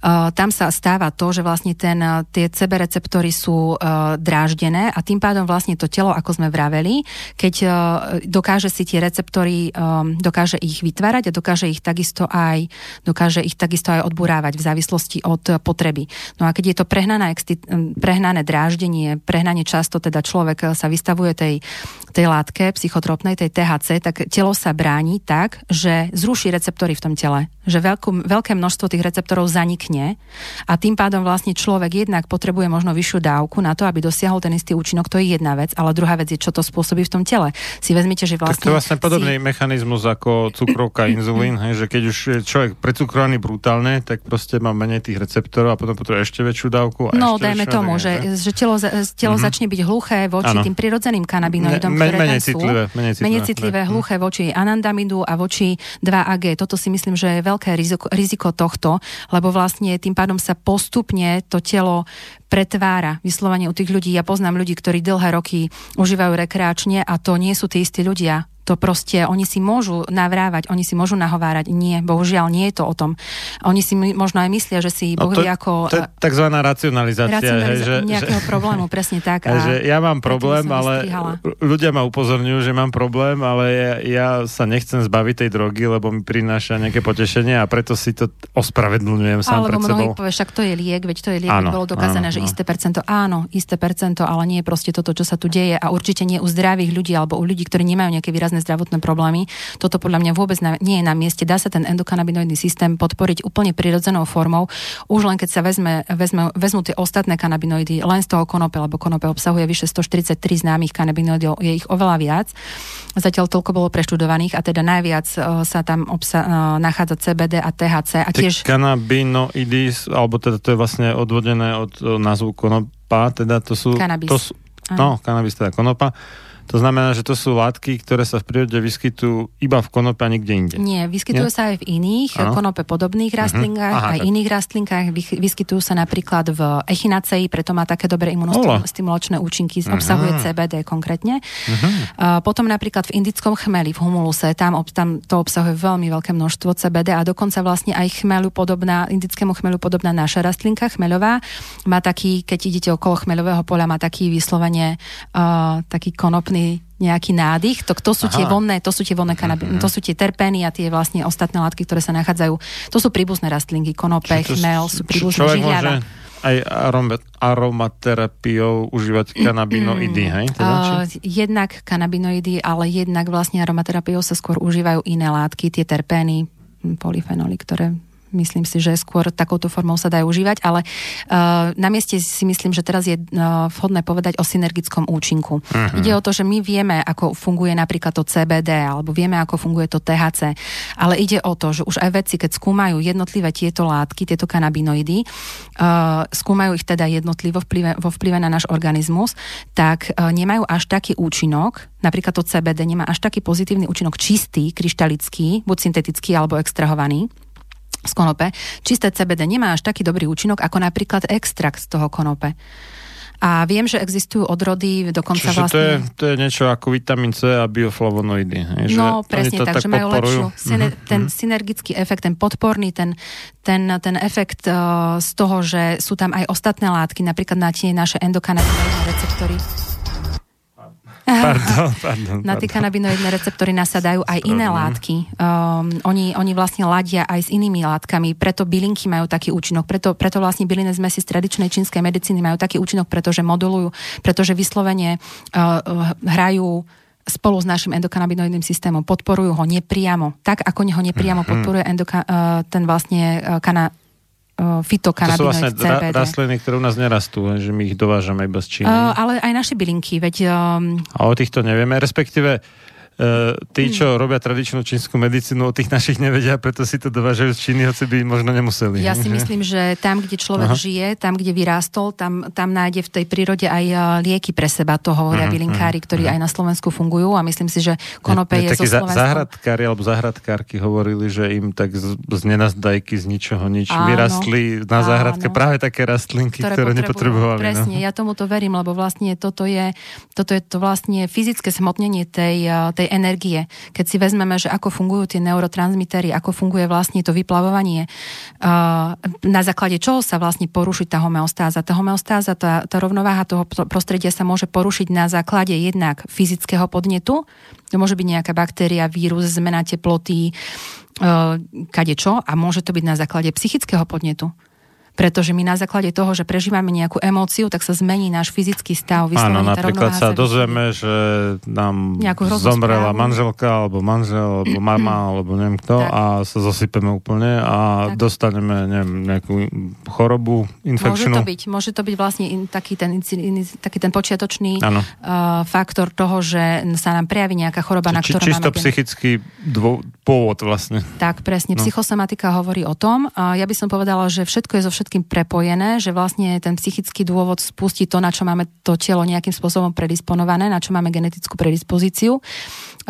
Uh, tam sa stáva to, že vlastne ten, uh, tie CB receptory sú uh, dráždené a tým pádom vlastne to telo, ako sme vraveli, keď uh, dokáže si tie receptory, um, dokáže ich vytvárať a dokáže ich takisto aj, dokáže ich takisto aj odburávať v závislosti od potreby. No a keď je to prehnané, prehnané dráždenie, prehnane často teda človek sa vystavuje tej, tej látke psychotropnej, tej THC, tak telo sa bráni tak, že zruší receptory v tom tele že veľkú, veľké množstvo tých receptorov zanikne a tým pádom vlastne človek jednak potrebuje možno vyššiu dávku na to, aby dosiahol ten istý účinok, to je jedna vec, ale druhá vec je, čo to spôsobí v tom tele. Si vezmite, že vlastne... Tak to je vlastne podobný si... mechanizmus ako cukrovka, inzulín, hej, že keď už je človek precukrovaný brutálne, tak proste má menej tých receptorov a potom potrebuje ešte väčšiu dávku. A no, ešte dajme väčšiu, tomu, že, že telo, telo mm-hmm. začne byť hluché voči ano. tým prirodzeným kanabinoidom, ne, ktoré menej citlivé, sú. Menej citlivé, menej citlivé hluché voči anandamidu a voči 2AG. Toto si myslím, že je veľké veľké riziko, riziko tohto, lebo vlastne tým pádom sa postupne to telo pretvára vyslovene u tých ľudí. Ja poznám ľudí, ktorí dlhé roky užívajú rekreačne a to nie sú tí istí ľudia to proste, oni si môžu navrávať, oni si môžu nahovárať. Nie, bohužiaľ nie je to o tom. Oni si možno aj myslia, že si Boh no ako... To je takzvaná racionalizácia. racionalizácia hej, že, nejakého že, problému, presne tak. A že ja mám problém, ale ľudia ma upozorňujú, že mám problém, ale ja, ja sa nechcem zbaviť tej drogy, lebo mi prináša nejaké potešenie a preto si to ospravedlňujem sám Alebo pred sebou. povie, však to je liek, veď to je liek, áno, bolo dokázané, áno, že áno. isté percento, áno, isté percento, ale nie je proste toto, čo sa tu deje a určite nie u zdravých ľudí alebo u ľudí, ktorí nemajú nejaké výrazné zdravotné problémy. Toto podľa mňa vôbec nie je na mieste. Dá sa ten endokanabinoidný systém podporiť úplne prirodzenou formou, už len keď sa vezme, vezme, vezmú tie ostatné kanabinoidy len z toho konope, lebo konope obsahuje vyše 143 známych kanabinoidov, je ich oveľa viac. Zatiaľ toľko bolo preštudovaných a teda najviac uh, sa tam obsa- uh, nachádza CBD a THC. A tiež... kanabinoidy, alebo teda to je vlastne odvodené od uh, názvu konopa, teda to sú... Kanabis. To sú, no, kanabis teda konopa. To znamená, že to sú látky, ktoré sa v prírode vyskytujú iba v konope a nikde inde. Nie, vyskytujú Nie? sa aj v iných ano. konope podobných mhm. rastlinkách, uh-huh. aj tak. iných rastlinkách. Vyskytujú sa napríklad v echinacei, preto má také dobré imunostimulačné účinky, uh-huh. obsahuje CBD konkrétne. Uh-huh. Potom napríklad v indickom chmeli, v humuluse, tam, tam to obsahuje veľmi veľké množstvo CBD a dokonca vlastne aj chmelu podobná, indickému chmelu podobná naša rastlinka, chmeľová, má taký, keď idete okolo chmeľového poľa, má taký vyslovene uh, taký konopný nejaký nádych, to, to sú Aha. tie vonné, to sú tie vonné kanabi- mm-hmm. to sú tie terpény a tie vlastne ostatné látky, ktoré sa nachádzajú. To sú príbuzné rastlinky, konope, chmel, sú príbuzné žihľava aj arom- aromaterapiou užívať kanabinoidy, hej? Teda, uh, jednak kanabinoidy, ale jednak vlastne aromaterapiou sa skôr užívajú iné látky, tie terpény, polyfenoly, ktoré myslím si, že skôr takouto formou sa dajú užívať, ale uh, na mieste si myslím, že teraz je uh, vhodné povedať o synergickom účinku. Uh-huh. Ide o to, že my vieme, ako funguje napríklad to CBD, alebo vieme, ako funguje to THC, ale ide o to, že už aj vedci, keď skúmajú jednotlivé tieto látky, tieto kanabinoidy, uh, skúmajú ich teda jednotlivo vplyve, vo vplyve na náš organizmus, tak uh, nemajú až taký účinok, napríklad to CBD nemá až taký pozitívny účinok čistý, kryštalický, buď syntetický alebo extrahovaný, z konope, čisté CBD nemá až taký dobrý účinok ako napríklad extrakt z toho konope. A viem, že existujú odrody, dokonca Čiže vlastne... to je, to je niečo ako vitamín C a bioflavonoidy. Že no, presne tak, tak, že majú lepšiu, syne, mm-hmm. ten synergický efekt, ten podporný, ten, ten, ten efekt uh, z toho, že sú tam aj ostatné látky, napríklad na tie naše endokanabinoidné receptory Pardon, pardon, Na tie kanabinoidné receptory nasadajú aj iné látky. Um, oni, oni vlastne ladia aj s inými látkami, preto bylinky majú taký účinok, preto, preto vlastne bylinné zmesi z tradičnej čínskej medicíny majú taký účinok, pretože modulujú, pretože vyslovene uh, hrajú spolu s našim endokanabinoidným systémom, podporujú ho nepriamo, tak ako ho nepriamo mhm. podporuje endoka, uh, ten vlastne uh, kana, fitokanabinoid To sú vlastne CBD. rastliny, ktoré u nás nerastú, že my ich dovážame iba z Číny. Uh, ale aj naše bylinky, veď... Um... A o týchto nevieme, respektíve tí, čo hmm. robia tradičnú čínsku medicínu, o tých našich nevedia, preto si to dovážajú z Číny, hoci by možno nemuseli. Ja si myslím, že tam, kde človek Aha. žije, tam, kde vyrástol, tam, tam nájde v tej prírode aj e, lieky pre seba, to hovoria uh-huh, bylinkári, ktorí uh-huh. aj na Slovensku fungujú a myslím si, že konope je, je, je zo Slovensku. Zahradkári alebo zahradkárky hovorili, že im tak z, z nenazdajky, z ničoho nič áno, vyrastli na záhradke áno. práve také rastlinky, ktoré, ktoré nepotrebovali. No. Presne, no. ja tomu to verím, lebo vlastne toto je, toto je to vlastne fyzické smotnenie tej, e, energie. Keď si vezmeme, že ako fungujú tie neurotransmitery, ako funguje vlastne to vyplavovanie, na základe čoho sa vlastne poruší tá homeostáza. Tá homeostáza, tá, tá rovnováha toho prostredia sa môže porušiť na základe jednak fyzického podnetu, to môže byť nejaká baktéria, vírus, zmena teploty, kade čo a môže to byť na základe psychického podnetu pretože my na základe toho, že prežívame nejakú emóciu, tak sa zmení náš fyzický stav. Áno, napríklad sa dozvieme, že nám zomrela správu. manželka, alebo manžel, alebo mama, alebo neviem kto tak. a sa zosypeme úplne a tak. dostaneme neviem, nejakú chorobu, infekčnú. Môže to byť, môže to byť vlastne in, taký, ten, in, taký ten počiatočný uh, faktor toho, že sa nám prejaví nejaká choroba, Či, na ktorú čisto máme... psychický dvo, pôvod vlastne. Tak, presne. No. Psychosomatika hovorí o tom. Uh, ja by som povedala, že všetko je zo všetkým všetkým prepojené, že vlastne ten psychický dôvod spustí to, na čo máme to telo nejakým spôsobom predisponované, na čo máme genetickú predispozíciu.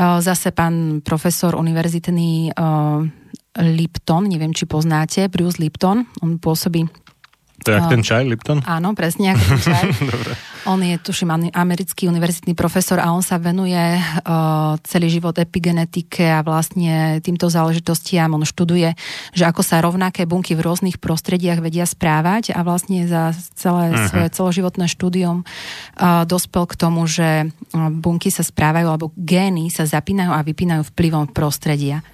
Zase pán profesor univerzitný Lipton, neviem, či poznáte, Bruce Lipton, on pôsobí to je jak ten čaj, Lipton? Áno, presne, jak ten čaj. on je, tuším, americký univerzitný profesor a on sa venuje uh, celý život epigenetike a vlastne týmto záležitostiam. On študuje, že ako sa rovnaké bunky v rôznych prostrediach vedia správať a vlastne za celé uh-huh. svoje celoživotné štúdium uh, dospel k tomu, že bunky sa správajú alebo gény sa zapínajú a vypínajú vplyvom prostredia.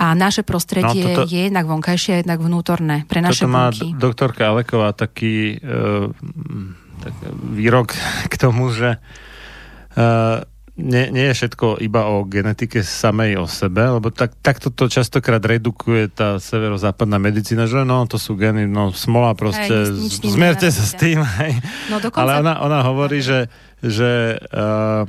A naše prostredie no, toto, je jednak vonkajšie a jednak vnútorné pre naše toto má bunky. doktorka Aleková taký uh, tak výrok k tomu, že uh, nie, nie je všetko iba o genetike samej o sebe, lebo tak, takto to častokrát redukuje tá severozápadná medicína, že no, to sú geny, no smola proste, Hej, nič- nič zmierte sa s tým, hej. No dokonca... Ale ona, ona hovorí, že, že uh,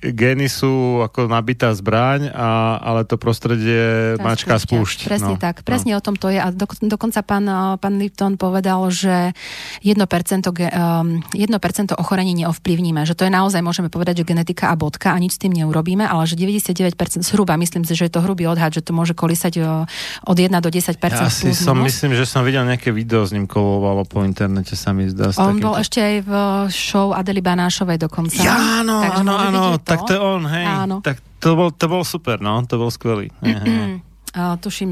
gény sú ako nabitá zbraň, a, ale to prostredie Tá mačka spúšť. Presne no, tak, presne o tom to je. A do, dokonca pán, eh, pán Lipton povedal, že 1%, ge, um, 1% ochorení neovplyvníme. Že to je naozaj, môžeme povedať, že genetika a bodka a nič s tým neurobíme, ale že 99% zhruba, myslím si, že je to hrubý odhad, že to môže kolísať eh, od 1 do 10% Ja si som, myslím, že som videl nejaké video s ním kolovalo po internete, sa mi zdá. On bol ešte aj v show Adely Banášovej dokonca. Ja, áno, Takže áno, áno, tak to je on, hej. Áno. Tak to bol, to bol super, no, to bol skvelý. Uh, tuším,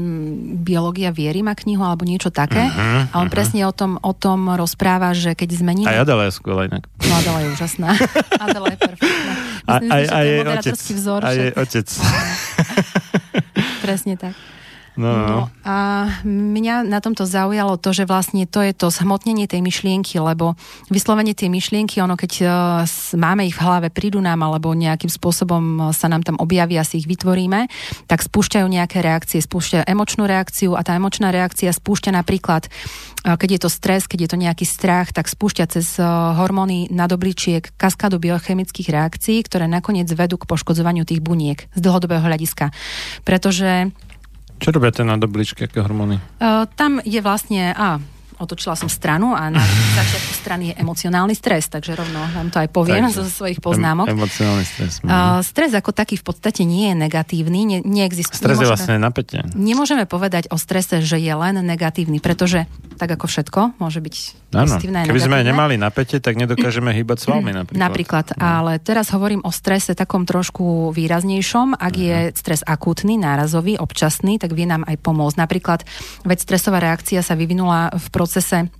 biológia viery má knihu alebo niečo také. Mhm, A on presne o tom, o tom rozpráva, že keď zmeníme... A Adela je skvelá inak. No Adela je úžasná. Adela je perfektná. A, Myslím aj, si, že aj je otec. vzor. A jej otec. Presne tak. No, no. No a mňa na tomto zaujalo to, že vlastne to je to zhmotnenie tej myšlienky, lebo vyslovene tie myšlienky, ono keď s- máme ich v hlave, prídu nám alebo nejakým spôsobom eh, sa nám tam objavia, si ich vytvoríme, tak spúšťajú nejaké reakcie, spúšťajú emočnú reakciu a tá emočná reakcia spúšťa napríklad, eh, keď je to stres, keď je to nejaký strach, tak spúšťa cez eh, hormóny nadobličiek kaskádu biochemických reakcií, ktoré nakoniec vedú k poškodzovaniu tých buniek z dlhodobého hľadiska. Pretože Čo robia tie na dobličky, aké hormóny? Uh, tam je vlastne... A, otočila som stranu a na začiatku strany je emocionálny stres, takže rovno vám to aj poviem Takže zo svojich poznámok. Em, emocionálny stres. Mhm. Uh, stres ako taký v podstate nie je negatívny, ne, neexistuje. Stres je vlastne napätie. Nemôžeme povedať o strese, že je len negatívny, pretože tak ako všetko môže byť Áno, pozitívne keby sme negatívne. nemali napätie, tak nedokážeme hýbať svalmi napríklad. Napríklad, ale teraz hovorím o strese takom trošku výraznejšom. Ak je stres akútny, nárazový, občasný, tak vie nám aj pomôcť. Napríklad, veď stresová reakcia sa vyvinula v procese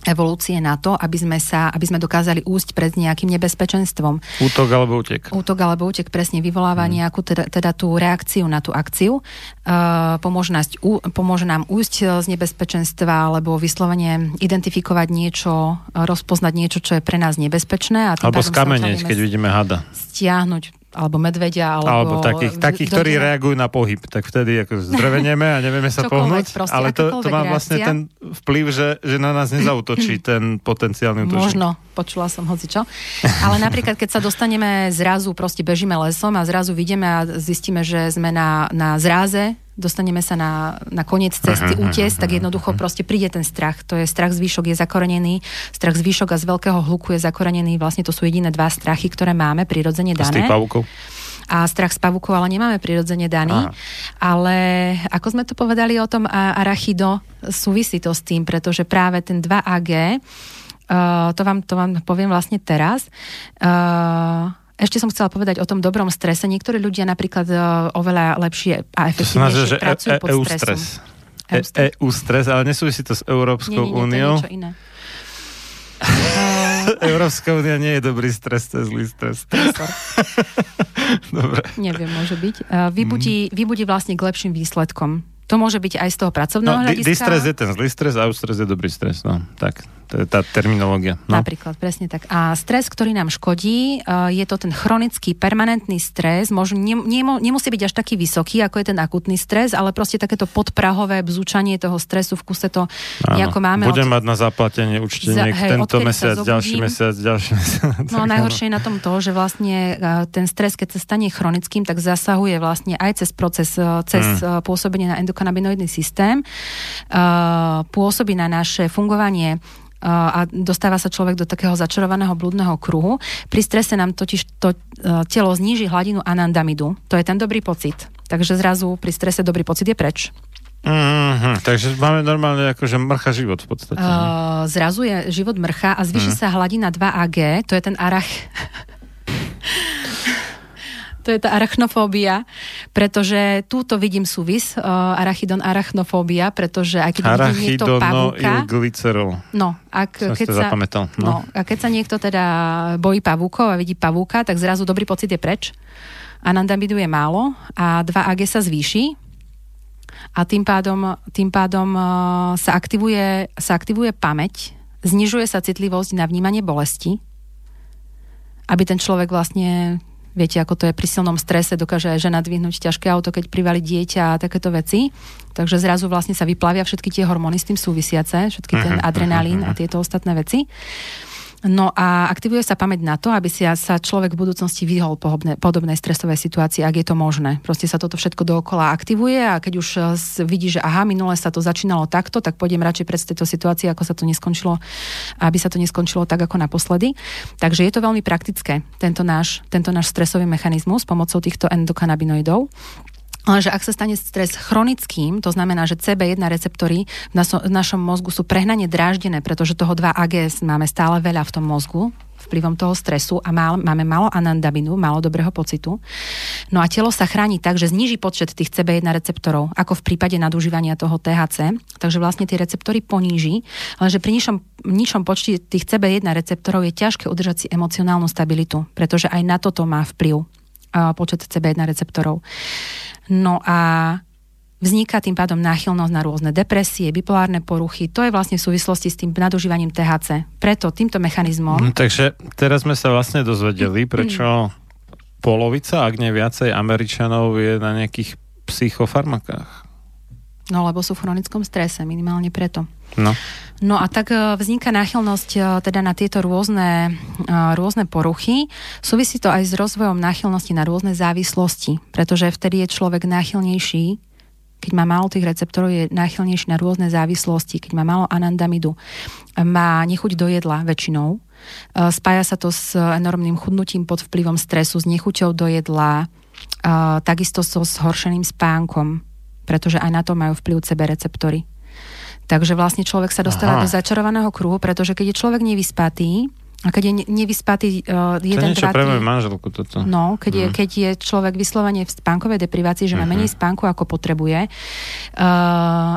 evolúcie na to, aby sme, sa, aby sme dokázali úsť pred nejakým nebezpečenstvom. Útok alebo útek. Útok alebo útek presne vyvoláva Mhm. nejakú teda, teda tú reakciu na tú akciu. Uh, pomôže, nás, ú, pomôže nám úsť z nebezpečenstva alebo vyslovene identifikovať niečo, rozpoznať niečo, čo je pre nás nebezpečné. A Alebo otvoríme keď vidíme hada. stiahnuť alebo medvedia, alebo... Alebo takých, takých ktorí reagujú na pohyb. Tak vtedy ako zdrevenieme a nevieme sa pohnúť. proste, ale to, to má vlastne reakcia. ten vplyv, že, že na nás nezautočí ten potenciálny útočník. Možno, počula som hocičo. Ale napríklad, keď sa dostaneme zrazu, proste bežíme lesom a zrazu vidíme a zistíme, že sme na, na zráze, dostaneme sa na, na koniec cesty, útes, tak jednoducho proste príde ten strach. To je strach zvýšok je zakorenený, strach zvýšok a z veľkého hluku je zakorenený. Vlastne to sú jediné dva strachy, ktoré máme prirodzene Z dané. pavúkov. a strach z pavúkov, ale nemáme prirodzene daný. Aha. Ale ako sme tu povedali o tom a- arachido, súvisí to s tým, pretože práve ten 2AG, uh, to, vám, to vám poviem vlastne teraz, uh, ešte som chcela povedať o tom dobrom strese. Niektorí ľudia napríklad uh, oveľa lepšie a efektívnejšie pracujú pod EU stresom. stres. EU stres, ale nesúvisí to s Európskou úniou. Európska únia nie je dobrý stres, to je zlý stres. stresor. Dobre. Neviem, môže byť. Vybudí, vybudí vlastne k lepším výsledkom. To môže byť aj z toho pracovného No, di- hľadiska. distres je ten zlý stres a eustres je dobrý stres. No, tak, tá terminológia. No. Napríklad, presne tak. A stres, ktorý nám škodí, uh, je to ten chronický, permanentný stres. Možno ne, nemusí byť až taký vysoký, ako je ten akutný stres, ale proste takéto podprahové bzúčanie toho stresu v kuse to nejako máme. Budem od... mať na zaplatenie účteniek Za- hej, tento mesiac, ďalší mesiac, ďalší mesiac. No najhoršie je na tom to, že vlastne uh, ten stres, keď sa stane chronickým, tak zasahuje vlastne aj cez proces, uh, cez mm. pôsobenie na endokanabinoidný systém, pôsobí na naše fungovanie a dostáva sa človek do takého začarovaného blúdneho kruhu. Pri strese nám totiž to uh, telo zníži hladinu anandamidu. To je ten dobrý pocit. Takže zrazu pri strese dobrý pocit je preč. Mm-hmm, takže máme normálne akože mrcha život v podstate. Uh, zrazu je život mrcha a zvyši sa hladina 2AG, to je ten arach... to je tá arachnofóbia, pretože túto vidím súvis, uh, arachidon arachnofóbia, pretože aj keď vidí niekto pavúka, no, ak, keď sa, zapamätal. no. No. a keď sa niekto teda bojí pavúkov a vidí pavúka, tak zrazu dobrý pocit je preč. Anandamidu je málo a 2AG sa zvýši a tým pádom, tým pádom uh, sa, aktivuje, sa aktivuje pamäť, znižuje sa citlivosť na vnímanie bolesti, aby ten človek vlastne Viete, ako to je pri silnom strese, dokáže aj žena dvihnúť ťažké auto, keď privali dieťa a takéto veci. Takže zrazu vlastne sa vyplavia všetky tie hormóny s tým súvisiace, všetky ten Mhm, adrenalín mhm, a tieto ostatné veci. No a aktivuje sa pamäť na to, aby si sa človek v budúcnosti vyhol podobnej, podobnej stresovej situácii, ak je to možné. Proste sa toto všetko dookola aktivuje a keď už eh, vidí, že aha, minule sa to začínalo takto, tak pôjdem radšej pred tejto situácii, ako sa to neskončilo, aby sa to neskončilo tak ako naposledy. Takže je to veľmi praktické, tento náš, tento náš stresový mechanizmus pomocou týchto endokanabinoidov. Lenže ak sa stane stres chronickým, to znamená, že CB1 receptory v, naso- v našom mozgu sú prehnane dráždené, pretože toho 2AGS máme stále veľa v tom mozgu, vplyvom toho stresu a má, máme málo anandaminu, málo dobrého pocitu. No a telo sa chráni tak, že zniží počet tých CB1 receptorov, ako v prípade nadužívania toho THC. Takže vlastne tie receptory poníži, lenže pri nižšom, nižšom počte tých CB1 receptorov je ťažké udržať si emocionálnu stabilitu, pretože aj na toto má vplyv počet CB1 receptorov. No a vzniká tým pádom náchylnosť na rôzne depresie, bipolárne poruchy. To je vlastne v súvislosti s tým nadužívaním THC. Preto týmto mechanizmom... No, takže teraz sme sa vlastne dozvedeli, prečo polovica, ak nie viacej Američanov je na nejakých psychofarmakách. No lebo sú v chronickom strese, minimálne preto. No. No a tak e, vzniká náchylnosť e, teda na tieto rôzne, e, rôzne poruchy. Súvisí to aj s rozvojom náchylnosti na rôzne závislosti, pretože vtedy je človek náchylnejší, keď má málo tých receptorov, je náchylnejší na rôzne závislosti, keď má málo anandamidu, má nechuť do jedla väčšinou, spája sa to s enormným chudnutím pod vplyvom stresu, s nechuťou do jedla, takisto so zhoršeným spánkom, pretože aj na to majú vplyv CB receptory. Takže vlastne človek sa dostáva Aha. do začarovaného kruhu, pretože keď je človek nevyspatý, a keď je ne- nevyspatý uh, To je jeden, niečo dva, pre moju manželku toto. No, keď, je, Mm. keď je človek vyslovene v spánkovej deprivácii, že má Mhm. menej spánku, ako potrebuje, uh,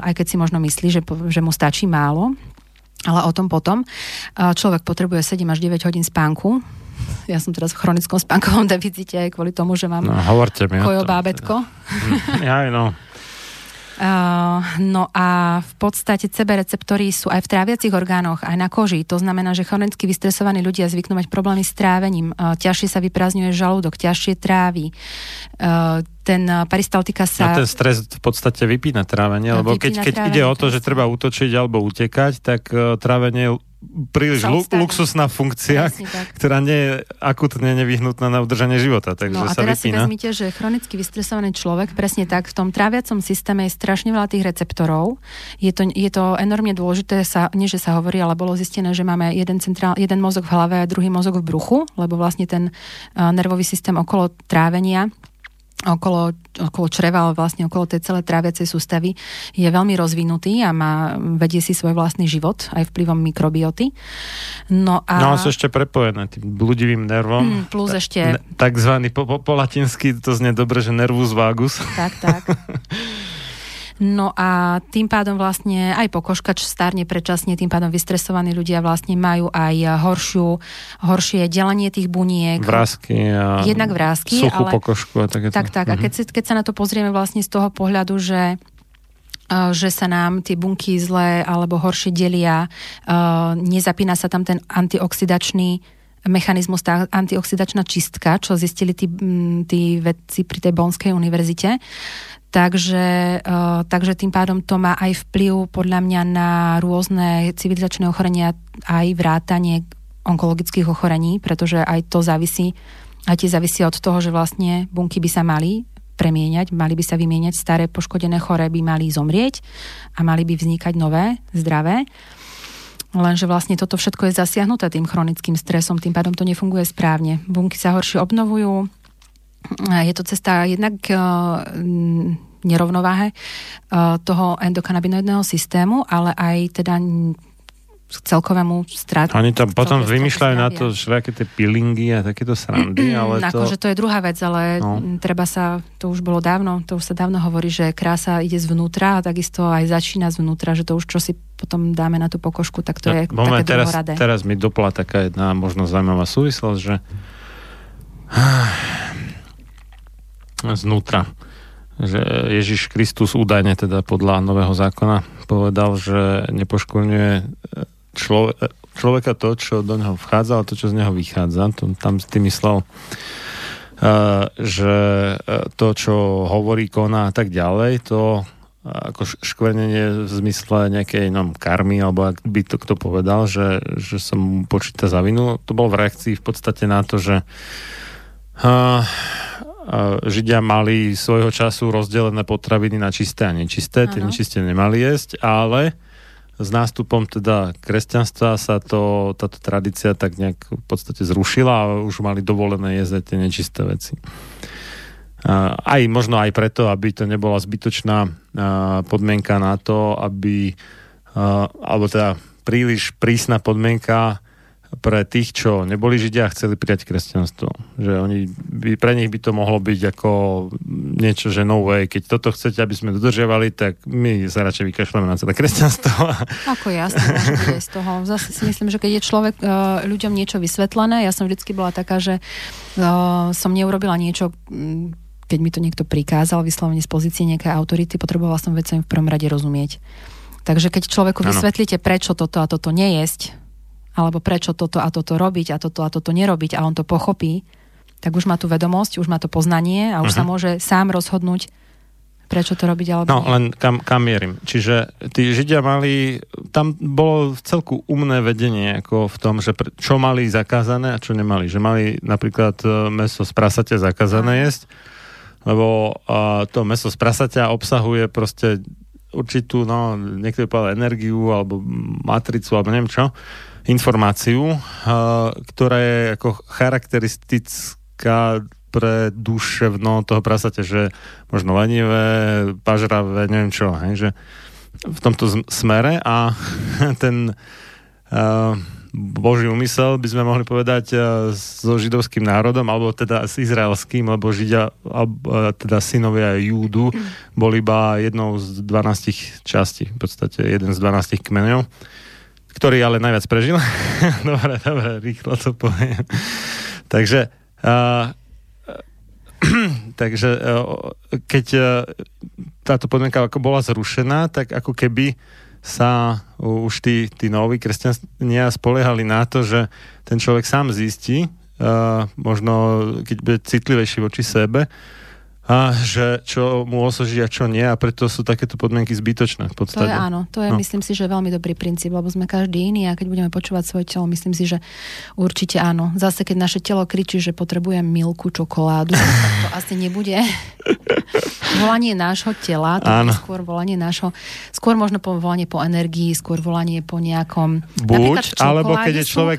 aj keď si možno myslí, že, že mu stačí málo, ale o tom potom. Uh, človek potrebuje 7 až 9 hodín spánku. Ja som teraz v chronickom spánkovom deficite aj kvôli tomu, že mám No, hovorte mi o kojo tom. bábetko. Ja, no. Uh, no a v podstate CB receptory sú aj v tráviacich orgánoch, aj na koži. To znamená, že chronicky vystresovaní ľudia zvyknú mať problémy s trávením. Uh, ťažšie sa vyprázdňuje žalúdok, ťažšie trávy. Uh, ten peristaltika A sa... ten stres v podstate vypína trávenie, A lebo keď, vypína keď trávenie, ide o to, že treba útočiť alebo utekať, tak trávenie príliš lu- luxusná funkcia, ktorá nie je akutne nevyhnutná na udržanie života, takže No a sa teraz si vypína. vezmite, že chronicky vystresovaný človek, presne tak, v tom tráviacom systéme je strašne veľa tých receptorov. Je to, je to enormne dôležité, sa, nie že sa hovorí, ale bolo zistené, že máme jeden, centrál, jeden mozog v hlave a druhý mozog v bruchu, lebo vlastne ten uh, nervový systém okolo trávenia okolo, okolo čreva, ale vlastne okolo tej celej tráviacej sústavy je veľmi rozvinutý a má, vedie si svoj vlastný život aj vplyvom mikrobioty. No a... No a sú ešte prepojené tým bludivým nervom. Mm, plus ešte- Ne- Takzvaný po, po, po latinsky to znie dobre, že nervus vagus. Tak, tak. No a tým pádom vlastne aj pokožkač starne predčasne, tým pádom vystresovaní ľudia vlastne majú aj horšiu, horšie delenie tých buniek. Vrázky a Jednak vrásky, suchú ale- pokožku a takéto. Tak, tak. A keď, si, keď sa na to pozrieme vlastne z toho pohľadu, že uh, že sa nám tie bunky zle alebo horšie delia, uh, nezapína sa tam ten antioxidačný mechanizmus, tá antioxidačná čistka, čo zistili tí, tí vedci pri tej Bonskej univerzite. Takže, uh, takže tým pádom to má aj vplyv podľa mňa na rôzne civilizačné ochorenia, aj vrátanie onkologických ochorení, pretože aj to závisí, aj tie závisí od toho, že vlastne bunky by sa mali premieňať, mali by sa vymieňať, staré poškodené chore by mali zomrieť a mali by vznikať nové, zdravé. Lenže vlastne toto všetko je zasiahnuté tým chronickým stresom, tým pádom to nefunguje správne. Bunky sa horšie obnovujú, je to cesta jednak mm, nerovnováhe e, toho endokannabinoidného systému, ale aj teda k celkovému stratu. Oni tam potom vymýšľajú na to všelijaké tie peelingy a takéto srandy, ale to... Akože to je druhá vec, ale No. treba sa, to už bolo dávno, to už sa dávno hovorí, že krása ide zvnútra a takisto aj začína zvnútra, že to už čo si potom dáme na tú pokožku, tak to je No, moment, také teraz, druhoradé. teraz mi dopla taká jedna možno zaujímavá súvislosť, že znútra že Ježiš Kristus údajne teda podľa Nového zákona povedal, že nepoškodňuje člove, človeka to, čo do neho vchádza, ale to, čo z neho vychádza. To, tam tým myslel že to, čo hovorí, koná a tak ďalej, to ako škvenenie v zmysle nejakej no, karmy, alebo ak by to kto povedal, že, že sa mu počíta za vinu. To bolo v reakcii v podstate na to, že uh, Židia mali svojho času rozdelené potraviny na čisté a nečisté. Tie nečisté nemali jesť, ale s nástupom teda kresťanstva sa to, táto tradícia tak nejak v podstate zrušila a už mali dovolené jesť tie nečisté veci aj možno aj preto, aby to nebola zbytočná podmienka na to, aby alebo teda príliš prísna podmienka pre tých, čo neboli Židia a chceli prijať kresťanstvo. Že oni by, pre nich by to mohlo byť ako niečo, že no way, keď toto chcete, aby sme dodržiavali, tak my sa radšej vykašľame na celé kresťanstvo. Ako jasne, z toho. Zase si myslím, že keď je človek uh, ľuďom niečo vysvetlené, ja som vždycky bola taká, že uh, som neurobila niečo keď mi to niekto prikázal vyslovene z pozície nejakej autority, potrebovala som vecem v prvom rade rozumieť. Takže keď človeku ano. vysvetlíte, prečo toto a toto nejesť, alebo prečo toto a toto robiť a toto a toto nerobiť a on to pochopí, tak už má tú vedomosť, už má to poznanie a už uh-huh. sa mhm. môže sám rozhodnúť, prečo to robiť alebo No, nie. len kam, kam mierim. Čiže tí Židia mali, tam bolo v celku umné vedenie ako v tom, že pre, čo mali zakázané a čo nemali. Že mali napríklad e, meso z prasaťa zakázané uh-huh. jesť, lebo uh, to meso z prasaťa obsahuje proste určitú, no, niekto povedal energiu alebo matricu, alebo neviem čo, informáciu, uh, ktorá je ako charakteristická pre duševno toho prasaťa, že možno lenivé, pažravé, neviem čo, hej, že v tomto smere. A ten uh, Boží úmysel, by sme mohli povedať, e, so židovským národom, alebo teda s izraelským, lebo Židia, teda synovia Júdu, boli iba jednou z 12 častí, v podstate jeden z 12 kmeňov, ktorý ale najviac prežil. dobre, dobre, rýchlo to poviem. takže uh, takže keď táto podmienka ako bola zrušená, tak ako keby sa už tí, tí noví kresťania spoliehali na to, že ten človek sám zistí, uh, možno keď bude citlivejší voči sebe, a že čo mu osoží a čo nie a preto sú takéto podmienky zbytočné v podstate. To je áno, to je no. myslím si, že veľmi dobrý princíp, lebo sme každý iný a keď budeme počúvať svoje telo, myslím si, že určite áno. Zase keď naše telo kričí, že potrebujem milku, čokoládu, tak to asi nebude volanie nášho tela, to áno. je skôr volanie nášho, skôr možno po volanie po energii, skôr volanie po nejakom Buď, alebo keď je človek...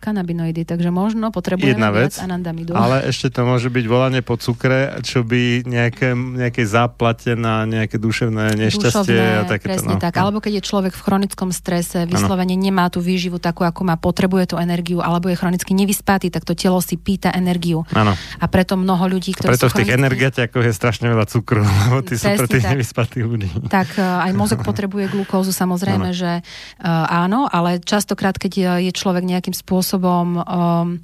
kanabinoidy, takže možno potrebujeme Jedna vec, anandamidu. Ale ešte to môže byť volanie po cukre, čo by nejaké, nejaké záplate na nejaké duševné nešťastie Dušovné, a takéto. Presne no. tak. Alebo keď je človek v chronickom strese, vyslovene ano. nemá tú výživu takú, ako má, potrebuje tú energiu, alebo je chronicky nevyspatý, tak to telo si pýta energiu. Ano. A preto mnoho ľudí, ktorí Preto v tých chronicky... energetiakoch je strašne veľa cukru, lebo ty sú pre tých nevyspatých ľudí. Tak e, aj mozog potrebuje glukózu, samozrejme, ano. že uh, áno, ale častokrát, keď je človek nejakým spôsobom um,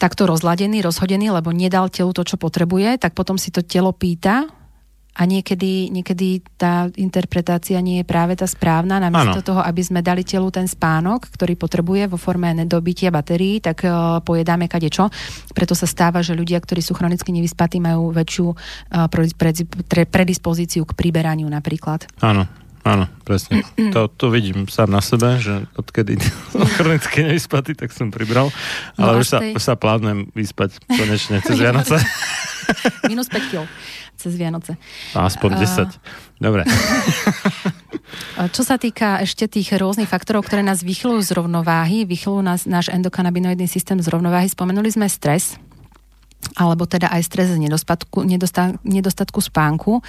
takto rozladený, rozhodený, lebo nedal telu to, čo potrebuje, tak potom si to telo pýta a niekedy, niekedy tá interpretácia nie je práve tá správna. Namiesto ano. toho, aby sme dali telu ten spánok, ktorý potrebuje vo forme nedobytia batérií, tak uh, pojedáme kadečo. Preto sa stáva, že ľudia, ktorí sú chronicky nevyspatí, majú väčšiu uh, predispozíciu k priberaniu napríklad. Áno, Áno, presne. To, to vidím sám na sebe, že odkedy som chronicky nevyspatý, tak som pribral. Ale no už, sa, tej... už sa plánujem vyspať konečne cez Vianoce. Minus 5 kg cez Vianoce. Aspoň 10. Uh... Dobre. Čo sa týka ešte tých rôznych faktorov, ktoré nás vychylujú z rovnováhy, vychylujú nás náš endokanabinoidný systém z rovnováhy, spomenuli sme stres, alebo teda aj stres z nedostatku, nedostatku spánku.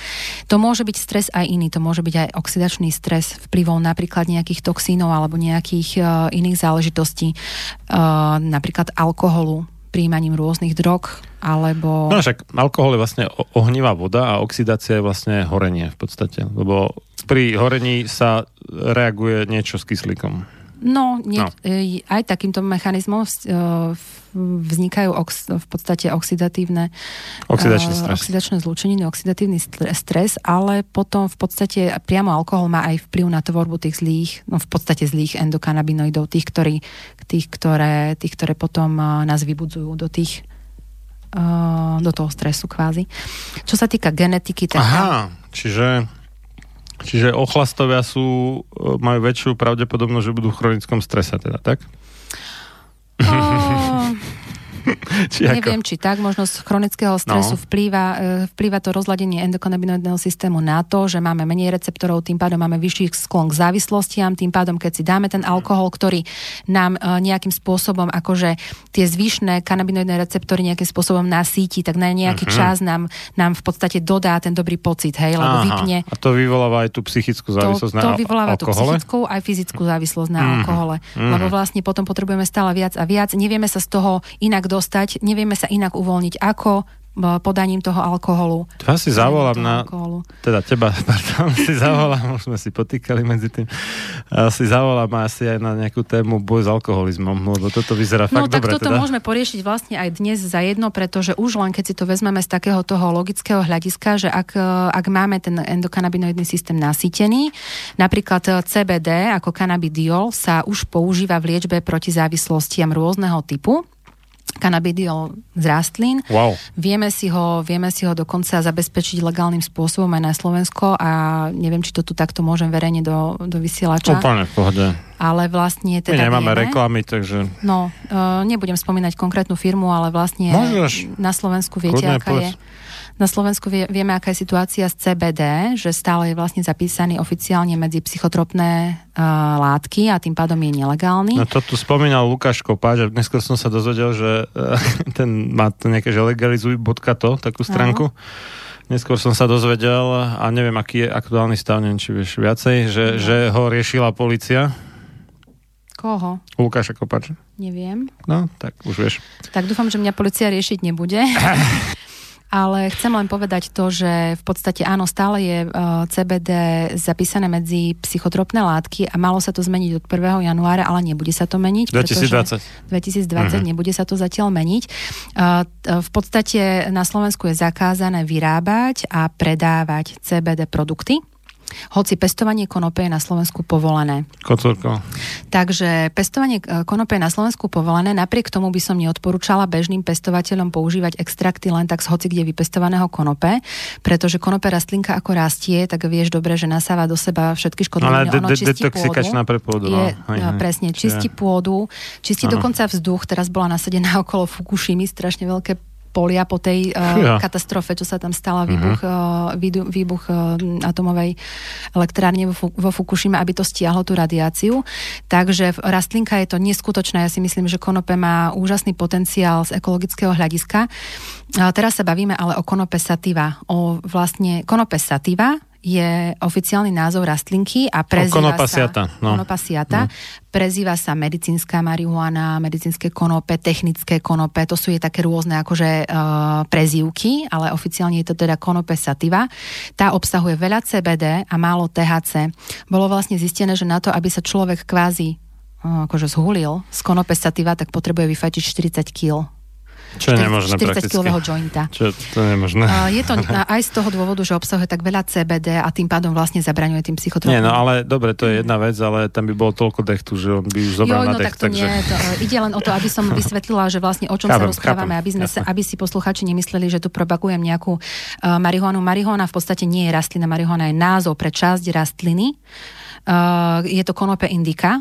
To môže byť stres aj iný, to môže byť aj oxidačný stres vplyvom napríklad nejakých toxínov alebo nejakých uh, iných záležitostí, uh, napríklad alkoholu, príjmaním rôznych drog, alebo... No však alkohol je vlastne ohnivá voda a oxidácia je vlastne horenie v podstate, lebo pri horení sa reaguje niečo s kyslíkom. No, nie, no. E, aj takýmto mechanizmom e, vznikajú ox, v podstate oxidatívne Oxidačný stres. oxidačné zlúčeniny, oxidatívny stres, ale potom v podstate priamo alkohol má aj vplyv na tvorbu tých zlých, no v podstate zlých endokanabinoidov, tých, ktorí, tých, ktoré, tých, ktoré potom nás vybudzujú do tých do toho stresu kvázi. Čo sa týka genetiky, tak... Aha, čiže, čiže ochlastovia sú, e, majú väčšiu pravdepodobnosť, že budú v chronickom strese teda, tak? Uh, či ako? Neviem, či tak, možno z chronického stresu No. vplýva, e, vplýva to rozladenie endokanabinoidného systému na to, že máme menej receptorov, tým pádom máme vyšší sklon k závislostiam, tým pádom, keď si dáme ten alkohol, ktorý nám e, nejakým spôsobom, akože tie zvyšné kanabinoidné receptory nejakým spôsobom nasíti, tak na nejaký čas nám, nám v podstate dodá ten dobrý pocit, hej, lebo Aha, vypne A to vyvoláva aj tú psychickú to, závislosť na to vyvoláva tú psychickú aj fyzickú závislosť na Mhm, alkohole. Lebo vlastne potom potrebujeme stále viac a viac. Nevieme sa z toho inak dostať, nevieme sa inak uvoľniť ako podaním toho alkoholu. Ja si zavolám na... alkoholu. Teda teba, pardon, si zavolám, už sme si potýkali medzi tým. A si zavolám asi aj na nejakú tému boj s alkoholizmom, lebo toto vyzerá No fakt tak dobre. toto teda. môžeme poriešiť vlastne aj dnes za jedno, pretože už len keď si to vezmeme z takého toho logického hľadiska, že ak, e, ak máme ten endokanabinoidný systém nasýtený, napríklad e, CBD ako kanabidiol sa už používa v liečbe proti závislostiam rôzneho typu kanabidiol z rastlín. Wow. Vieme si, ho, vieme si ho dokonca zabezpečiť legálnym spôsobom aj na Slovensko a neviem, či to tu takto môžem verejne do, do vysielača. Úplne v pohode. Ale vlastne My teda nemáme vieme, reklamy, takže... No, uh, nebudem spomínať konkrétnu firmu, ale vlastne Môžeš. na Slovensku viete, Kľudne aká povedz. je. Na Slovensku vie, vieme, aká je situácia s CBD, že stále je vlastne zapísaný oficiálne medzi psychotropné uh, látky a tým pádom je nelegálny. No to tu spomínal Lukáš Kopáč a dneska som sa dozvedel, že eh, ten má to nejaké, že legalizuj.to, takú stránku. Neskôr som sa dozvedel a neviem, aký je aktuálny stav, neviem, či vieš viacej, že, No. že ho riešila policia. Koho? Lukáša Kopáča. Neviem. No, tak už vieš. Tak dúfam, že mňa policia riešiť nebude. Ale chcem len povedať to, že v podstate áno, stále je uh, CBD zapísané medzi psychotropné látky a malo sa to zmeniť od 1. januára, ale nebude sa to meniť. 2020. 2020 uh-huh. nebude sa to zatiaľ meniť. T- v podstate na Slovensku je zakázané vyrábať a predávať CBD produkty. Hoci pestovanie konope je na Slovensku povolené. Kocúrko. Takže pestovanie e, konope je na Slovensku povolené, napriek tomu by som neodporúčala bežným pestovateľom používať extrakty len tak z hoci kde vypestovaného konope, pretože konope rastlinka ako rastie, tak vieš dobre, že nasáva do seba všetky Ale škodliviny. de- Ono de- čistí detoxikačná pre pôdu, no. Je, Hej, no, hej. presne, čistí pôdu, čistí Áno. dokonca vzduch. Teraz bola nasadená okolo Fukushimy, strašne veľké polia po tej uh, katastrofe, čo sa tam stala, výbuch, uh, výdu- výbuch uh, atomovej elektrárne vo, vo Fukushima, aby to stiahlo tú radiáciu. Takže rastlinka je to neskutočné. Ja si myslím, že konope má úžasný potenciál z ekologického hľadiska. A teraz sa bavíme ale o konope sativa. O vlastne konope sativa je oficiálny názov rastlinky a prezýva konopa sa... siata, no. Konopa siata. Prezýva sa medicínska marihuana, medicínske konope, technické konope, to sú je také rôzne akože uh, prezývky, ale oficiálne je to teda konope sativa. Tá obsahuje veľa CBD a málo THC. Bolo vlastne zistené, že na to, aby sa človek kvázi uh, akože zhulil z konope sativa, tak potrebuje vyfajčiť 40 kg. Čo je nemožné 40 prakticky. kilového jointa. Čo, to je nemožné. Uh, je to aj z toho dôvodu, že obsahuje tak veľa CBD a tým pádom vlastne zabraňuje tým psychotropom. Nie, no ale dobre, to je jedna vec, ale tam by bolo toľko dechtu, že on by už zobral Jo, na no dech, tak to takže... nie. To, e, ide len o to, aby som vysvetlila, že vlastne o čom Chápem, sa rozprávame, chápem, aby, sme sa, aby si posluchači nemysleli, že tu propagujem nejakú uh, marihuanu. Marihuana v podstate nie je rastlina, marihuana je názov pre časť rastliny. Uh, je to konope indica,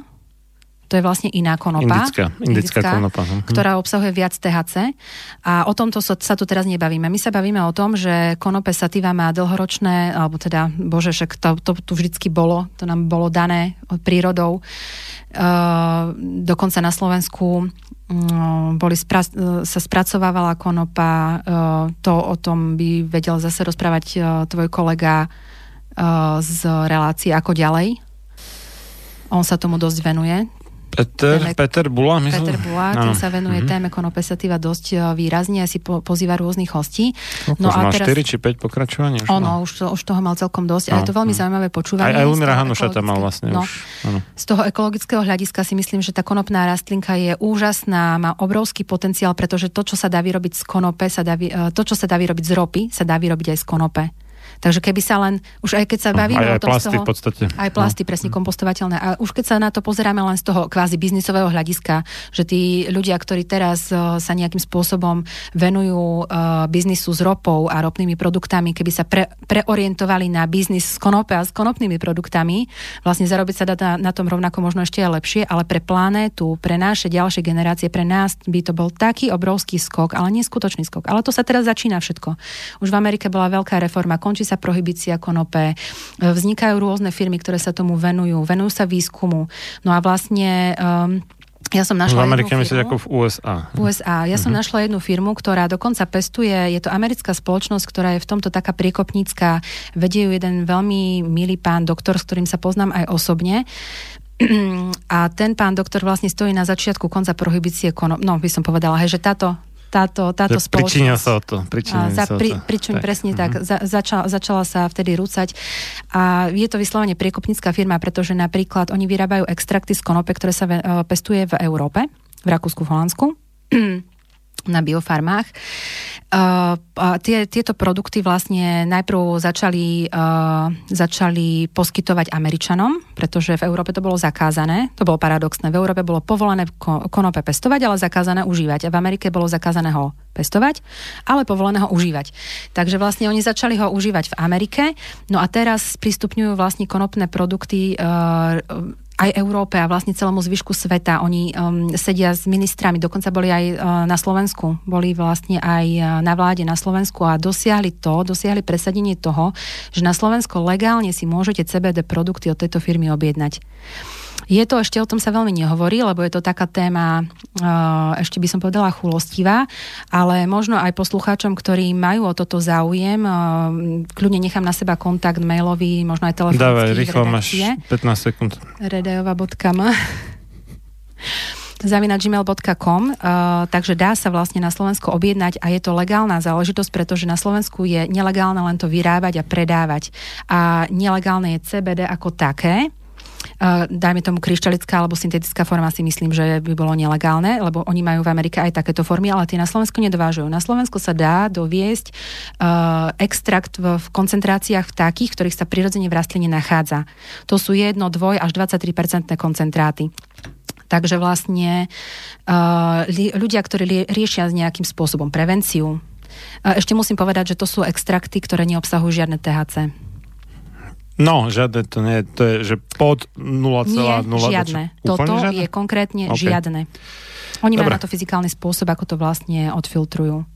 to je vlastne iná konopa. Indická, indická konopa, hm. Ktorá obsahuje viac THC. A o tomto sa, sa tu teraz nebavíme. My sa bavíme o tom, že konope sativa má dlhoročné, alebo teda, bože, však to, to tu vždycky bolo, to nám bolo dané od prírodou. Uh, dokonca na Slovensku um, boli spra- sa spracovávala konopa, uh, to o tom by vedel zase rozprávať uh, tvoj kolega z relácie Ako ďalej. On sa tomu dosť venuje, Peter, Téme- Peter Bula, myslím? Peter Bula, ten sa venuje téme konope sativa dosť e, výrazne a si po, pozýva rôznych hostí. No a teraz... 4 či 5 pokračovaní? Už? Ono, už, to, už toho mal celkom dosť. No, a je to veľmi no. zaujímavé počúvanie. aj toho Hanuša tam mal vlastne no, už. Áno. Z toho ekologického hľadiska si myslím, že tá konopná rastlinka je úžasná, má obrovský potenciál, pretože to, čo sa dá vyrobiť z konope, sa dá, e, to, čo sa dá vyrobiť z ropy, sa dá vyrobiť aj z konope. Takže keby sa len, už aj keď sa bavíme aj, aj o tom plasty z toho, v podstate. Aj plasty, no. presne kompostovateľné. A už keď sa na to pozeráme len z toho kvázi biznisového hľadiska, že tí ľudia, ktorí teraz uh, sa nejakým spôsobom venujú uh, biznisu s ropou a ropnými produktami, keby sa pre, preorientovali na biznis s konope a s konopnými produktami, vlastne zarobiť sa dá na, na tom rovnako možno ešte aj lepšie, ale pre planétu, pre naše ďalšie generácie, pre nás by to bol taký obrovský skok, ale neskutočný skok. Ale to sa teraz začína všetko. Už v Amerike bola veľká reforma, končí sa prohibícia konope, vznikajú rôzne firmy, ktoré sa tomu venujú, venujú sa výskumu. No a vlastne um, ja som našla v Amerike firmu, ako v USA. V USA. Ja som uh-huh. našla jednu firmu, ktorá dokonca pestuje, je to americká spoločnosť, ktorá je v tomto taká priekopnícka. Vedie ju jeden veľmi milý pán doktor, s ktorým sa poznám aj osobne. A ten pán doktor vlastne stojí na začiatku konca prohibície konop. No, by som povedala, hej, že táto, táto, táto že spoločnosť... Pričinil sa o to. Pričinil za, sa pri, o to. Pričin, tak. Presne tak. Uh-huh. Za, začala, začala sa vtedy rúcať. A je to vyslovene priekopnícka firma, pretože napríklad oni vyrábajú extrakty z konope, ktoré sa ve, uh, pestuje v Európe, v Rakúsku, v Holandsku na biofarmách. Uh, tie, tieto produkty vlastne najprv začali, uh, začali poskytovať Američanom, pretože v Európe to bolo zakázané. To bolo paradoxné. V Európe bolo povolené konope pestovať, ale zakázané užívať. A v Amerike bolo zakázané ho pestovať, ale povolené ho užívať. Takže vlastne oni začali ho užívať v Amerike. No a teraz pristupňujú vlastne konopné produkty uh, aj Európe a vlastne celému zvyšku sveta. Oni um, sedia s ministrami, dokonca boli aj uh, na Slovensku, boli vlastne aj uh, na vláde na Slovensku a dosiahli to, dosiahli presadenie toho, že na Slovensku legálne si môžete CBD produkty od tejto firmy objednať. Je to ešte o tom sa veľmi nehovorí, lebo je to taká téma, uh, ešte by som povedala chulostivá, ale možno aj poslucháčom, ktorí majú o toto záujem, uh, kľudne nechám na seba kontakt mailový, možno aj telefonický. Dávaj, rýchlo máš 15 sekúnd. redajova.com zavinačgmail.com, uh, takže dá sa vlastne na Slovensku objednať a je to legálna záležitosť, pretože na Slovensku je nelegálne len to vyrábať a predávať. A nelegálne je CBD ako také, dajme tomu kryštalická alebo syntetická forma si myslím, že by bolo nelegálne, lebo oni majú v Amerike aj takéto formy, ale tie na Slovensku nedovážujú. Na Slovensku sa dá doviesť uh, extrakt v, v koncentráciách v takých, ktorých sa prirodzene v rastline nachádza. To sú 1, 2 až 23 koncentráty. Takže vlastne uh, li, ľudia, ktorí li, riešia nejakým spôsobom prevenciu, uh, ešte musím povedať, že to sú extrakty, ktoré neobsahujú žiadne THC. No, žiadne to nie, to je, že pod 0,0. Nie, žiadne. Toto žiadne? je konkrétne okay. žiadne. Oni Dobre. majú na to fyzikálny spôsob, ako to vlastne odfiltrujú.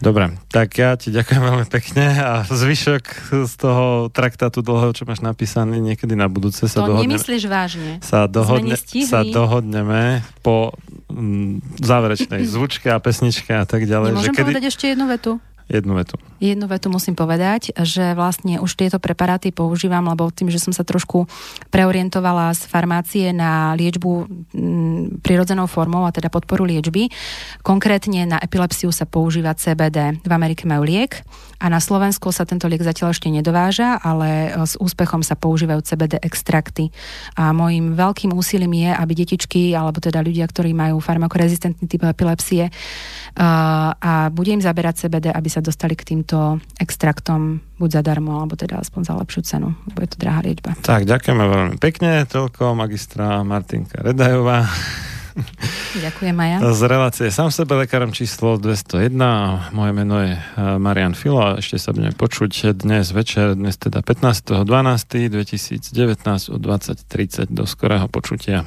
Dobre, tak ja ti ďakujem veľmi pekne a zvyšok z toho traktátu dlhého, čo máš napísaný niekedy na budúce sa to dohodneme. nemyslíš vážne. Sa, dohodne, sa dohodneme po mm, záverečnej zvučke a pesničke a tak ďalej. Nemôžem že kedy... povedať ešte jednu vetu? Jednu vetu. Jednu vetu musím povedať, že vlastne už tieto preparáty používam, lebo tým, že som sa trošku preorientovala z farmácie na liečbu m, prirodzenou formou, a teda podporu liečby. Konkrétne na epilepsiu sa používa CBD. V Amerike majú liek a na Slovensku sa tento liek zatiaľ ešte nedováža, ale s úspechom sa používajú CBD extrakty. A môjim veľkým úsilím je, aby detičky, alebo teda ľudia, ktorí majú farmakorezistentný typ epilepsie, a bude im zaberať CBD, aby sa dostali k týmto extraktom buď zadarmo, alebo teda aspoň za lepšiu cenu, lebo je to drahá liečba. Tak, ďakujeme veľmi pekne, toľko magistra Martinka Redajová. Ďakujem, Maja. Z relácie sám sebe lekárom číslo 201. Moje meno je eh, Marian Filo a ešte sa budeme počuť dnes večer, dnes teda 15.12.2019 o 20.30 do skorého počutia.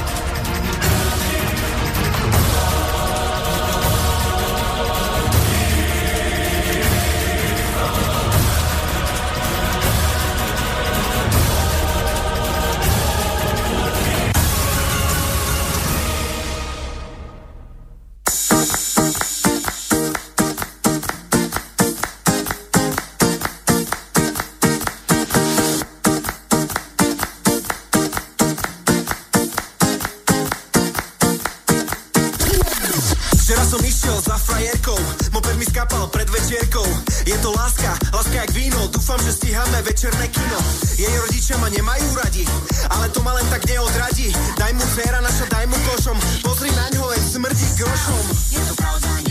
frajerkou. Moped mi skápal pred večierkou. Je to láska, láska jak víno. Dúfam, že stíhame večerné kino. Jej rodičia ma nemajú radi Ale to ma len tak neodradí. Daj mu féra naša, daj mu košom. Pozri na ňo, len smrdí grošom. Je to pravda,